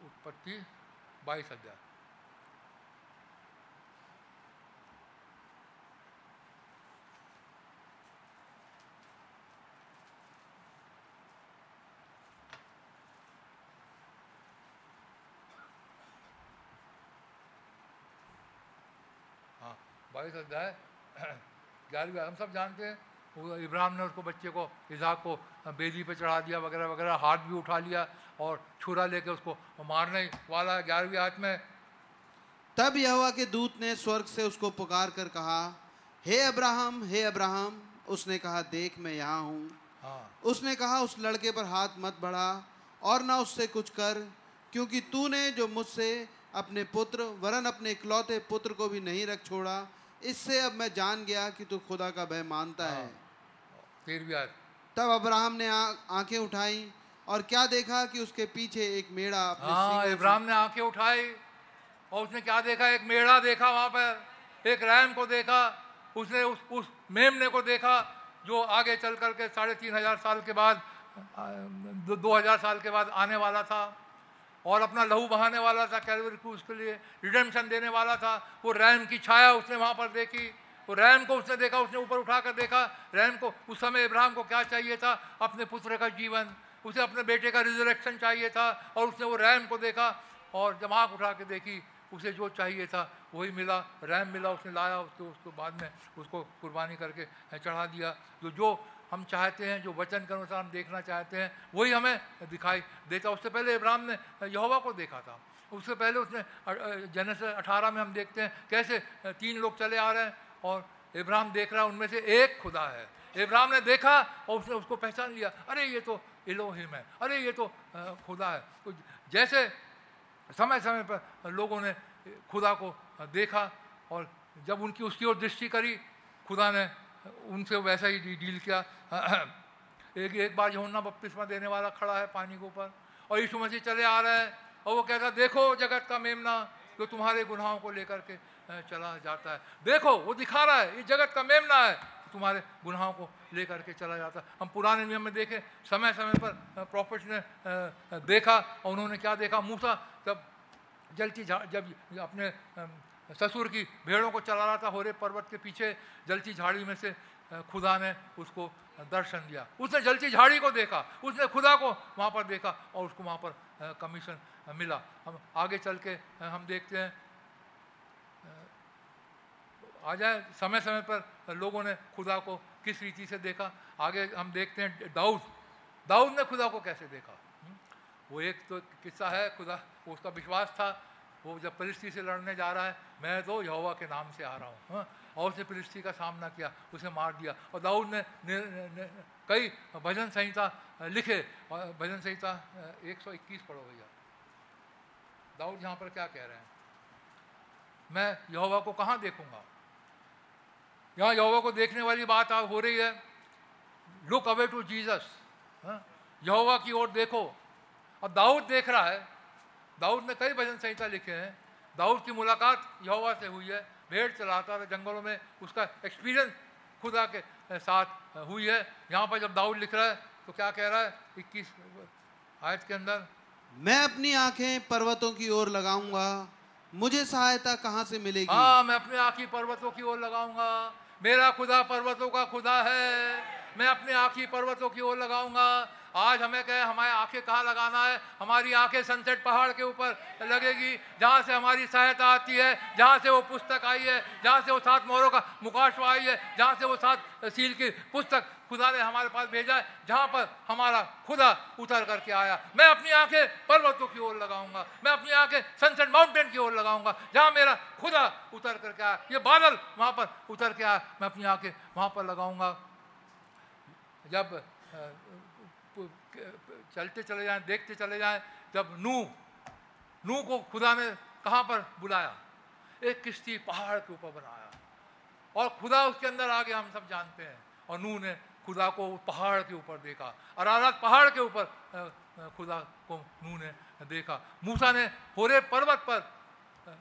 उत्पत्ति बाईस अध्याय हाँ बाईस अध्याय ग्यारहवीं हम सब जानते हैं। वो इब्राहिम ने उसको बच्चे को इजाक को बेदी पे चढ़ा दिया वगैरह वगैरह हाथ भी उठा लिया और छुरा लेके उसको मारने वाला है। ग्यारहवीं आयत में तब यहोवा के दूत ने स्वर्ग से उसको पुकार कर कहा हे अब्राहम हे अब्राहम उसने कहा देख मैं यहाँ हूँ। हाँ। उसने कहा उस लड़के पर हाथ मत बढ़ा और ना उससे कुछ कर क्योंकि तूने जो मुझसे अपने पुत्र वरन अपने इकलौते पुत्र को भी नहीं रख छोड़ा इससे अब मैं जान गया कि तू खुदा का भय मानता है। तेरहवीं आयत तब अब्राहम ने आँखें उठाई और क्या देखा कि उसके पीछे एक अपने हाँ इब्राहिम ने आँखें उठाई और उसने क्या देखा? एक मेड़ा देखा वहाँ पर। एक रैम को देखा। उसने उस उस मेमने को देखा जो आगे चल करके साढ़े तीन हज़ार साल के बाद दो, दो हज़ार साल के बाद आने वाला था। और अपना लहू बहाने वाला था कैलवरी के लिए रिडेम्पशन देने वाला था। वो रैम की छाया उसने वहाँ पर देखी। वो रैम को उसने देखा, उसने ऊपर उठा कर देखा। रैम को, उस समय इब्राहिम को क्या चाहिए था? अपने पुत्र का जीवन, उसे अपने बेटे का रिजरेक्शन चाहिए था और उसने वो रैम को देखा और जब आँख उठा के देखी, उसे जो चाहिए था वही मिला। रैम मिला, उसने लाया, उसको उसको बाद में उसको कुर्बानी करके चढ़ा दिया। जो जो हम चाहते हैं, जो वचन के अनुसार हम देखना चाहते हैं, वही हमें दिखाई देता उससे पहले इब्राहिम ने यहोवा को देखा था। उससे पहले उसने जनस अठारह में हम देखते हैं, कैसे तीन लोग चले आ रहे हैं और इब्राहिम देख रहा है, उनमें से एक खुदा है। इब्राहिम ने देखा और उसने उसको पहचान लिया। अरे, ये तो इलोहिम है। अरे, ये तो खुदा है। तो जैसे समय समय पर लोगों ने खुदा को देखा और जब उनकी उसकी ओर दृष्टि करी, खुदा ने उनसे वैसा ही डील किया। एक एक बार यमुना बपतिस्मा देने वाला खड़ा है पानी के ऊपर और यीशु मसीह चले आ रहे हैं और वो कहता देखो जगत का मेमना जो तुम्हारे गुनाहों को लेकर के चला जाता है। देखो, वो दिखा रहा है, ये जगत का मेमना है तुम्हारे गुनाहों को लेकर के चला जाता हम पुराने नियम में देखे, समय समय पर प्रॉफिट ने देखा और उन्होंने क्या देखा? मूसा जब जलती जब अपने ससुर की भेड़ों को चला रहा था, होरे पर्वत के पीछे जलची झाड़ी में से खुदा ने उसको दर्शन दिया। उसने जलची झाड़ी को देखा, उसने खुदा को वहाँ पर देखा और उसको वहाँ पर कमीशन मिला। हम आगे चल के हम देखते हैं आ जाए, समय समय पर लोगों ने खुदा को किस रीति से देखा। आगे हम देखते हैं दाऊद। दाऊद ने खुदा को कैसे देखा? हम्म? वो एक तो किस्सा है, खुदा, उसका विश्वास था वो जब परिस्थिति से लड़ने जा रहा है मैं तो यहोवा के नाम से आ रहा हूँ हाँ? और उसे परिस्थिति का सामना किया उसे मार दिया। और दाऊद ने, ने, ने कई भजन संहिता लिखे और भजन संहिता 121 पढ़ो भैया। दाऊद यहाँ पर क्या कह रहे हैं? मैं यहोवा को कहाँ देखूँगा? यहाँ यहोवा को देखने वाली बात हो रही है। लुक अवे टू जीसस यहोवा की ओर देखो। और दाऊद देख रहा है दाऊद ने कई भजन संहिता लिखे हैं। दाऊद की मुलाकात यहोवा से हुई है। भेड़ चलाता था जंगलों में उसका एक्सपीरियंस खुदा के साथ हुई है। यहाँ पर जब दाऊद लिख रहा है तो क्या कह रहा है? इक्कीस आयत के अंदर मैं अपनी आँखें पर्वतों की ओर लगाऊँगा। मुझे सहायता कहाँ से मिलेगी? हाँ मैं अपनी आँखें पर्वतों की ओर लगाऊँगा। मेरा खुदा पर्वतों का खुदा है। मैं अपनी आंखी पर्वतों की ओर लगाऊँगा। आज हमें कहे, हमारे आँखें कहाँ लगाना है? हमारी आँखें सनसेट पहाड़ के ऊपर लगेगी, जहाँ से हमारी सहायता आती है, जहाँ से वो पुस्तक आई है, जहाँ से वो सात मोहरों का मुकाशवा आई है, जहाँ से वो सात सील की पुस्तक खुदा ने हमारे पास भेजा है, जहाँ पर हमारा खुदा उतर करके आया। मैं अपनी आँखें पर्वतों की ओर लगाऊँगा, मैं अपनी आँखें सनसेट माउंटेन की ओर लगाऊँगा, जहाँ मेरा खुदा उतर करके आया। ये बादल वहाँ पर उतर के आया, मैं अपनी आँखें वहाँ पर लगाऊँगा। जब चलते चले जाएँ, देखते चले जाएँ, जब नू नू को खुदा ने कहाँ पर बुलाया? एक किश्ती पहाड़ के ऊपर बनाया। और खुदा उसके अंदर आ गया हम सब जानते हैं। और नू ने खुदा को पहाड़ के ऊपर देखा। अरारत पहाड़ के ऊपर खुदा को नू ने देखा। मूसा ने होरे पर्वत पर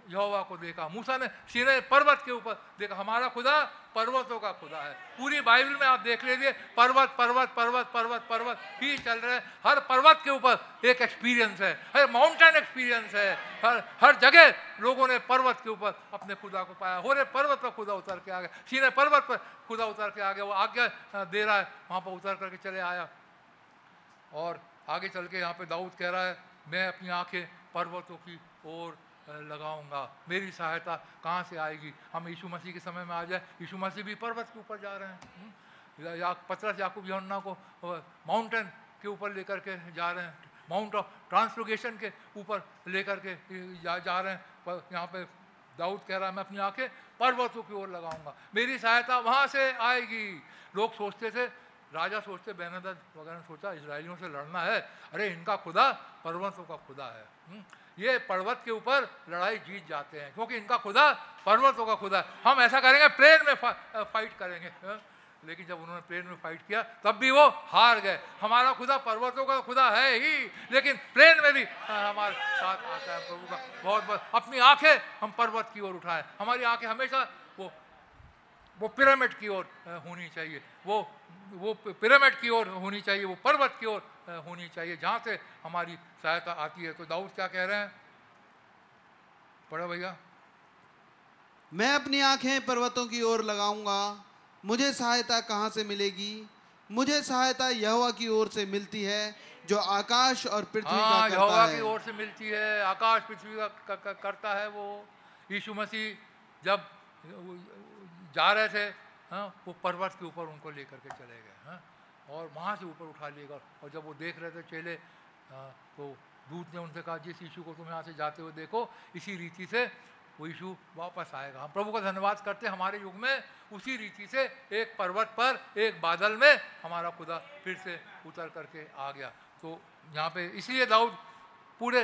यहोवा को देखा। मूसा ने सीने पर्वत के ऊपर देखा, हमारा खुदा पर्वतों का खुदा है। पूरी बाइबल में आप देख लीजिए, पर्वत पर्वत पर्वत पर्वत पर्वत ही चल रहे हैं। हर पर्वत के ऊपर एक एक्सपीरियंस है, हर माउंटेन एक्सपीरियंस है। हर हर जगह लोगों ने पर्वत के ऊपर अपने खुदा को पाया। हो रहे पर्वत पर खुदा उतर के आ गया। सीने पर्वत पर खुदा उतर के आ गया। वो आज्ञा दे रहा है, वहाँ पर उतर करके चले आया। और आगे चल के यहाँ पे दाऊद कह रहा है, मैं अपनी आँखें पर्वतों की ओर लगाऊँगा। मेरी सहायता कहाँ से आएगी? हम यीशु मसीह के समय में आ जाए। यीशु मसीह भी पर्वत के ऊपर जा रहे हैं। हम्म? या पत्रस याकूब यौन्ना को माउंटेन के ऊपर लेकर के जा रहे हैं। माउंट ऑफ़ ट्रांसलोगेशन के ऊपर लेकर के जा, जा रहे हैं। यहाँ पे दाऊद कह रहा है मैं अपनी आँखें पर्वतों की ओर लगाऊँगा। मेरी सहायता वहाँ से आएगी। लोग सोचते थे राजा सोचते बेनदत वगैरह सोचा इसराइलियों से लड़ना है। अरे इनका खुदा पर्वतों का खुदा है। हम्म? ये पर्वत के ऊपर लड़ाई जीत जाते हैं क्योंकि इनका खुदा पर्वतों का खुदा हम ऐसा करेंगे प्लेन में फा, फाइट करेंगे लेकिन जब उन्होंने प्लेन में फाइट किया तब भी वो हार गए। हमारा खुदा पर्वतों का खुदा है ही लेकिन प्लेन में भी हमारे साथ आता है प्रभु का बहुत बहुत अपनी आँखें हम पर्वत की ओर उठाएँ। हमारी आँखें हमेशा वो वो पिरामिड की ओर होनी चाहिए। वो वो पिरामिड की ओर होनी चाहिए वो पर्वत की ओर होनी चाहिए जहाँ से हमारी सहायता आती है। तो दाऊद क्या कह रहे हैं? पढ़ो भैया। मैं अपनी आँखें पर्वतों की ओर लगाऊँगा। मुझे सहायता कहाँ से मिलेगी? मुझे सहायता यहोवा की ओर से मिलती है जो आकाश और पृथ्वी का हाँ करता यहोवा की ओर से मिलती है आकाश पृथ्वी का क- क- करता है वो। यीशु मसीह जब जा रहे थे हाँ वो पर्वत के ऊपर उनको लेकर के चले गए हाँ। और वहाँ से ऊपर उठा लिएगा और जब वो देख रहे थे चेले हाँ, तो दूत ने उनसे कहा जिस यीशु को तुम यहाँ से जाते हुए देखो इसी रीति से वो यीशु वापस आएगा। हम प्रभु का धन्यवाद करते हैं हमारे युग में उसी रीति से एक पर्वत पर एक बादल में हमारा खुदा फिर से उतर करके आ गया। तो यहाँ पे इसलिए दाऊद पूरे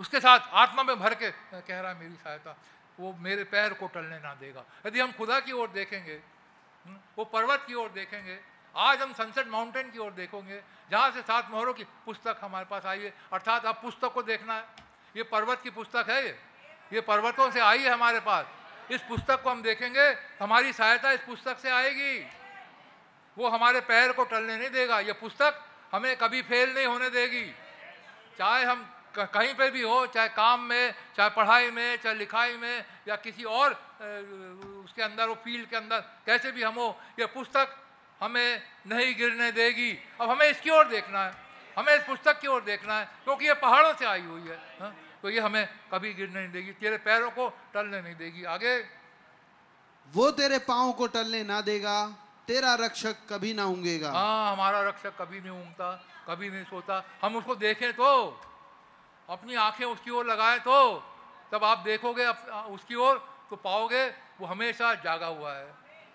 उसके साथ आत्मा में भर के कह रहा है मेरी सहायता वो मेरे पैर को टलने ना देगा। यदि हम खुदा की ओर देखेंगे हम्म, वो पर्वत की ओर देखेंगे आज हम सनसेट माउंटेन की ओर देखेंगे जहाँ से सात मोहरों की पुस्तक हमारे पास आई है। अर्थात अब पुस्तक को देखना है। ये पर्वत की पुस्तक है ये। ये पर्वतों से आई है हमारे पास। इस पुस्तक को हम देखेंगे हमारी सहायता इस पुस्तक से आएगी। वो हमारे पैर को टलने नहीं देगा। ये पुस्तक हमें कभी फेल नहीं होने देगी। चाहे हम कहीं पे भी हो चाहे काम में चाहे पढ़ाई में चाहे लिखाई में या किसी और उसके अंदर वो फ़ील्ड के अंदर कैसे भी हम हो ये पुस्तक हमें नहीं गिरने देगी। अब हमें इसकी ओर देखना है। हमें इस पुस्तक की ओर देखना है क्योंकि ये पहाड़ों से आई हुई है हाँ? तो ये हमें कभी गिरने नहीं देगी तेरे पैरों को टलने नहीं देगी। आगे। वो तेरे पाँव को टलने ना देगा तेरा रक्षक कभी ना ऊंगेगा हाँ हमारा रक्षक कभी नहीं ऊँगता कभी नहीं सोता। हम उसको देखें तो अपनी आँखें उसकी ओर लगाए तो तब आप देखोगे उसकी ओर तो पाओगे वो हमेशा जागा हुआ है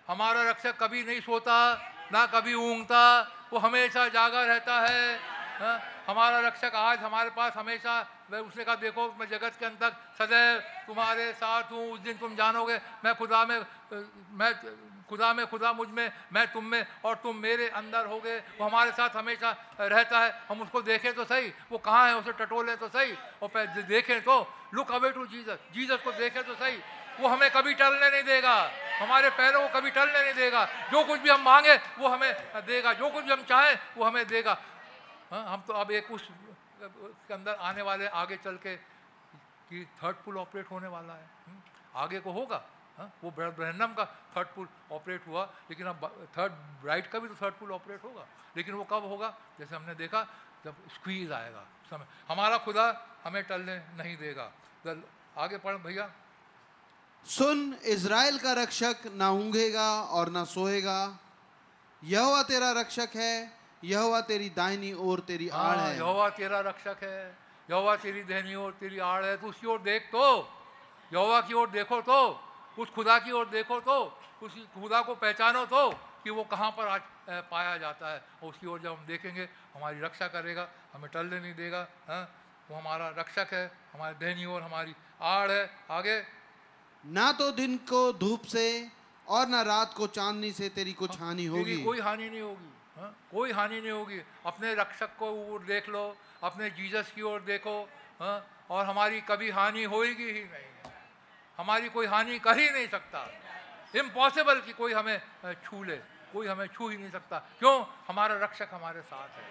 हमारा रक्षक कभी नहीं सोता, ना कभी ऊँगता वो हमेशा जागा रहता है हाँ? हमारा रक्षक आज हमारे पास हमेशा, मैं उसने कहा, देखो, मैं जगत के तक सदैव तुम्हारे साथ हूँ, उस दिन तुम जानोगे, मैं खुदा में मैं खुदा में खुदा मुझमें मैं तुम में और तुम मेरे अंदर हो गए। वो हमारे साथ हमेशा रहता है। हम उसको देखें तो सही। वो कहाँ है? उसे टटोलें तो सही। और देखें तो look away to Jesus Jesus को देखें तो सही। वो हमें कभी टलने नहीं देगा। हमारे पैरों को कभी टलने नहीं देगा। जो कुछ भी हम मांगे वो हमें देगा। जो कुछ भी हम चाहें वो हमें देगा। हाँ हम तो अब एक उस के अंदर आने वाले आगे चल के कि थर्ड पुल ऑपरेट होने वाला है। हम्म, आगे को होगा। हाँ वो ब्र- ब्रहनम का थर्ड पुल ऑपरेट हुआ लेकिन अब थर्ड ब्राइट का भी तो थर्ड पुल ऑपरेट होगा लेकिन वो कब होगा? जैसे हमने देखा जब स्क्वीज आएगा समय हमारा खुदा हमें टलने नहीं देगा। आगे पढ़ भैया। सुन इज़राइल का रक्षक ना ऊंघेगा और ना सोएगा। यहोवा तेरा रक्षक है यहोवा तेरी दाहिनी ओर तेरी आड़ हाँ है। यहोवा तेरा रक्षक है यहोवा तेरी दहनी ओर तेरी आड़ है तो उसकी ओर देख तो यहोवा की ओर देखो तो। उस खुदा की ओर देखो तो उस खुदा को पहचानो तो कि वो कहाँ पर आज पाया जाता है। और उसकी ओर जब हम देखेंगे हमारी रक्षा करेगा हमें टलने नहीं देगा हाँ? वो हमारा रक्षक है हमारी दहनी और हमारी आड़ है। आगे। ना तो दिन को धूप से और ना रात को चांदनी से तेरी कुछ हानि होगी। कोई हानि नहीं होगी हाँ? कोई हानि नहीं होगी। अपने रक्षक को देख लो अपने जीसस की ओर देखो हाँ? और हमारी कभी हानि होएगी ही नहीं। हमारी कोई हानि कर ही नहीं सकता। इम्पॉसिबल कि कोई हमें छू ले कोई हमें छू ही नहीं सकता। क्यों? हमारा रक्षक हमारे साथ है।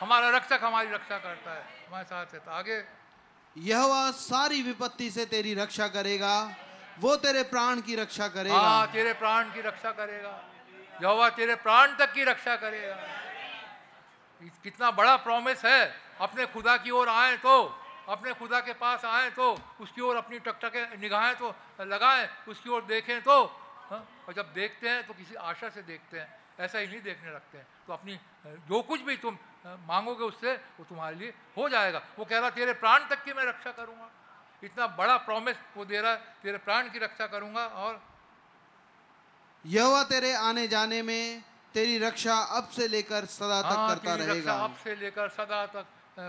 हमारा रक्षक हमारी रक्षा करता है। हमारे साथ है। तो आगे। यहोवा सारी विपत्ति से तेरी रक्षा करेगा। वो तेरे प्राण की रक्षा करेगा। हाँ तेरे प्राण की रक्षा करेगा। यहोवा तेरे प्राण तक की रक्षा करेगा। कितना बड़ा प्रॉमिस है। अपने खुदा की ओर आए तो अपने खुदा के पास आए तो उसकी ओर अपनी टकटके निगाहें तो लगाएँ उसकी ओर देखें तो हाँ? और जब देखते हैं तो किसी आशा से देखते हैं ऐसा ही नहीं देखने लगते हैं। तो अपनी जो कुछ भी तुम मांगोगे उससे वो तुम्हारे लिए हो जाएगा। वो कह रहा तेरे प्राण तक की मैं रक्षा करूँगा। इतना बड़ा प्रॉमिस वो दे रहा है तेरे प्राण की रक्षा करूँगा और यहोवा तेरे आने जाने में तेरी रक्षा अब से लेकर सदा तक हाँ, करता रहेगा। अब से लेकर सदा तक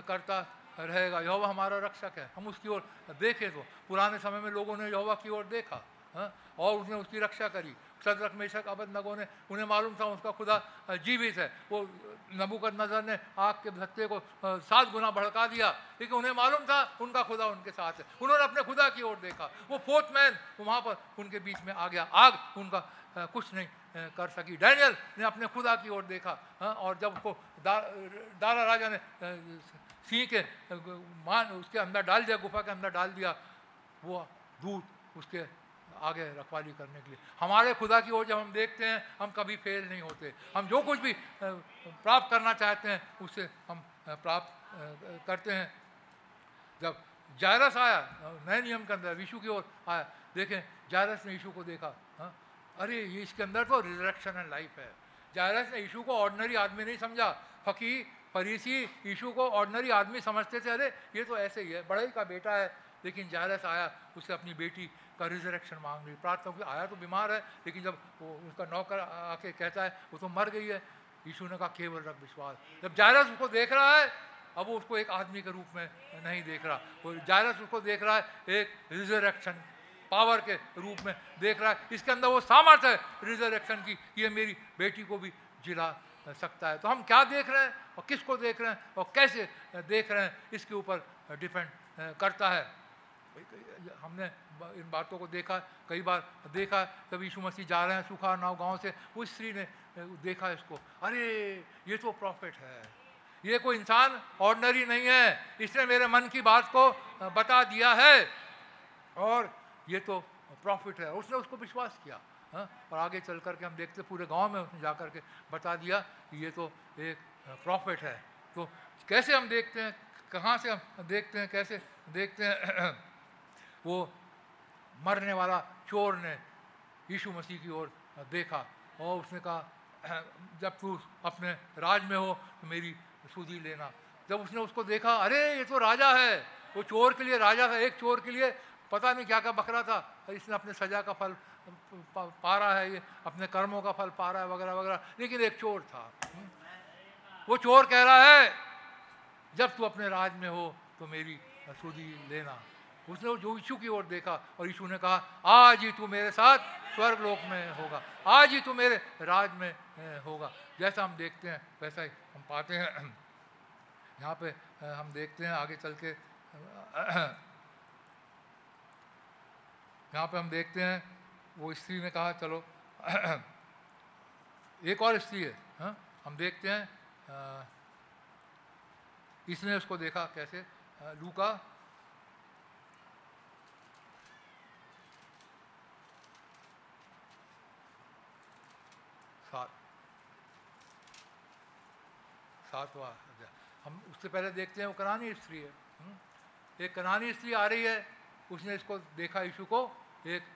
करता रहेगा यहोवा हमारा रक्षक है। हम उसकी ओर देखें तो पुराने समय में लोगों ने यहोवा की ओर देखा हाँ, और उसने उसकी रक्षा करी। सदरक मेशक अबद नगो ने उन्हें मालूम था उसका खुदा जीवित है। वो नबूकद नज़र ने आग के धत्ते को सात गुना भड़का दिया लेकिन उन्हें मालूम था उनका खुदा उनके साथ है। उन्होंने अपने खुदा की ओर देखा। वो फोर्थ मैन वहाँ पर उनके बीच में आ गया। आग उनका कुछ नहीं कर सकी। डैनियल ने अपने खुदा की ओर देखा हाँ, और जब उसको दा, दारा राजा ने अ, के मान, उसके अंदर डाल दिया, गुफा के अंदर डाल दिया, वो दूध उसके आगे रखवाली करने के लिए। हमारे खुदा की ओर जब हम देखते हैं, हम कभी फेल नहीं होते। हम जो कुछ भी प्राप्त करना चाहते हैं, उसे हम प्राप्त करते हैं। जब जायरस आया नए नियम के अंदर, यीशु की ओर आया, देखें, जायरस ने यीशु को देखा हाँ अरे, ये इसके अंदर तो रिजरेक्शन एंड लाइफ है। जायरस ने यीशु को ऑर्डनरी आदमी नहीं समझा फरीसी यीशु को ऑर्डनरी आदमी समझते थे, अरे, ये तो ऐसे ही है, बड़े का बेटा है। लेकिन जायरस आया, उससे अपनी बेटी का रिजरेक्शन मांग ली। प्रार्थना की, आया तो बीमार है, लेकिन जब वो उसका नौकर आके कहता है, वो तो मर गई है। यीशु ने कहा, केवल रख विश्वास जब जायरस उसको देख रहा है, अब वो उसको एक आदमी के रूप में नहीं देख रहा। वो जायरस उसको देख रहा है, एक रिजरेक्शन पावर के रूप में देख रहा है। इसके अंदर वो सामर्थ्य है रिजरेक्शन की ये मेरी बेटी को भी जिला सकता है। तो हम क्या देख रहे हैं और किसको देख रहे हैं और कैसे देख रहे हैं, इसके ऊपर डिपेंड करता है। हमने इन बातों को देखा, कई बार देखा कभी यीशु मसीह जा रहे हैं सूखा नाव गाँव से उस स्त्री ने देखा इसको, अरे, ये तो प्रॉफिट है। ये कोई इंसान ऑर्डनरी नहीं है। इसने मेरे मन की बात को बता दिया है। और ये तो प्रॉफिट है। उसने उसको विश्वास किया। हाँ? और आगे चल करके हम देखते पूरे गाँव में उसने जा करके बता दिया कि ये तो एक प्रॉफिट है। तो कैसे हम देखते हैं, कहाँ से हम देखते हैं, कैसे देखते हैं, वो मरने वाला चोर ने यीशु मसीह की ओर देखा और उसने कहा, जब तू अपने राज में हो तो मेरी सूदी लेना। जब उसने उसको देखा, अरे, ये तो राजा है। वो चोर के लिए राजा था, एक चोर के लिए पता नहीं क्या क्या बकरा था इसने अपने सजा का फल पा रहा है ये, अपने कर्मों का फल पा रहा है, वगैरह वगैरह। लेकिन एक चोर था। वो चोर कह रहा है, जब तू अपने राज में हो तो मेरी सूदी लेना। उसने जो यीशु की ओर देखा, और यीशु ने कहा, आज ही तू मेरे साथ स्वर्ग लोक में होगा। आज ही तू मेरे राज में होगा। जैसा हम देखते हैं, वैसा ही हम पाते हैं। यहाँ पे हम देखते हैं, आगे चल के। यहाँ पे हम देखते हैं वो स्त्री ने कहा, चलो, एक और स्त्री है, हा? हम देखते हैं। इसने उसको देखा कैसे? लूका। सात। सातवा हम उससे पहले देखते हैं, वो कनानी स्त्री है एक कनानी स्त्री आ रही है, उसने इसको देखा, यीशु को, एक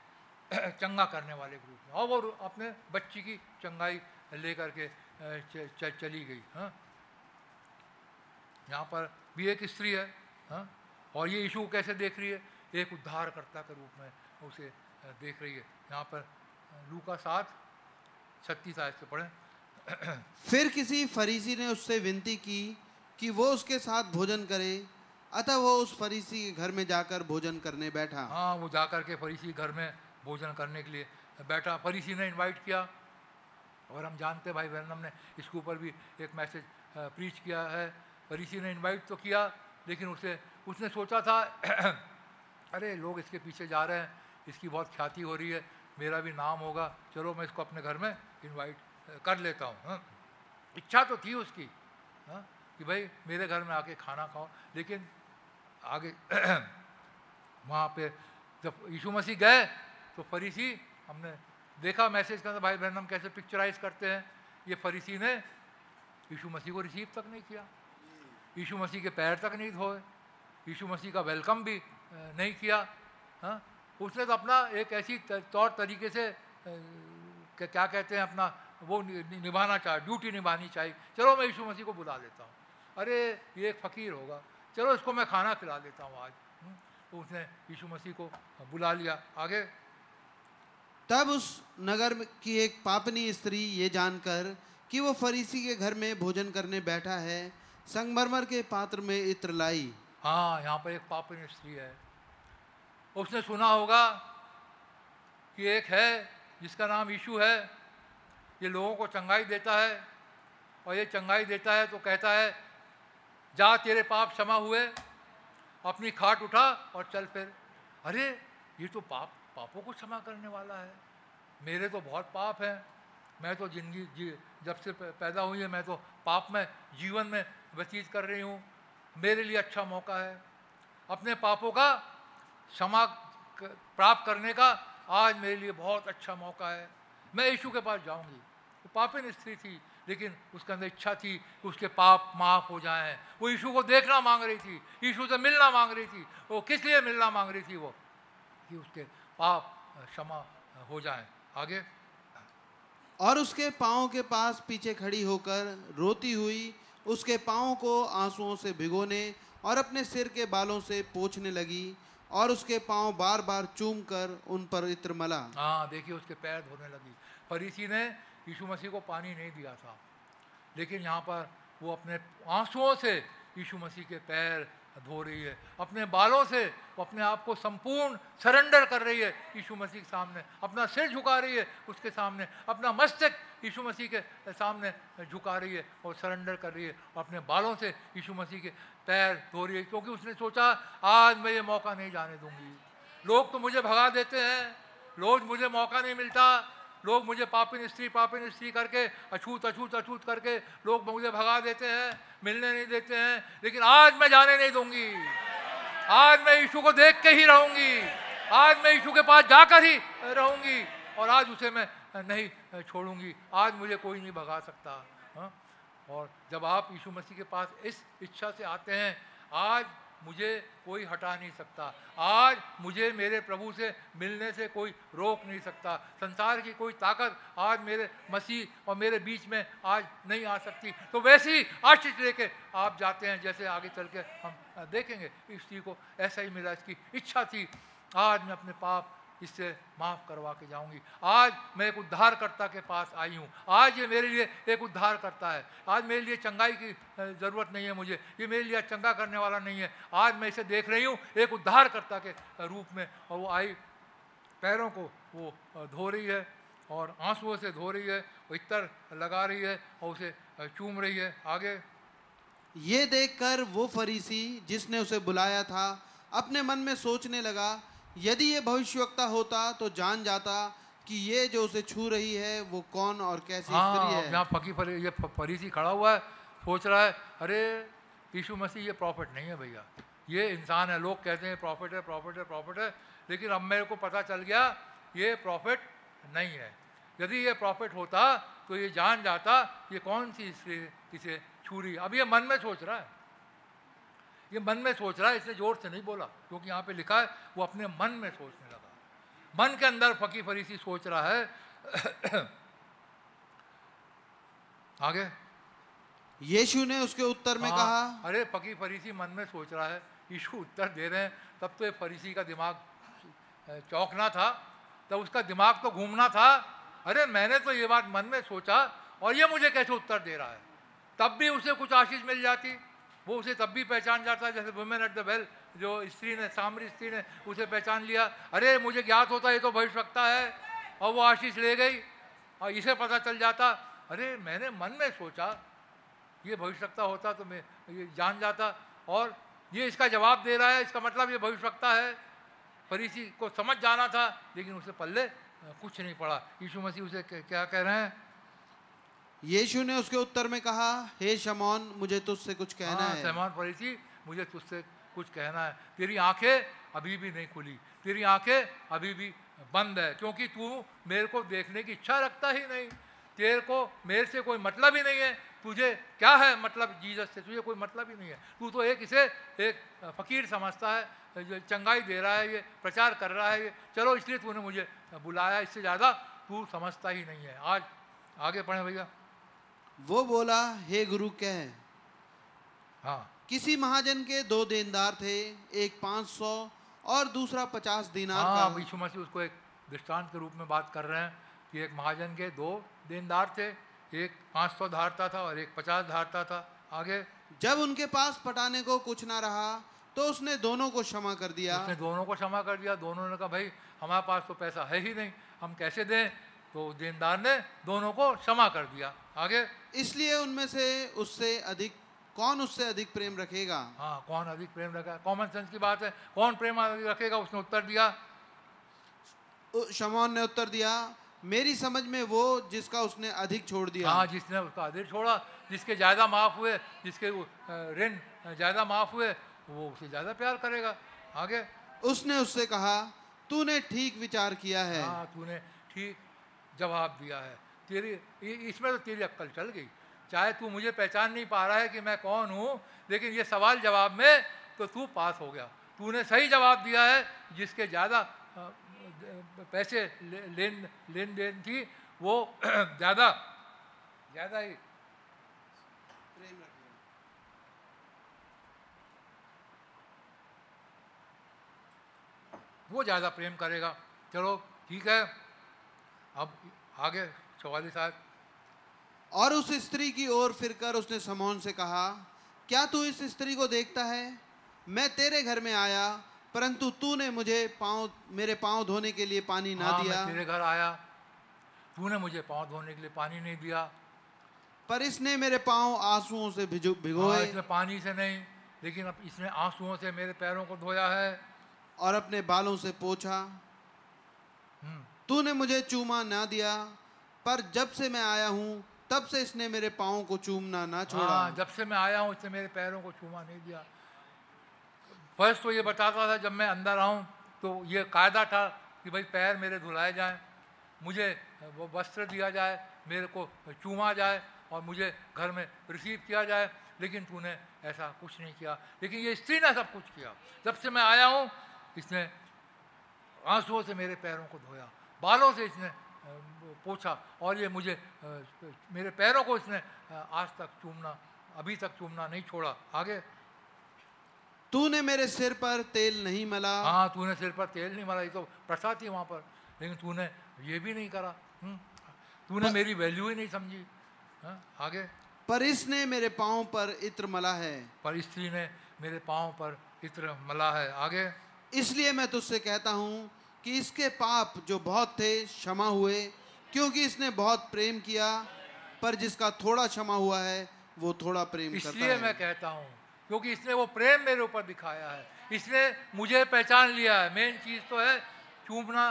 चंगा करने वाले ग्रुप में। और वो अपने बच्ची की चंगाई लेकर के च, च, चली गई हाँ। यहाँ पर भी एक स्त्री है हाँ। और ये यीशु को कैसे देख रही है? एक उद्धारकर्ता के रूप में उसे देख रही है। यहाँ पर लू का साथ छत्तीस आयत से पढ़े। फिर किसी फरीसी ने उससे विनती की कि वो उसके साथ भोजन करे अतः वो उस फरीसी के घर में जाकर भोजन करने बैठा। हाँ वो जाकर के फरीसी घर में भोजन करने के लिए बैठा, फरीसी ने इनवाइट किया और हम जानते भाई बहनम ने इसके ऊपर भी एक मैसेज प्रीच किया है फरीसी ने इनवाइट तो किया, लेकिन उसे, उसने सोचा था, अरे, लोग इसके पीछे जा रहे हैं, इसकी बहुत ख्याति हो रही है, मेरा भी नाम होगा, चलो मैं इसको अपने घर में इनवाइट कर लेता हूँ हाँ। इच्छा तो थी उसकी हाँ कि भाई मेरे घर में आके खाना खाओ, लेकिन आगे वहाँ पे जब यीशु मसीह गए तो फरीसी, हमने देखा मैसेज का भाई बहन, हम कैसे पिक्चराइज करते हैं? ये फरीसी ने यीशु मसीह को रिसीव तक नहीं किया। यीशु मसीह के पैर तक नहीं धोए। यीशु मसीह का वेलकम भी नहीं किया। हाँ? उसने तो अपना एक ऐसी तौर तरीके से क्या कहते हैं अपना, वो निभाना चाहे ड्यूटी निभानी चाहिए चलो मैं यीशु मसीह को बुला लेता हूँ। अरे, ये एक फ़कीर होगा। चलो इसको मैं खाना खिला देता हूँ आज। तो उसने यीशु मसीह को बुला लिया। आगे तब उस नगर की एक पापनी स्त्री ये जानकर कि वो फरीसी के घर में भोजन करने बैठा है, संगमरमर के पात्र में इत्र लाई। हाँ यहाँ पर एक पापनी स्त्री है। उसने सुना होगा कि एक है जिसका नाम यीशु है, ये लोगों को चंगाई देता है और ये चंगाई देता है तो कहता है, जा, तेरे पाप क्षमा हुए, अपनी खाट उठा और चल फिर। अरे, ये तो पाप पापों को क्षमा करने वाला है। मेरे तो बहुत पाप हैं। मैं तो ज़िंदगी जी, जब से पैदा हुई है, मैं तो पाप में, जीवन में व्यतीत कर रही हूँ। मेरे लिए अच्छा मौका है। अपने पापों का क्षमा प्राप्त करने का आज मेरे लिए बहुत अच्छा मौका है। मैं यीशु के पास जाऊँगी। वो पापिन स्त्री थी, लेकिन उसके अंदर इच्छा थी कि उसके पाप माफ़ हो जाएँ। वो यीशु को देखना मांग रही थी। यीशु से मिलना मांग रही थी। वो किस लिए मिलना मांग रही थी वो? कि उसके पाप क्षमा हो जाएँ। आगे? और उसके पाँव के पास पीछे खड़ी होकर रोती हुई उसके पाँव को आंसुओं से भिगोने और अपने सिर के बालों से पोंछने लगी और उसके पाँव बार बार चूम कर उन पर इत्र मला हाँ देखिए उसके पैर धोने लगी। फरीसी ने यीशु मसीह को पानी नहीं दिया था लेकिन यहाँ पर वो अपने आंसुओं से यीशु मसीह के पैर धो रही है। अपने बालों से वो अपने आप को संपूर्ण सरेंडर कर रही है यीशु मसीह के सामने। अपना सिर झुका रही है उसके सामने। अपना मस्तक यीशु मसीह के सामने झुका रही है और सरेंडर कर रही है। और अपने बालों से यीशु मसीह के पैर धो रही है क्योंकि उसने सोचा, आज मैं ये मौका नहीं जाने दूँगी। लोग तो मुझे भगा देते हैं। रोज मुझे मौका नहीं मिलता। लोग मुझे पापिन स्त्री पापिन स्त्री करके अछूत अछूत अछूत करके लोग मुझे भगा देते हैं, मिलने नहीं देते हैं, लेकिन आज मैं जाने नहीं दूँगी। आज मैं यीशु को देख के ही रहूँगी। आज मैं यीशु के पास जाकर ही रहूँगी और आज उसे मैं नहीं छोड़ूँगी। आज मुझे कोई नहीं भगा सकता हाँ? और जब आप यीशु मसीह के पास इस इच्छा से आते हैं, आज मुझे कोई हटा नहीं सकता। आज मुझे मेरे प्रभु से मिलने से कोई रोक नहीं सकता। संसार की कोई ताकत आज मेरे मसीह और मेरे बीच में आज नहीं आ सकती। तो वैसे ही आशीष लेके आप जाते हैं, जैसे आगे चल के हम देखेंगे। इस चीज़ को ऐसा ही मेरा इसकी इच्छा थी। आज मैं अपने पाप इससे माफ़ करवा के जाऊँगी। आज मैं एक उद्धारकर्ता के पास आई हूँ। आज ये मेरे लिए एक उद्धारकर्ता है। आज मेरे लिए चंगाई की ज़रूरत नहीं है मुझे। ये मेरे लिए चंगा करने वाला नहीं है। आज मैं इसे देख रही हूँ, एक उद्धारकर्ता के रूप में, और वो आई, पैरों को वो धो रही है, और आंसुओं से धो रही है इतर लगा रही है, और उसे चूम रही है। आगे। ये देखकर वो फरीसी जिसने उसे बुलाया था, अपने मन में सोचने लगा यदि ये भविष्यवक्ता होता तो जान जाता कि ये जो उसे छू रही है वो कौन और कैसी हाँ, स्त्री है। यहाँ फकी फरी ये फरीसी खड़ा हुआ है सोच रहा है अरे यीशु मसीह ये प्रॉफिट नहीं है भैया। ये इंसान है लोग कहते हैं प्रॉफिट है प्रॉफिट है प्रॉफिट है लेकिन अब मेरे को पता चल गया ये प्रॉफिट नहीं है। यदि ये प्रॉफिट होता तो ये जान जाता ये कौन सी स्त्री इसे छू रही है? अब ये मन में सोच रहा है। ये मन में सोच रहा है इसने ज़ोर से नहीं बोला क्योंकि यहाँ पे लिखा है वो अपने मन में सोचने लगा। मन के अंदर फकी फरीसी सोच रहा है। आगे। यीशु ने उसके उत्तर में हाँ, कहा अरे फकी फरीसी मन में सोच रहा है यीशु उत्तर दे रहे हैं तब तो ये फरीसी का दिमाग चौंकना था तब उसका दिमाग तो घूमना था अरे मैंने तो ये बात मन में सोचा और ये मुझे कैसे उत्तर दे रहा है? तब भी उसे कुछ आशीष मिल जाती। वो उसे तब भी पहचान जाता है, जैसे वुमेन एट द वेल जो स्त्री ने, सामरी स्त्री ने उसे पहचान लिया। अरे, मुझे ज्ञात होता ये तो भविष्यवक्ता है। और वो आशीष ले गई, और इसे पता चल जाता, अरे, मैंने मन में सोचा, ये भविष्यवक्ता होता तो मैं, ये जान जाता। और ये इसका जवाब दे रहा है, इसका मतलब ये भविष्यवक्ता है। फरीसी को समझ जाना था, लेकिन उसे पल्ले, कुछ नहीं पड़ा। यीशु मसीह उसे क्या कह रहे हैं? यीशु ने उसके उत्तर में कहा हे शमौन मुझे तुझसे कुछ कहना हाँ, है। सहमान फरीसी मुझे तुझसे कुछ कहना है। तेरी आँखें अभी भी नहीं खुली। तेरी आँखें अभी भी बंद है क्योंकि तू मेरे को देखने की इच्छा रखता ही नहीं। तेरे को मेरे से कोई मतलब ही नहीं है। तुझे क्या है मतलब? जीसस से तुझे कोई मतलब ही नहीं है। तू तो एक इसे एक फकीर समझता है जो चंगाई दे रहा है ये प्रचार कर रहा है ये चलो इसलिए तूने मुझे बुलाया इससे ज़्यादा तू समझता ही नहीं है। आज आगे पढ़े भैया। वो बोला हे गुरु कह। हाँ। किसी महाजन के दो देनदार थे एक पाँच सौ और दूसरा पचास दिनार हाँ का। यीशु मसीह उसको एक दृष्टांत के रूप में बात कर रहे हैं कि एक महाजन के दो देनदार थे एक पाँच सौ धारता था और एक पचास धारता था। आगे। जब उनके पास पटाने को कुछ ना रहा तो उसने दोनों को क्षमा कर दिया। उसने दोनों को क्षमा कर दिया। दोनों ने कहा भाई हमारे पास तो पैसा है ही नहीं हम कैसे दें? तो देनदार ने दोनों को क्षमा कर दिया। आगे। इसलिए उनमें से उससे अधिक कौन उससे अधिक प्रेम रखेगा? हाँ कौन अधिक प्रेम रखा कॉमन सेंस की बात है। कौन प्रेम अधिक रखेगा? उसने उत्तर दिया। शमौन ने उत्तर दिया मेरी समझ में वो जिसका उसने अधिक छोड़ दिया। हाँ जिसने उसका अधिक छोड़ा जिसके ज़्यादा माफ़ हुए जिसके ऋण ज़्यादा माफ़ हुए वो उसे ज़्यादा प्यार करेगा। आगे। उसने उससे कहा तूने ठीक विचार किया है। हाँ तूने ठीक जवाब दिया है। तेरी इसमें तो तेरी अक्ल चल गई। चाहे तू मुझे पहचान नहीं पा रहा है कि मैं कौन हूँ, लेकिन ये सवाल जवाब में तो तू पास हो गया। तूने सही जवाब दिया है, जिसके ज़्यादा पैसे लेन लेन देन थी, वो ज़्यादा ज़्यादा ही। वो ज़्यादा प्रेम करेगा। चलो, ठीक है। अब आगे चौवालीस आयत। और उस स्त्री की ओर फिरकर उसने समौन से कहा क्या तू इस स्त्री को देखता है? मैं तेरे घर में आया परंतु तूने मुझे पाँव मेरे पाँव धोने के लिए पानी ना हाँ, दिया। मैं तेरे घर आया। तूने मुझे पाँव धोने के लिए पानी नहीं दिया। पर इसने मेरे पाँव आंसुओं से भिजो हाँ, भिगोए इसने पानी से नहीं लेकिन अब इसने आंसुओं से मेरे पैरों को धोया है। और अपने बालों से पोछा। हम्म, तूने मुझे चूमा ना दिया, पर जब से मैं आया हूँ, तब से इसने मेरे पाँव को चूमना ना छोड़ा। हाँ जब से मैं आया हूँ, इसने मेरे पैरों को चूमा नहीं दिया। फ़र्स्ट तो ये बताता था, जब मैं अंदर आऊँ तो ये कायदा था कि भाई पैर मेरे धुलाए जाएँ, मुझे वो वस्त्र दिया जाए, मेरे को चूमा जाए, और मुझे घर में रिसीव किया जाए, लेकिन तूने ऐसा कुछ नहीं किया। लेकिन ये स्त्री ने सब कुछ किया। जब से मैं आया हूँ, इसने आंसुओं से मेरे पैरों को धोया। बालों से इसने पोछा और ये मुझे मेरे पैरों को इसने आज तक चूमना अभी तक चूमना नहीं छोड़ा। आगे। तूने मेरे सिर पर तेल नहीं मला। हाँ तूने सिर पर तेल नहीं मला ये तो प्रथा थी वहाँ पर लेकिन तूने ये भी नहीं करा हम्म, तूने मेरी वैल्यू ही नहीं समझी हाँ, आगे। पर इसने मेरे पाँव पर इत्र मला है। पर स्त्री ने मेरे पाँव पर इत्र मला है आगे। इसलिए मैं तुझसे कहता हूँ कि इसके पाप जो बहुत थे क्षमा हुए क्योंकि इसने बहुत प्रेम किया पर जिसका थोड़ा क्षमा हुआ है वो थोड़ा प्रेम करता इसलिए मैं कहता हूँ क्योंकि इसने वो प्रेम मेरे ऊपर दिखाया है। इसने मुझे पहचान लिया है। मेन चीज़ तो है चूमना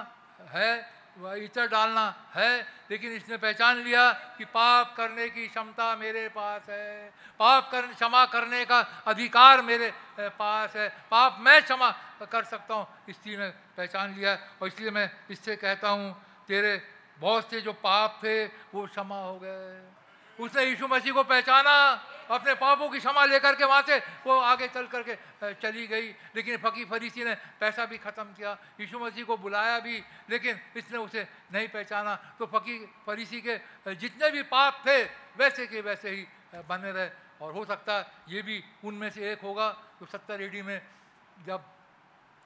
है इतर डालना है, लेकिन इसने पहचान लिया कि पाप करने की क्षमता मेरे पास है। पाप कर, क्षमा करने का अधिकार मेरे पास है। पाप मैं क्षमा कर सकता हूँ स्त्री ने पहचान लिया। और इसलिए मैं इससे कहता हूँ, तेरे बहुत से जो पाप थे, वो क्षमा हो गए। उसने यीशु मसीह को पहचाना। अपने पापों की क्षमा लेकर के वहाँ से वो आगे चल करके चली गई। लेकिन फकी फरीसी ने पैसा भी ख़त्म किया, यीशु मसीह को बुलाया भी, लेकिन इसने उसे नहीं पहचाना। तो फकी फरीसी के जितने भी पाप थे, वैसे के वैसे ही बने रहे। और हो सकता है ये भी उनमें से एक होगा। तो सत्तर एडी में जब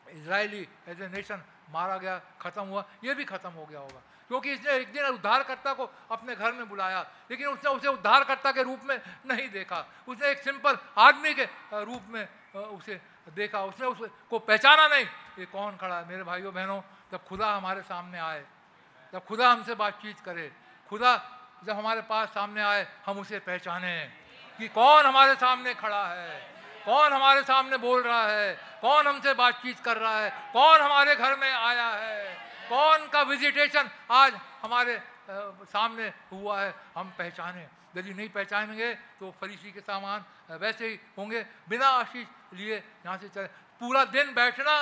इसराइली एज ए नेशन मारा गया, ख़त्म हुआ, ये भी ख़त्म हो गया होगा। क्योंकि इसने एक दिन उद्धारकर्ता को अपने घर में बुलाया, लेकिन उसने उसे उद्धारकर्ता के रूप में नहीं देखा। उसने एक सिंपल आदमी के रूप में उसे देखा। उसने उसको पहचाना नहीं, ये कौन खड़ा है? मेरे भाइयों, बहनों, जब खुदा हमारे सामने आए, जब खुदा हमसे बातचीत करे, खुदा जब हमारे पास सामने आए, हम उसे पहचाने कि कौन हमारे सामने खड़ा है, कौन हमारे सामने बोल रहा है, कौन हमसे बातचीत कर रहा है, कौन हमारे घर में आया है कौन का विजिटेशन आज हमारे अ, सामने हुआ है हम पहचाने। यदि नहीं पहचानेंगे तो फरीसी के सामान वैसे ही होंगे। बिना आशीष लिए यहाँ से चले। पूरा दिन बैठना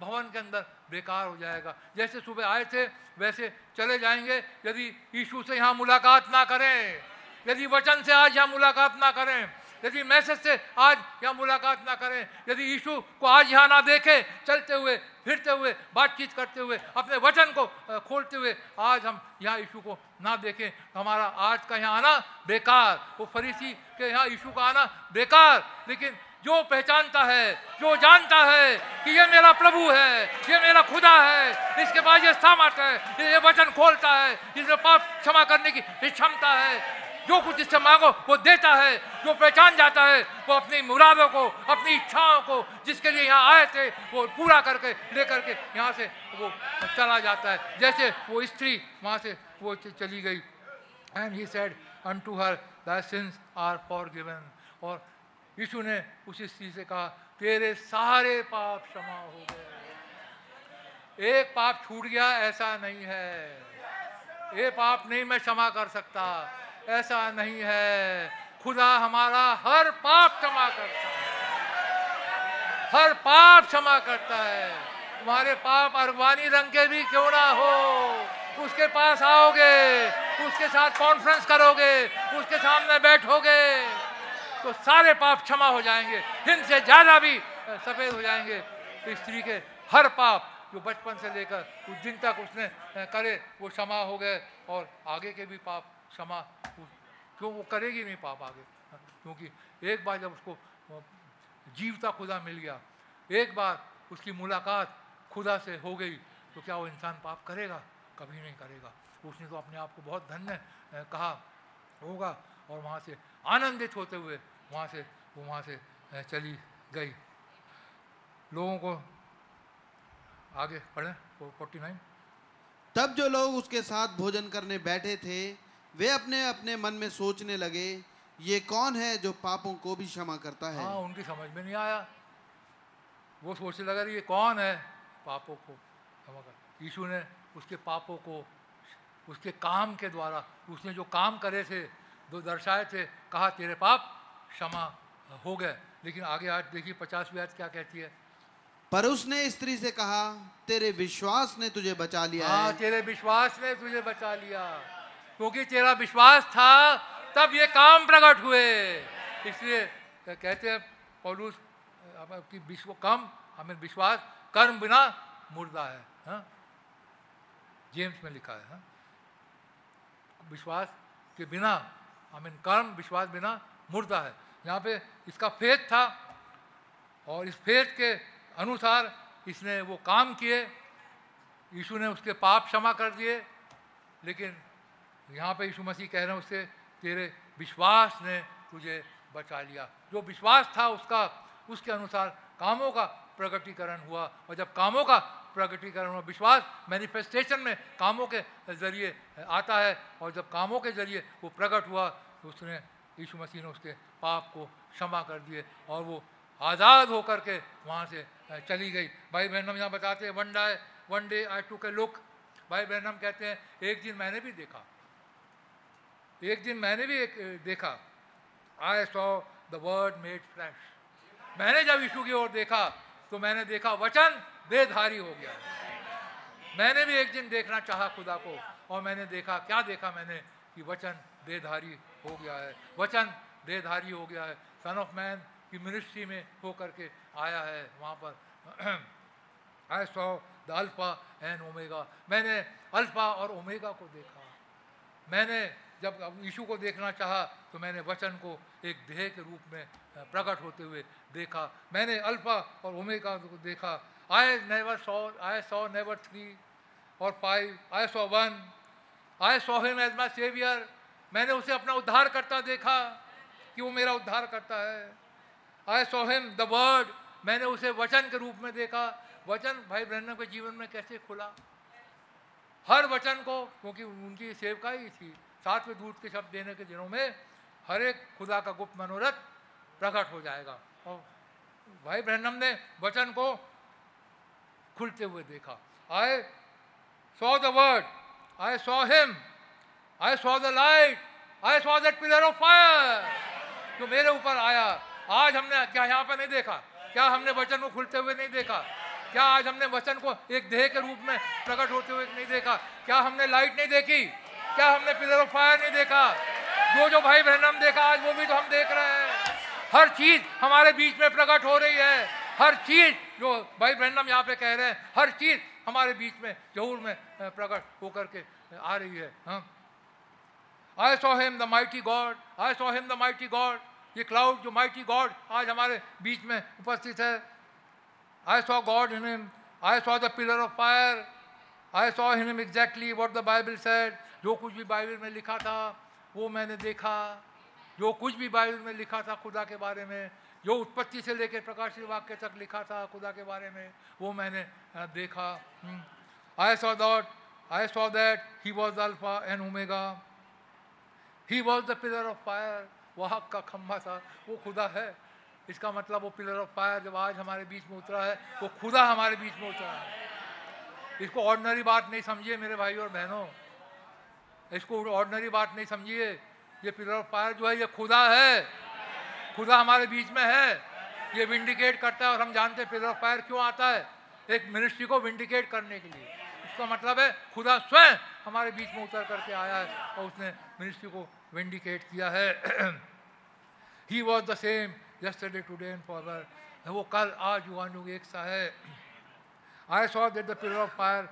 भवन के अंदर बेकार हो जाएगा। जैसे सुबह आए थे वैसे चले जाएँगे। यदि यीशु से यहाँ मुलाकात ना करें यदि वचन से आज यहाँ मुलाकात ना करें यदि मैसेज से आज यहाँ मुलाकात ना करें, यदि यीशु को आज यहाँ ना देखें, चलते हुए, फिरते हुए, बातचीत करते हुए, अपने वचन को खोलते हुए आज हम यहाँ यीशु को ना देखें तो हमारा आज का यहाँ आना बेकार, वो फरीसी के यहाँ यीशु का आना बेकार, लेकिन जो पहचानता है, जो जानता है कि ये मेरा प्रभु है, ये मेरा खुदा है, इसके पास ये सामर्थ है ये वचन खोलता है, इसमें पाप क्षमा करने की क्षमता है जो कुछ इससे मांगो, वो देता है। जो पहचान जाता है, वो अपनी मुरादों को, अपनी इच्छाओं को, जिसके लिए यहाँ आए थे, वो पूरा करके, लेकर के यहाँ से वो चला जाता है। जैसे वो स्त्री वहाँ से वो चली गई। And he said unto her, thy sins are forgiven. और यीशु ने उस स्त्री से कहा, तेरे सारे पाप क्षमा हो गए। एक पाप छूट गया, ऐसा नहीं है। ये पाप नहीं मैं क्षमा कर सकता। ऐसा नहीं है। खुदा हमारा हर पाप क्षमा करता है। हर पाप क्षमा करता है। तुम्हारे पाप अरवानी रंग के भी क्यों ना हो? उसके पास आओगे, उसके साथ कॉन्फ्रेंस करोगे, उसके सामने बैठोगे तो सारे पाप क्षमा हो जाएँगे। हिंद से ज़्यादा भी सफ़ेद हो जाएँगे। तो स्त्री के हर पाप जो बचपन से लेकर उस दिन तक उसने करे, वो क्षमा हो गए और आगे के भी पाप क्षमा क्यों वो करेगी नहीं पाप आगे? क्योंकि एक बार जब उसको जीवता खुदा मिल गया। एक बार उसकी मुलाकात खुदा से हो गई तो क्या वो इंसान पाप करेगा? कभी नहीं करेगा। उसने तो अपने आप को बहुत धन्य कहा होगा और वहाँ से आनंदित होते हुए वहाँ से, वो वहाँ से चली गई। लोगों को आगे पढ़ें फोर्टी नाइन। तब जो लोग उसके साथ भोजन करने बैठे थे वे अपने अपने मन में सोचने लगे ये कौन है जो पापों को भी क्षमा करता है? हाँ उनकी समझ में नहीं आया। वो सोचने लगा ये कौन है पापों को क्षमा कर? यीशु ने उसके पापों को उसके काम के द्वारा उसने जो काम करे थे जो दर्शाए थे कहा तेरे पाप क्षमा हो गए। लेकिन आगे आज देखिए पचासवीं आज क्या कहती है। पर उसने स्त्री से कहा तेरे विश्वास ने तुझे बचा लिया हाँ, है। तेरे विश्वास ने तुझे बचा लिया। क्योंकि तेरा विश्वास था, तब ये काम प्रकट हुए इसलिए कहते हैं, पौलुस की विश्व, कम, हमें विश्वास, कर्म बिना मुर्दा है, हा? जेम्स में लिखा है, हा? विश्वास के बिना हमें कर्म, विश्वास बिना मुर्दा है यहाँ पे इसका फेत था, और इस फेत के अनुसार इसने वो काम किए यीशु ने उसके पाप क्षमा कर दिए, लेकिन यहाँ पे यीशु मसीह कह रहे हैं उससे, तेरे विश्वास ने तुझे बचा लिया। जो विश्वास था उसका, उसके अनुसार कामों का प्रगटीकरण हुआ। और जब कामों का प्रगटीकरण हुआ, विश्वास मैनिफेस्टेशन में कामों के ज़रिए आता है। और जब कामों के ज़रिए वो प्रकट हुआ तो उसने, यीशु मसीह ने उसके पाप को क्षमा कर दिए और वो आज़ाद होकर के वहाँ से चली गई। भाई बहनम यहाँ बताते हैं one day one day I took look भाई बहनम कहते हैं, एक दिन मैंने भी देखा। एक दिन मैंने भी एक देखा। I saw the word made flesh मैंने जब यीशु की ओर देखा तो मैंने देखा वचन देधारी हो गया। मैंने भी एक दिन देखना चाहा खुदा को, और मैंने देखा, क्या देखा मैंने? कि वचन देधारी हो गया है। वचन देधारी हो गया है। सन ऑफ़ मैन की मिनिस्ट्री में होकर के आया है वहाँ पर। I saw the alpha and omega मैंने अल्फ़ा और ओमेगा को देखा। मैंने जब यीशु को देखना चाहा तो मैंने वचन को एक देह के रूप में प्रकट होते हुए देखा। मैंने अल्फ़ा और ओमेगा को देखा। I never saw I saw never three और five I saw one I saw him as my saviour मैंने उसे अपना उद्धार करता देखा कि वो मेरा उद्धार करता है। I saw him the word मैंने उसे वचन के रूप में देखा। वचन भाई ब्रहण के जीवन में कैसे खुला? हर वचन को, क्योंकि उनकी सेवका ही थी। सातवें दूध के शब्द देने के दिनों में हर एक खुदा का गुप्त मनोरथ प्रकट हो जाएगा। और भाई ब्रहणम ने वचन को खुलते हुए देखा। I saw the word I saw him I saw the light I saw that pillar of fire जो मेरे ऊपर आया। आज हमने क्या यहाँ पर नहीं देखा? क्या हमने वचन को खुलते हुए नहीं देखा? क्या आज हमने वचन को एक देह के रूप में प्रकट होते हुए नहीं देखा? क्या हमने लाइट नहीं देखी? क्या हमने पिलर ऑफ़ फायर नहीं देखा? जो जो भाई बहन हम देखा, आज वो भी तो हम देख रहे हैं। हर चीज़ हमारे बीच में प्रकट हो रही है। हर चीज़ जो भाई बहन हम यहाँ पे कह रहे हैं, हर चीज़ हमारे बीच में, जहूर में प्रकट होकर के आ रही है। I saw him the mighty God I saw him the mighty God ये क्लाउड जो माइटी गॉड आज हमारे बीच में उपस्थित है। I saw God in him I saw the pillar of fire I saw him exactly what the Bible said जो कुछ भी बाइबल में लिखा था, वो मैंने देखा। जो कुछ भी बाइबल में लिखा था खुदा के बारे में, जो उत्पत्ति से लेकर प्रकाशित वाक्य तक लिखा था खुदा के बारे में, वो मैंने देखा। I saw that I saw that he was alpha and omega he was the pillar of fire वो हक का खंभा था। वो खुदा है। इसका मतलब वो पिलर ऑफ़ फायर जब आज हमारे बीच में उतरा है, वो खुदा हमारे बीच में उतरा है। इसको ऑर्डनरी बात नहीं समझिए मेरे भाई और बहनों। इसको ऑर्डनरी बात नहीं समझिए। ये पिलर ऑफ़ फायर जो है ये खुदा है। खुदा हमारे बीच में है। ये विंडिकेट करता है और हम जानते हैं पिलर ऑफ़ फायर क्यों आता है। एक मिनिस्ट्री को विंडिकेट करने के लिए। इसका मतलब है खुदा स्वयं हमारे बीच में उतर करके आया है और उसने मिनिस्ट्री को विंडिकेट किया है। He was the same yesterday, today and forever. वो कल आज युवानुग एक सा है। I saw that the pillar of fire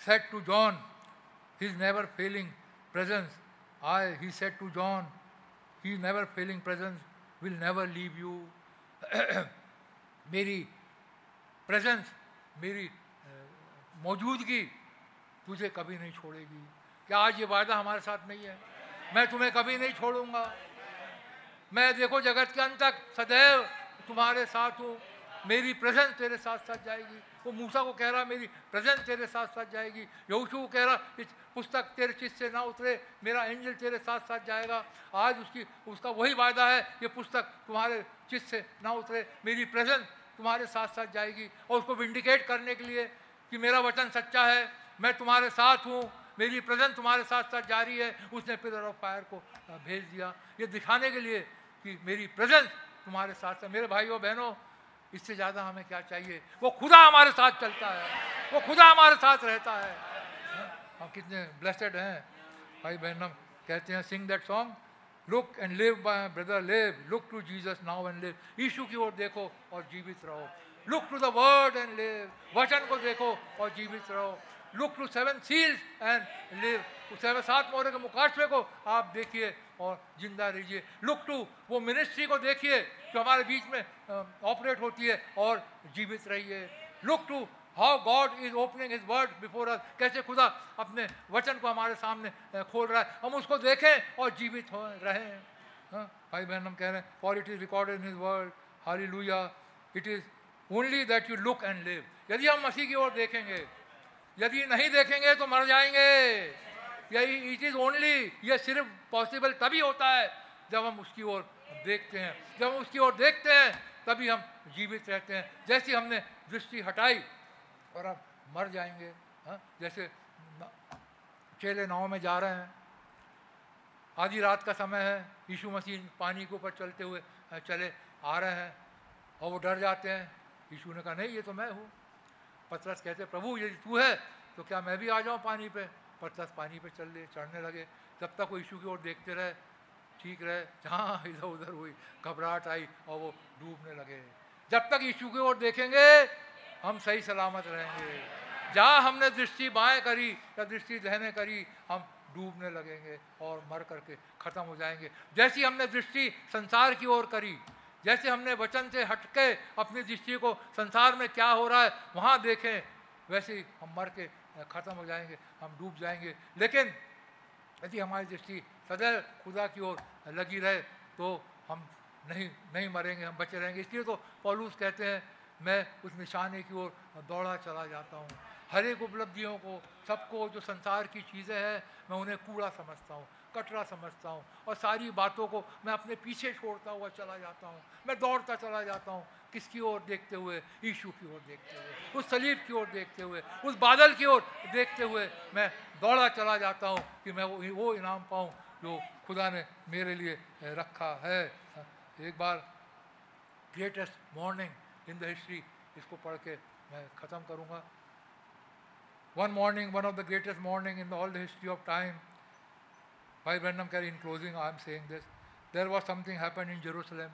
said to John, his never failing presence. I, he said to John, his never failing presence will never leave you. मेरी presence मेरी मौजूदगी तुझे कभी नहीं छोड़ेगी। क्या आज ये वायदा हमारे साथ नहीं है? मैं तुम्हें कभी नहीं छोड़ूँगा। मैं देखो जगत के अंत तक सदैव तुम्हारे साथ हूँ। मेरी प्रेजेंस तेरे साथ साथ जाएगी। वो मूसा को कह रहा, मेरी प्रेजेंस तेरे साथ साथ जाएगी। यहोशू को कह रहा, इस पुस्तक तेरे चित से ना उतरे, मेरा एंजल तेरे साथ साथ जाएगा। आज उसकी, उसका वही वायदा है, ये पुस्तक तुम्हारे चित से ना उतरे, मेरी प्रेजेंस तुम्हारे साथ साथ जाएगी। और उसको विंडिकेट करने के लिए कि मेरा वचन सच्चा है, मैं तुम्हारे साथ हूँ, मेरी प्रेजेंस तुम्हारे साथ साथ जारी है। उसने पिलर ऑफ़ फायर को भेज दिया। ये दिखाने के लिए कि मेरी प्रेजेंस तुम्हारे साथ साथ, मेरे भाइयों, बहनों इससे ज़्यादा हमें क्या चाहिए? वो खुदा हमारे साथ चलता है। वो खुदा हमारे साथ रहता है। हम कितने ब्लेसड हैं। भाई बहन, हम कहते हैं sing that song look and live by brother live look to Jesus now and live यीशु की ओर देखो और जीवित रहो। Look to the word and live वचन को देखो और जीवित रहो। Look to seven seals and live seven सात मोहरे के मुकाशवे को आप देखिए। और ज़िंदा रहिए। लुक टू वो मिनिस्ट्री को देखिए जो हमारे बीच में ऑपरेट होती है और जीवित रहिए। Look to how God is opening his word before us कैसे खुदा अपने वचन को हमारे सामने खोल रहा है। हम उसको देखें और जीवित हो रहें। हाँ, भाई बहन हम कह रहे हैं for it is recorded in his word holy it is only that you look and live यदि हम मसीह की ओर देखेंगे यदि नहीं देखेंगे तो मर जाएँगे। यही इट इज़ ओनली ये सिर्फ़ पॉसिबल तभी होता है जब हम उसकी ओर देखते हैं। जब हम उसकी ओर देखते हैं, तभी हम जीवित रहते हैं। जैसी हमने दृष्टि हटाई और अब मर जाएँगे हाँ? जैसे चेले नाव में जा रहे हैं। आधी रात का समय है, यीशु मसीह पानी के ऊपर चलते हुए चले आ रहे हैं और वो डर जाते हैं। यीशु ने कहा, नहीं, ये तो मैं हूँ। पतरस कहते प्रभु यदि तू है तो क्या मैं भी आ जाऊँ पानी पे? पतरस पानी पे चल ले चढ़ने लगे। जब तक वो यीशु की ओर देखते रहे, ठीक रहे, जहाँ इधर उधर हुई, घबराहट आई और वो डूबने लगे। जब तक यीशु की ओर देखेंगे, हम सही सलामत रहेंगे। जहाँ हमने दृष्टि बाएँ करी या दृष्टि दहने करी, हम डूबने लगेंगे और मर करके खत्म हो जाएँगे। जैसी हमने दृष्टि संसार की ओर करी, जैसे हमने वचन से हटके अपनी दृष्टि को संसार में क्या हो रहा है, वहाँ देखें, वैसे हम मर के खत्म हो जाएँगे, हम डूब जाएँगे। लेकिन यदि हमारी दृष्टि सदैव खुदा की ओर लगी रहे तो हम नहीं नहीं मरेंगे, हम बचे रहेंगे। इसलिए तो पौलूस कहते हैं, मैं उस निशाने की ओर दौड़ा चला जाता हूँ। हर एक उपलब्धियों को, सबको जो संसार की चीज़ें हैं, मैं उन्हें कूड़ा समझता हूँ, कटरा समझता हूँ और सारी बातों को मैं अपने पीछे छोड़ता हुआ चला जाता हूँ। मैं दौड़ता चला जाता हूँ। किसकी ओर देखते हुए? ईशु की ओर देखते हुए। उस सलीब की ओर देखते हुए। उस बादल की ओर देखते हुए मैं दौड़ा चला जाता हूँ कि मैं वो वो इनाम पाऊँ जो खुदा ने मेरे लिए रखा है। एक बार greatest morning in the history इसको पढ़ के मैं ख़त्म करूँगा। One morning one of the greatest morning in the all the history of time भाई Branham char in closing I am saying this there was something happen in Jerusalem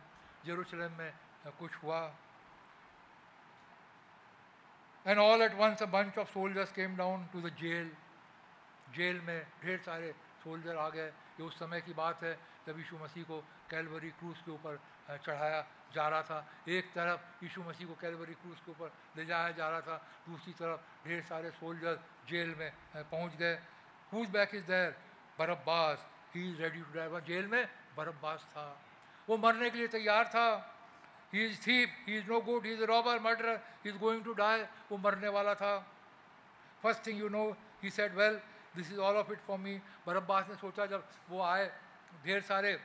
Jerusalem में uh, कुछ हुआ. And all at once a bunch of soldiers came down to the jail jail में ढेर सारे soldier आ गए। ये उस समय की बात है जब यीशु मसीह को कैलवरी क्रूज के ऊपर चढ़ाया जा रहा था। एक तरफ़ यीशु मसीह को कैलवरी क्रूज के ऊपर ले जाया जा रहा था। दूसरी तरफ़ ढेर सारे सोल्जर जेल में अ, पहुँच गए। Whose back is there Barabbas. He is ready to die jail में बरब्बास था। वो मरने के लिए तैयार था। He is thief he is no good he is robber murder he is going to die वो मरने वाला था। First thing you know he said well this is all of it for me Barabbas ने सोचा, जब वो आए, ढेर सारे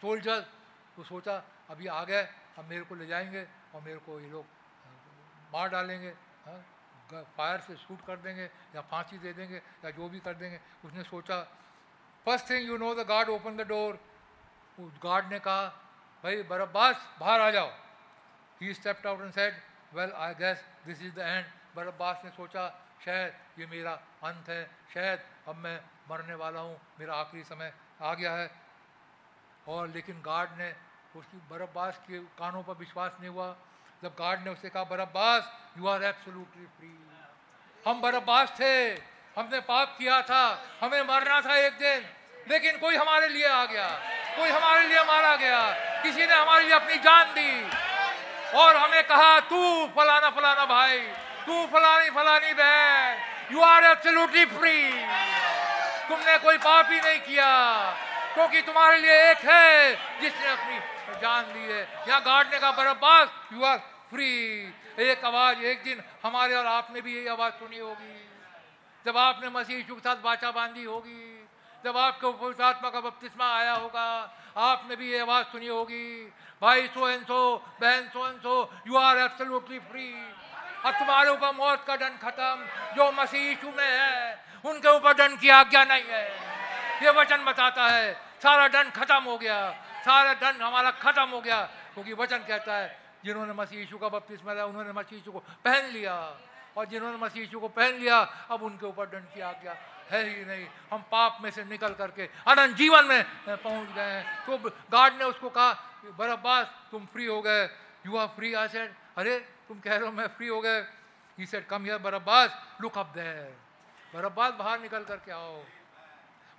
सोल्जर तो सोचा, अभी आ गए, अब मेरे को ले जाएँगे और मेरे को ये लोग मार डालेंगे फायर से शूट कर देंगे या फांसी दे देंगे या जो भी कर देंगे। उसने सोचा first thing you know the guard open the door उस गार्ड ने कहा भाई, बरब्बास, बाहर आ जाओ। He stepped out and said well I guess this is the end Barabbas ने सोचा, शायद ये मेरा अंत है, शायद अब मैं मरने वाला हूँ, मेरा आखिरी समय आ गया है। और लेकिन गार्ड ने उसकी, बरब्बास के कानों पर विश्वास नहीं हुआ। जब गार्ड ने उसे कहा, Barabbas you are absolutely free हम बरब्बास थे, हमने पाप किया था, हमें मरना था एक दिन, लेकिन कोई हमारे लिए आ गया, कोई हमारे लिए मारा गया। किसी ने हमारे लिए अपनी जान दी। और हमें कहा, तू फलाना फलाना भाई, तू फलानी फलानी बहन यू आर एब्सोल्युटली फ्री तुमने कोई पाप ही नहीं किया, क्योंकि तुम्हारे लिए एक है जिसने अपनी जान दी है। यहाँ गार्ड ने कहा यू आर फ्री एक आवाज़, एक दिन हमारे और आपने भी यही आवाज़ सुनी होगी। जब आपने मसीह के साथ बाचा बांधी होगी, जब आपके पवित्र आत्मा का बपतिस्मा आया होगा आपने भी ये आवाज़ सुनी होगी। भाई, सो एंड सो, बहन, so and so you are absolutely free अब तुम्हारे ऊपर मौत का दंड खत्म। जो मसीह यीशु में है, उनके ऊपर दंड की आज्ञा नहीं है। ये वचन बताता है, सारा दंड खत्म हो गया। सारा दंड हमारा खत्म हो गया। क्योंकि वचन कहता है, जिन्होंने मसीह यीशु का बपतिस्मा लिया, उन्होंने मसीह यीशु को पहन लिया। और जिन्होंने मसीह यीशु को पहन लिया, अब उनके ऊपर दंड की आज्ञा है ही नहीं। हम पाप में से निकल करके अनंत जीवन में पहुँच गए हैं। तो गार्ड ने उसको कहा बरब्बास तुम फ्री हो गए। You are free I said अरे, तुम कह रहे हो मैं फ्री हो गए? He said come here Barabbas look up there Barabbas बाहर निकल करके आओ।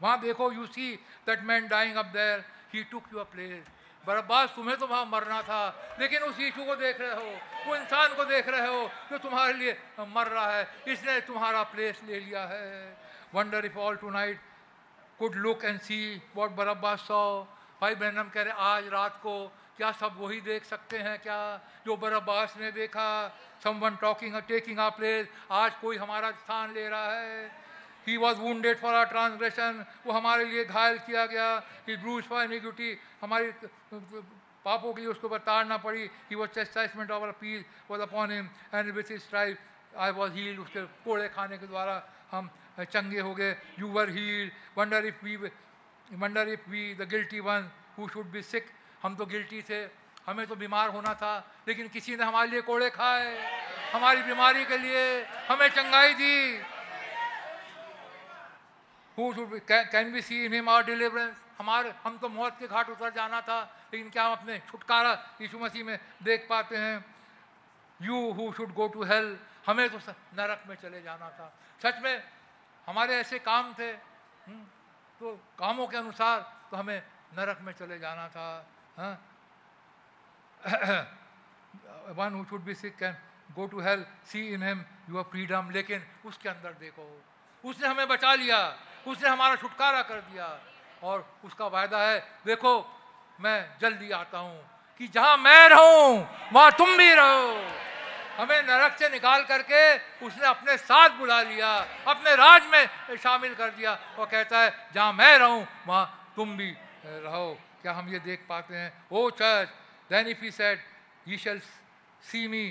वहाँ देखो you see that man dying up there he took your place Barabbas तुम्हें तो वहाँ मरना था, लेकिन उस यीशु को देख रहे हो, वो इंसान को देख रहे हो जो तुम्हारे लिए मर रहा है। इसने तुम्हारा प्लेस ले लिया है। If all tonight could look and see what Barabbas saw भाई बहनम कह रहे, आज रात को क्या सब वही देख सकते हैं? क्या जो बरब्बास ने देखा? Someone talking taking a place आज कोई हमारा स्थान ले रहा है। He was wounded for our transgression वो हमारे लिए घायल किया गया। ही ब्रूज फॉर इनिक्विटी हमारी, पापों के लिए उसको ताड़ना पड़ी। He was chastisement of peace was upon him and with his stripes I was healed उसके कोड़े खाने के द्वारा हम चंगे हो गए you were healed wonder if we wonder if we the guilty one who should be sick हम तो गिल्टी थे, हमें तो बीमार होना था, लेकिन किसी ने हमारे लिए कोड़े खाए, हमारी बीमारी के लिए हमें चंगाई दी। Who should can be see in him our deliverance हमारे, हम तो मौत के घाट उतर जाना था, लेकिन क्या हम अपने छुटकारा यीशु मसीह में देख पाते हैं? You who should go to hell हमें तो नरक में चले जाना था। सच में हमारे ऐसे काम थे हम्म, तो कामों के अनुसार तो हमें नरक में चले जाना था one who should be sick can go to hell see in him your freedom लेकिन उसके अंदर देखो उसने हमें बचा लिया उसने हमारा छुटकारा कर दिया और उसका वायदा है देखो मैं जल्दी आता हूँ कि जहाँ मैं रहूँ वहाँ तुम भी रहो। हमें नरक से निकाल करके उसने अपने साथ बुला लिया, अपने राज में शामिल कर दिया। और कहता है, जहाँ मैं रहूँ, वहाँ तुम भी रहो। क्या हम ये देख पाते हैं? O church then if he said he shall see me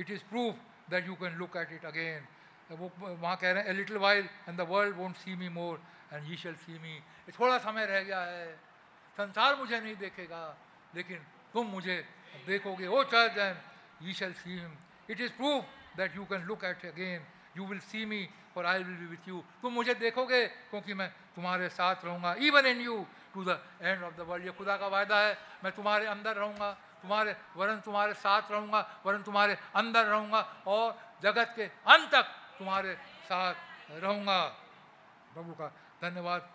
it is proof that you can look at it again वो वहाँ कह रहे हैं a little while and the world won't see me more and ye shall see me थोड़ा समय रह गया है। संसार मुझे नहीं देखेगा, लेकिन तुम मुझे देखोगे। O church and ye shall see him it is proof that you can look at again you will see me और I will be with you तुम मुझे देखोगे क्योंकि मैं तुम्हारे साथ रहूँगा. Even in you to the end of the world ये खुदा का वायदा है. मैं तुम्हारे अंदर रहूँगा. तुम्हारे वरन तुम्हारे साथ रहूँगा. वरन तुम्हारे अंदर रहूँगा. और जगत के अंत तक तुम्हारे साथ रहूँगा. प्रभु का धन्यवाद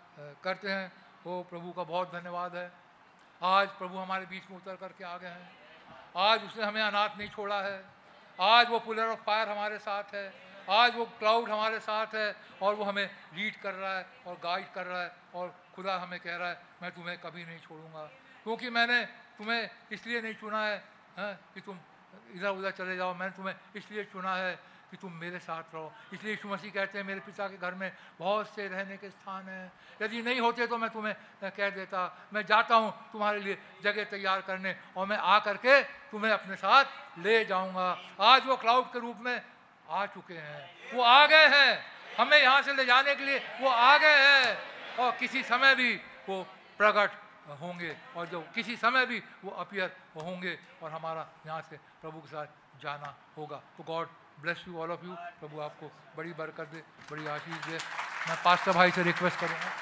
करते हैं. वो प्रभु का बहुत धन्यवाद है. आज प्रभु हमारे बीच में उतर करके आ गए हैं. आज उसने हमें अनाथ नहीं छोड़ा है. आज वो पुलर ऑफ़ फायर हमारे साथ है। आज वो क्लाउड हमारे साथ है और वो हमें लीड कर रहा है और गाइड कर रहा है और खुदा हमें कह रहा है मैं तुम्हें कभी नहीं छोड़ूँगा। क्योंकि मैंने तुम्हें इसलिए नहीं चुना है, है कि तुम इधर उधर चले जाओ। मैंने तुम्हें इसलिए चुना है कि तुम मेरे साथ रहो। इसलिए यीशु मसीह कहते हैं, मेरे पिता के घर में बहुत से रहने के स्थान हैं। यदि नहीं होते तो मैं तुम्हें कह देता, मैं जाता हूँ तुम्हारे लिए जगह तैयार करने और मैं आ करके तुम्हें अपने साथ ले जाऊँगा। आज वो क्लाउड के रूप में आ चुके हैं। वो आ गए हैं। हमें यहाँ से ले जाने के लिए वो आ गए हैं। और किसी समय भी वो प्रकट होंगे और जो किसी समय भी वो अपियर होंगे और हमारा यहाँ से प्रभु के साथ जाना होगा। तो God bless you all of you प्रभु आपको बड़ी बरकत दे, बड़ी आशीष दे। मैं पास्टर भाई से रिक्वेस्ट करूँगा।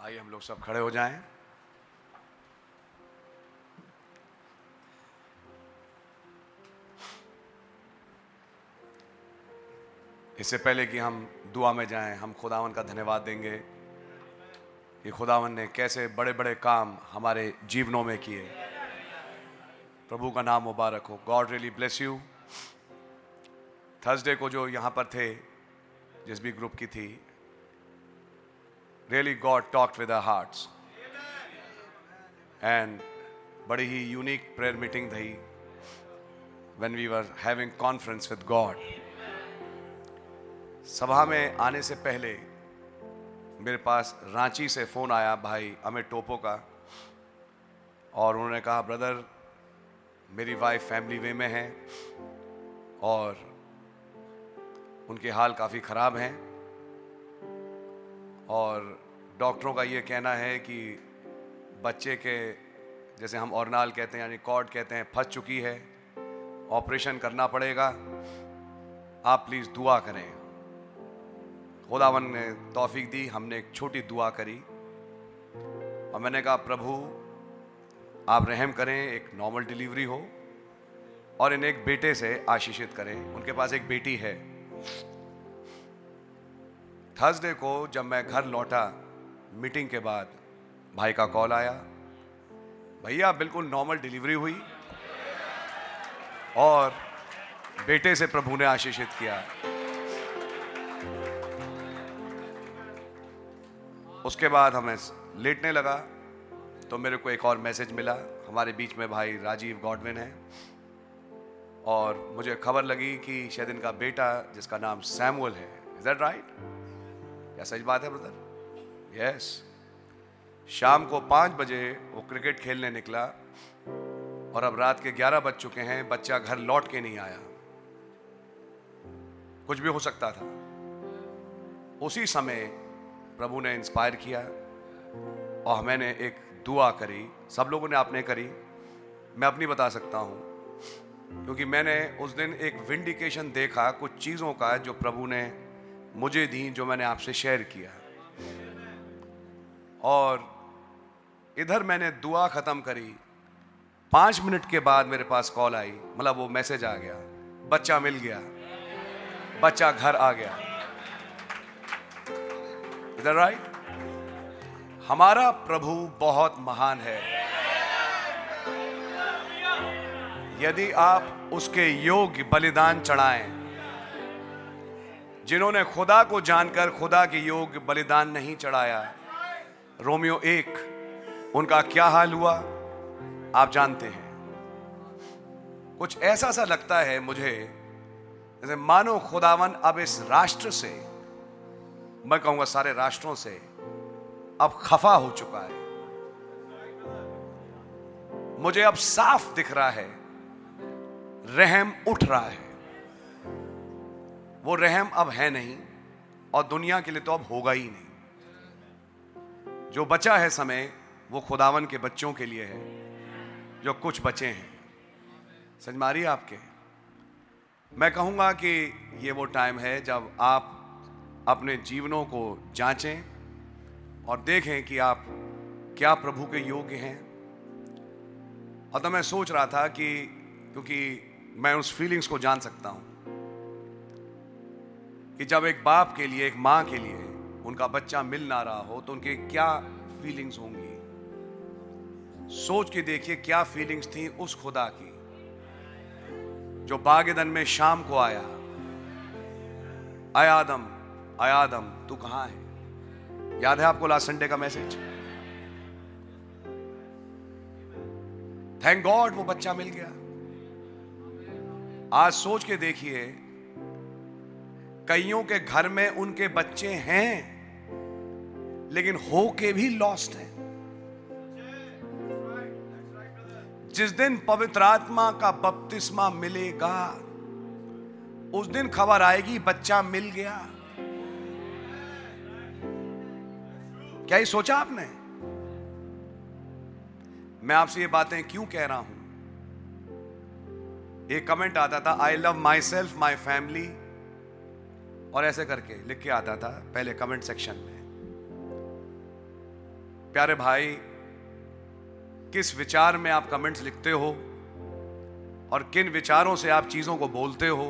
आइए हम लोग सब खड़े हो जाएँ। इससे पहले कि हम दुआ में जाएँ, हम खुदावन का धन्यवाद देंगे कि खुदावन ने कैसे बड़े बड़े काम हमारे जीवनों में किए प्रभु का नाम मुबारक हो God really bless you Thursday को जो यहाँ पर थे, जिस भी ग्रुप की थी really God talked with hearts. And बड़ी ही यूनिक प्रेयर मीटिंग थी when we were having conference with God. सभा में आने से पहले मेरे पास रांची से फ़ोन आया भाई अमित टोपो का और उन्होंने कहा, ब्रदर, मेरी वाइफ फैमिली वे में है और उनके हाल काफ़ी ख़राब हैं और डॉक्टरों का ये कहना है कि बच्चे के, जैसे हम ऑर्नाल कहते हैं, यानी कॉर्ड कहते हैं, फंस चुकी है। ऑपरेशन करना पड़ेगा। आप प्लीज़ दुआ करें। खुदावन ने तौफीक दी, हमने एक छोटी दुआ करी। और मैंने कहा, प्रभु, आप रहम करें, एक नॉर्मल डिलीवरी हो, और इन्हें एक बेटे से आशीषित करें। उनके पास एक बेटी है। थर्सडे को जब मैं घर लौटा मीटिंग के बाद भाई का कॉल आया। भैया, बिल्कुल नॉर्मल डिलीवरी हुई, और बेटे से प्रभु ने आशीषित किया। उसके बाद हमें लेटने लगा तो मेरे को एक और मैसेज मिला। हमारे बीच में भाई राजीव गॉडविन है और मुझे खबर लगी कि शायद इनका बेटा, जिसका नाम सैमुअल है इज़ दैट राइट क्या सच बात है ब्रदर यस शाम को पाँच बजे वो क्रिकेट खेलने निकला और अब रात के ग्यारह बज चुके हैं, बच्चा घर लौट के नहीं आया। कुछ भी हो सकता था। उसी समय प्रभु ने इंस्पायर किया और मैंने एक दुआ करी। सब लोगों ने आपने करी। मैं अपनी बता सकता हूँ, क्योंकि मैंने उस दिन एक विंडिकेशन देखा कुछ चीज़ों का जो प्रभु ने मुझे दी, जो मैंने आपसे शेयर किया। और इधर मैंने दुआ ख़त्म करी। पाँच मिनट के बाद मेरे पास कॉल आई मतलब वो मैसेज आ गया। बच्चा मिल गया। बच्चा घर आ गया। राइट हमारा प्रभु बहुत महान है। यदि आप उसके योग्य बलिदान चढ़ाएँ, जिन्होंने खुदा को जानकर खुदा के योग्य बलिदान नहीं चढ़ाया, रोमियो एक, उनका क्या हाल हुआ? आप जानते हैं। कुछ ऐसा सा लगता है मुझे, जैसे मानो खुदावन अब इस राष्ट्र से मैं कहूँगा सारे राष्ट्रों से अब खफा हो चुका है। मुझे अब साफ़ दिख रहा है। रहम उठ रहा है। वो रहम अब है नहीं और दुनिया के लिए तो अब होगा ही नहीं। जो बचा है समय, वो खुदावन के बच्चों के लिए है। जो कुछ बचे हैं। समझ मारिए आपके। मैं कहूँगा कि ये वो टाइम है जब आप अपने जीवनों को जांचें और देखें कि आप क्या प्रभु के योग्य हैं। और तो मैं सोच रहा था कि, क्योंकि मैं उस फीलिंग्स को जान सकता हूँ, कि जब एक बाप के लिए, एक माँ के लिए उनका बच्चा मिल ना रहा हो तो उनके क्या फीलिंग्स होंगी? सोच के देखिए क्या फीलिंग्स थी उस खुदा की, जो बागेदन में शाम को आया। आयादम आयादम तू कहाँ है? याद है आपको लास्ट संडे का मैसेज थैंक गॉड वो बच्चा मिल गया। आज सोच के देखिए, कईयों के घर में उनके बच्चे हैं, लेकिन हो के भी लॉस्ट है। जिस दिन पवित्र आत्मा का बपतिस्मा मिलेगा, उस दिन खबर आएगी, बच्चा मिल गया। क्या ये सोचा आपने? मैं आपसे ये बातें क्यों कह रहा हूँ? एक कमेंट आता था I love myself my family और ऐसे करके लिख के आता था, पहले कमेंट सेक्शन में। प्यारे भाई, किस विचार में आप कमेंट्स लिखते हो? और किन विचारों से आप चीज़ों को बोलते हो?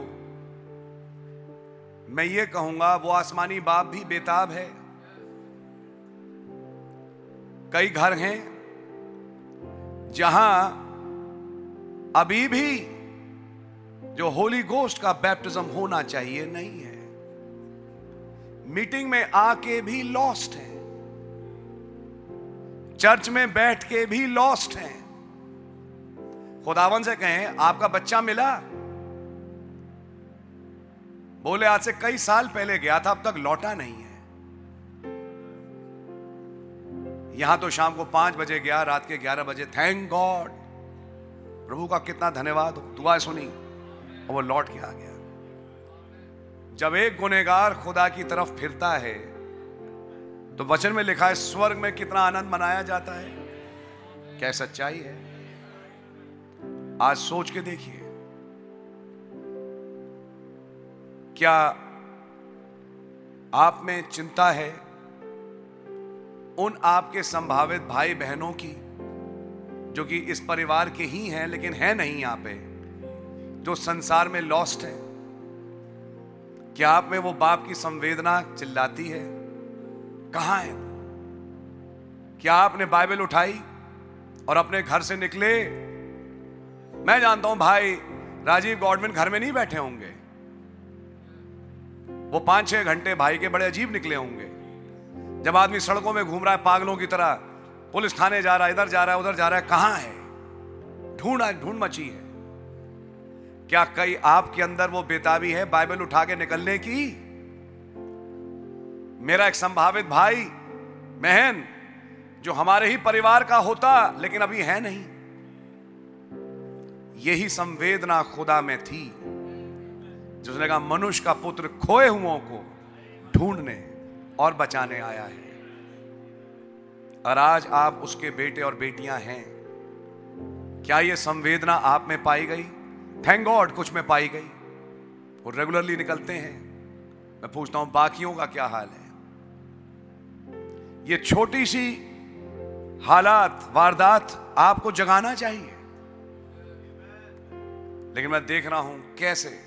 मैं ये कहूँगा, वो आसमानी बाप भी बेताब है। कई घर हैं, जहाँ अभी भी जो होली गोस्ट का बैप्टिज्म होना चाहिए नहीं है। मीटिंग में आके भी लॉस्ट है। चर्च में बैठ के भी लॉस्ट हैं। खुदावन से कहें, आपका बच्चा मिला? बोले, आज से कई साल पहले गया था, अब तक लौटा नहीं है। यहाँ तो शाम को पाँच बजे गया, रात के ग्यारह बजे। थैंक गॉड प्रभु का कितना धन्यवाद। दुआ सुनी और वो लौट के आ गया। जब एक गुनेगार खुदा की तरफ़ फिरता है तो वचन में लिखा है, स्वर्ग में कितना आनंद मनाया जाता है। क्या सच्चाई है? आज सोच के देखिए। क्या आप में चिंता है? उन आपके संभावित भाई बहनों की, जो कि इस परिवार के ही हैं, लेकिन है नहीं यहाँ पे, जो संसार में लॉस्ट है। क्या आप में वो बाप की संवेदना चिल्लाती है? कहाँ है? क्या आपने बाइबल उठाई और अपने घर से निकले? मैं जानता हूँ भाई, राजीव गॉडमिन घर में नहीं बैठे होंगे। वो पाँच छह घंटे भाई के बड़े अजीब निकले होंगे। जब आदमी सड़कों में घूम रहा है, पागलों की तरह, पुलिस थाने जा रहा है, इधर जा रहा है, उधर जा रहा है, कहाँ है? ढूंढ ढूंढ मची है। क्या कई आपके अंदर वो बेताबी है बाइबल उठा के निकलने की? मेरा एक संभावित भाई बहन जो हमारे ही परिवार का होता, लेकिन अभी है नहीं। यही संवेदना खुदा में थी, जिसने कहा, मनुष्य का पुत्र खोए हुओं को ढूँढने। और बचाने आया है। और आज आप उसके बेटे और बेटियाँ हैं। क्या यह संवेदना आप में पाई गई? थैंक गॉड कुछ में पाई गई। वो रेगुलरली निकलते हैं। मैं पूछता हूँ, बाकियों का क्या हाल है? ये छोटी सी हालात, वारदात आपको जगाना चाहिए। लेकिन मैं देख रहा हूँ कैसे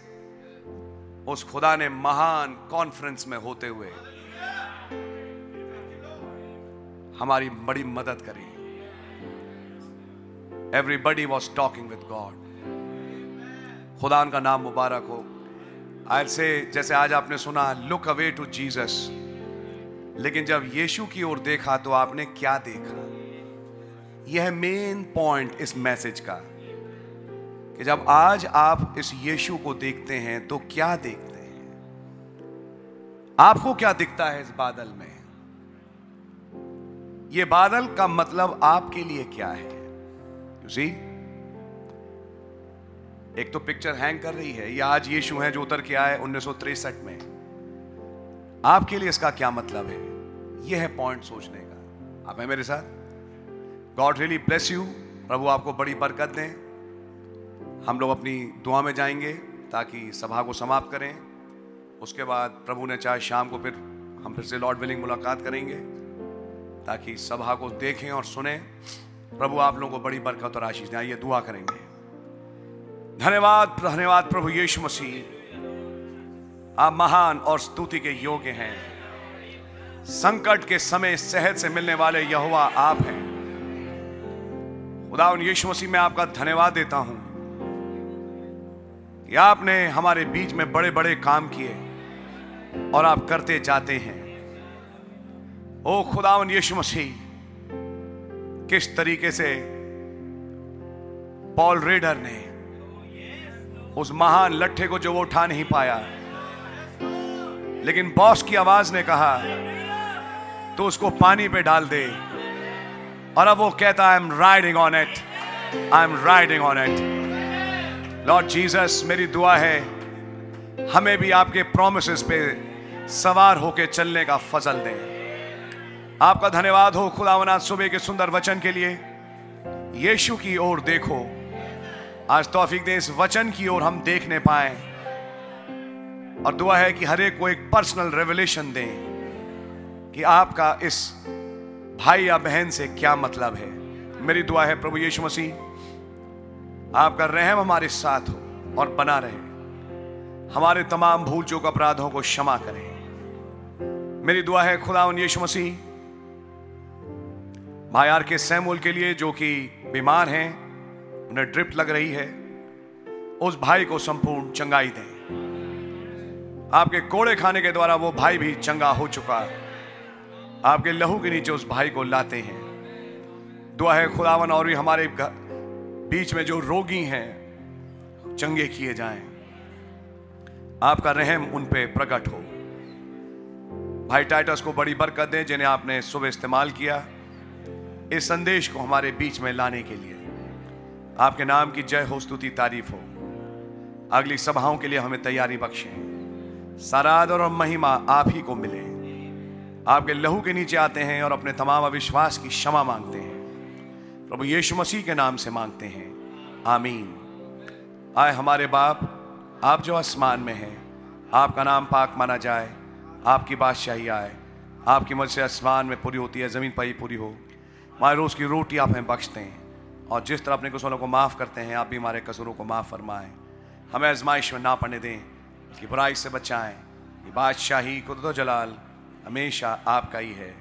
उस खुदा ने महान कॉन्फ्रेंस में होते हुए हमारी बड़ी मदद करी। Everybody was talking with God खुदा का नाम मुबारक हो। आज से जैसे आज आपने सुना लुक अवे टू जीसस लेकिन जब यीशु की ओर देखा तो आपने क्या देखा? यह मेन पॉइंट इस मैसेज का, कि जब आज आप इस यीशु को देखते हैं तो क्या देखते हैं? आपको क्या दिखता है इस बादल में? यह बादल का मतलब आपके लिए क्या है? यू सी एक तो पिक्चर हैंग कर रही है। ये आज यीशु है जो उतर के आए उन्नीस में। आपके लिए इसका क्या मतलब है? यह है पॉइंट सोचने का। आप हैं मेरे साथ? गॉड रियली ब्लेस यू प्रभु आपको बड़ी बरकत दें। हम लोग अपनी दुआ में जाएँगे ताकि सभा को समाप्त करें। उसके बाद प्रभु ने चाहे शाम को फिर हम फिर से लॉर्ड विलिंग मुलाकात करेंगे। ताकि सभा को देखें और सुने। प्रभु आप लोगों को बड़ी बरकत और आशीष दें। आइए दुआ करेंगे। धन्यवाद धन्यवाद प्रभु यीशु मसीह। आप महान और स्तुति के योग्य हैं। संकट के समय सेहत से मिलने वाले यहोवा आप हैं। उन यीशु मसीह, में आपका धन्यवाद देता हूँ कि आपने हमारे बीच में बड़े बड़े काम किए और आप करते जाते हैं। ओ खुदावन यीशु मसीह, किस तरीके से पॉल रेडर ने उस महान लट्ठे को जो वो उठा नहीं पाया, लेकिन बॉस की आवाज़ ने कहा तो उसको पानी पे डाल दे। और अब वो कहता I am riding on it I am riding on it Lord Jesus मेरी दुआ है, हमें भी आपके प्रोमिस पे सवार होके चलने का फजल दें। आपका धन्यवाद हो खुदावना सुबह के सुंदर वचन के लिए। यीशु की ओर देखो। आज तौफीक दे इस वचन की ओर हम देखने पाए। और दुआ है कि हर एक को एक पर्सनल रेवलेशन दें कि आपका इस भाई या बहन से क्या मतलब है। मेरी दुआ है प्रभु यीशु मसीह, आपका रहम हमारे साथ हो और बना रहे। हमारे तमाम भूल चूक अपराधों को क्षमा करें। मेरी दुआ है खुदा यीशु मसीह भाई आर के सैमुल के लिए जो कि बीमार हैं, उन्हें ड्रिप लग रही है। उस भाई को संपूर्ण चंगाई दें। आपके कोड़े खाने के द्वारा वो भाई भी चंगा हो चुका। आपके लहू के नीचे उस भाई को लाते हैं। दुआ है खुदावन और भी हमारे बीच में जो रोगी हैं, चंगे किए जाएँ। आपका रहम उन पे प्रकट हो। भाई टाइटस को बड़ी बरकत दें जिन्हें आपने सुबह इस्तेमाल किया। इस संदेश को हमारे बीच में लाने के लिए। आपके नाम की जय हो, स्तुति, तारीफ़ हो। अगली सभाओं के लिए हमें तैयारी बख्शें। सरादर और महिमा आप ही को मिले। आपके लहू के नीचे आते हैं और अपने तमाम अविश्वास की क्षमा मांगते हैं। प्रभु यीशु मसीह के नाम से मांगते हैं। आमीन। आए हमारे बाप, आप जो आसमान में हैं, आपका नाम पाक माना जाए, आपकी बादशाही आए, आपकी मर्ज आसमान में पूरी होती है, ज़मीन पर ही पूरी हो। हमारे रोज़ की रोटी आप हमें बख्शते हैं और जिस तरह अपने कसूरों को माफ़ करते हैं, आप भी हमारे कसूरों को माफ़ फरमाएँ हमें आजमाइश में ना पड़ने दें कि बुराई से बचाएँ ये बादशाही कुदरत जलाल हमेशा आपका ही है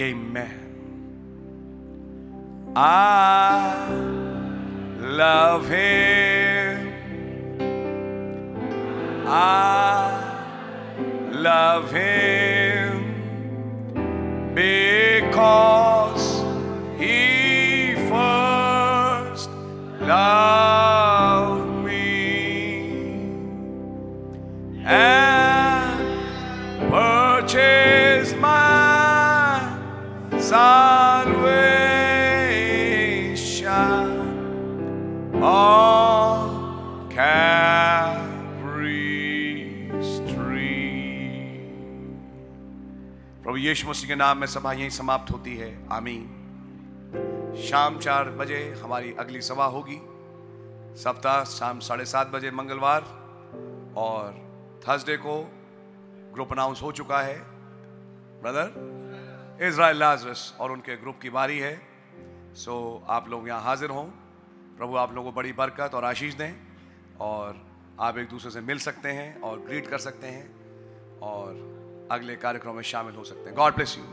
ए Amen. I love him. I love him because he first loved me and purchased my salvation on Calvary's tree. प्रभु यीशु मसीह के नाम में सभा यहीं समाप्त होती है आमीन शाम चार बजे हमारी अगली सभा होगी। सप्ताह शाम साढ़े सात बजे मंगलवार और थर्सडे को ग्रुप अनाउंस हो चुका है। ब्रदर, इज़राइल लाजरस और उनके ग्रुप की बारी है। सो आप लोग यहाँ हाजिर हों। प्रभु आप लोगों को बड़ी बरकत और आशीष दें और आप एक दूसरे से मिल सकते हैं और ग्रीट कर सकते हैं और अगले कार्यक्रम में शामिल हो सकते हैं। God bless you